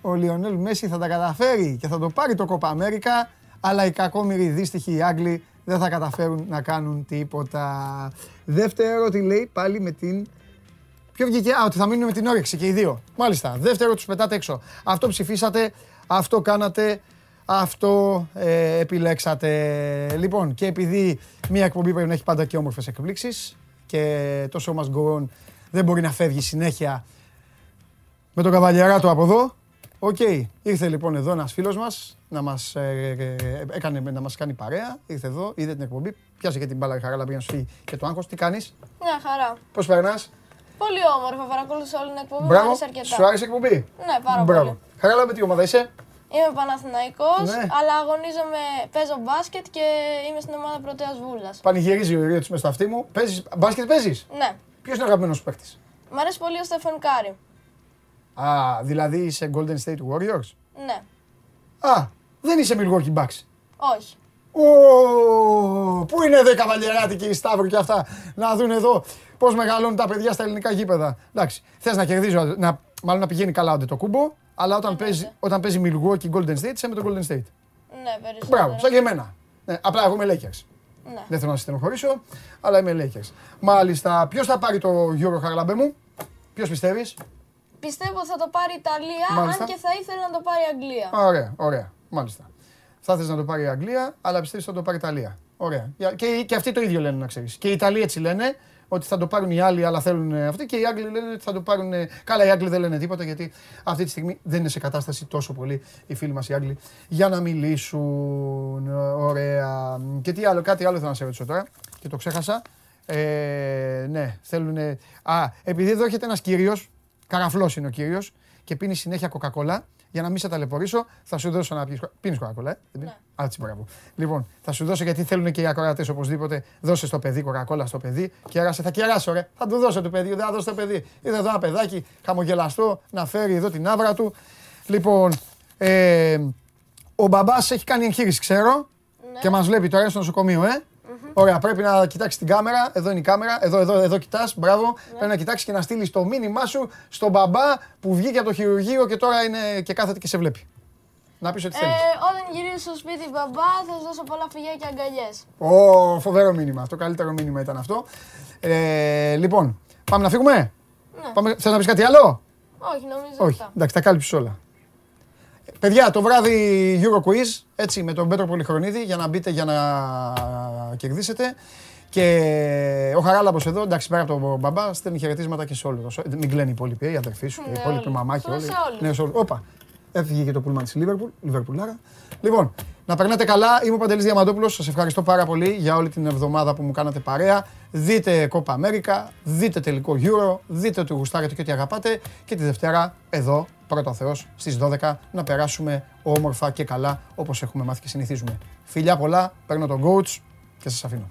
ο Λιονέλ Μέση θα τα καταφέρει και θα το πάρει το Κόπα Αμέρικα, αλλά οι κακόμοιροι δύστιχοι Άγγλοι δεν θα καταφέρουν να κάνουν τίποτα. Δεύτερο τι λέει πάλι με την Ποιο βγήκε, Α, ότι θα μείνουν με την όρεξη και οι δύο. Μάλιστα. Δεύτερο, τους πετάτε έξω. Αυτό ψηφίσατε, αυτό κάνατε, αυτό ε, επιλέξατε. Λοιπόν, και επειδή μια εκπομπή πρέπει να έχει πάντα και όμορφες εκπλήξεις και το show must go on δεν μπορεί να φεύγει συνέχεια με τον Καβαλιεράτο από εδώ. Ok, okay. ήρθε λοιπόν εδώ ένας φίλος μας να μας ε, ε, έκανε να μας κάνει παρέα. Ήρθε εδώ, είδε την εκπομπή, πιάσε και την μπάλα χαρά, να σου και το άγχος. Τι κάνεις, Μια χαρά. Πώς περνάς, Πολύ όμορφα, παρακολούθησα όλη την εκπομπή. Μπράβο, σου άρεσε η εκπομπή; Ναι, πάρα Μπράβο. πολύ. Χαρά με τι ομάδα είσαι; Είμαι Παναθηναϊκός, Ναι. αλλά αγωνίζομαι, παίζω μπάσκετ και είμαι στην ομάδα Πρωτέας Βούλας. Πανηγυρίζει ο ηρωίδη μες στο αυτί μου. Παίζεις, μπάσκετ παίζεις; Ναι. Ποιος είναι ο αγαπημένος σου παίκτης; Μ' αρέσει πολύ ο Στέφεν Κάρι. Α, δηλαδή είσαι Golden State Warriors; Ναι. Α, δεν είσαι Milwaukee Bucks. Όχι. Ω, πού είναι δε καβαλιεράτικοι οι Σταύροι και αυτά να δουν εδώ πώς μεγαλώνουν τα παιδιά στα ελληνικά γήπεδα. Εντάξει, θες να κερδίζει, να, μάλλον να πηγαίνει καλά το κούμπο, αλλά όταν, παίζει, όταν παίζει Milwaukee Golden State, είσαι με το Golden State. Ναι, περισσότερο. Μπράβο, σαν και εμένα. Ναι, απλά εγώ είμαι Lakers. Ναι. Δεν θέλω να στενοχωρήσω, αλλά είμαι Lakers. Μάλιστα, ποιος θα πάρει το Euro Χαραλαμπέ μου, ποιος πιστεύεις; Πιστεύω ότι θα το πάρει η Ιταλία, Μάλιστα. αν και θα ήθελα να το πάρει η Αγγλία. Ωραία, ωραία. Μάλιστα. Θα θες να το πάρει η Αγγλία, αλλά πιστεύεις ότι θα το πάρει η Ιταλία. Ωραία. Για- Και, και αυτοί το ίδιο λένε να ξέρεις. Και οι Ιταλοί έτσι λένε ότι θα το πάρουν οι άλλοι, αλλά θέλουν ε, αυτοί. Και οι Άγγλοι λένε ότι θα το πάρουν. ε, Καλά, οι Άγγλοι δεν λένε τίποτα γιατί αυτή τη στιγμή δεν είναι σε κατάσταση τόσο πολύ οι φίλοι μας οι Άγγλοι για να μιλήσουν. Ωραία. Και τι άλλο, κάτι άλλο θέλω να σε ρωτήσω τώρα και το ξέχασα. Ε, ναι, θέλουν. Α, επειδή εδώ έρχεται ένας κύριος Καραφλός είναι ο κύριος και πίνει συνέχεια κοκακόλα. Για να μην σε ταλαιπωρήσω, θα σου δώσω να πιει. Πίνεις κοκακόλα, ε; Δεν πίνεις; Α, έτσι, μπράβο. Λοιπόν, θα σου δώσω γιατί θέλουν και οι ακροατές οπωσδήποτε. Δώσε στο παιδί κοκακόλα στο παιδί. Κέρασε, θα κεράσω, ρε. Θα του δώσω το παιδί, δεν θα δώσω το παιδί. Είδα εδώ ένα παιδάκι χαμογελαστό να φέρει εδώ την άβρα του. Λοιπόν, ε, ο μπαμπάς έχει κάνει εγχείρηση, ξέρω. Και μας βλέπει τώρα είναι στο νοσοκομείο, ε. Ωραία, πρέπει να κοιτάξεις την κάμερα. Εδώ είναι η κάμερα. Εδώ, εδώ, εδώ κοιτάς. Μπράβο. Πρέπει να κοιτάξεις και να στείλεις το μήνυμά σου στον μπαμπά που βγήκε από το χειρουργείο και τώρα είναι και κάθεται και σε βλέπει. Να πεις ό,τι Ε, θέλεις. όταν γυρίσει στο σπίτι, μπαμπά, θα σου δώσω πολλά φιλιά και αγκαλιές. Ω, φοβερό μήνυμα. Το καλύτερο μήνυμα ήταν αυτό. Ε, λοιπόν, πάμε να φύγουμε; Ναι. Πάμε, θες να πεις κάτι άλλο; Όχι, νομίζω Όχι, αυτά. εντάξει, τα κάλυψες όλα. Παιδιά, το βράδυ Euro Quiz, έτσι, με τον Πέτρο Πολυχρονίδη, για να μπείτε, για να κερδίσετε. Και ο Χαράλαμπος εδώ, εντάξει, πέρα από τον μπαμπά, στέλνει χαιρετίσματα και σε όλους. Μην κλαίνει οι υπόλοιποι, η αδερφή σου, οι Ναι, υπόλοιποι όλοι. μαμάχοι, Ναι, όλοι. σε όλους. Ναι, σε όλους. Όπα, έφυγε και το πούλμαν της Λίβερπουλ, Λιβερπουλάρα. Λοιπόν, να περνάτε καλά. Είμαι ο Παντελής Διαμαντόπουλος. Σας ευχαριστώ πάρα πολύ για όλη την εβδομάδα που μου κάνατε παρέα. Δείτε Copa America, δείτε τελικό Euro, δείτε ότι γουστάρετε και ότι αγαπάτε. Και τη Δευτέρα εδώ, πρώτα ο Θεός, στις 12, να περάσουμε όμορφα και καλά όπως έχουμε μάθει και συνηθίζουμε. Φιλιά πολλά, παίρνω τον coach και σας αφήνω.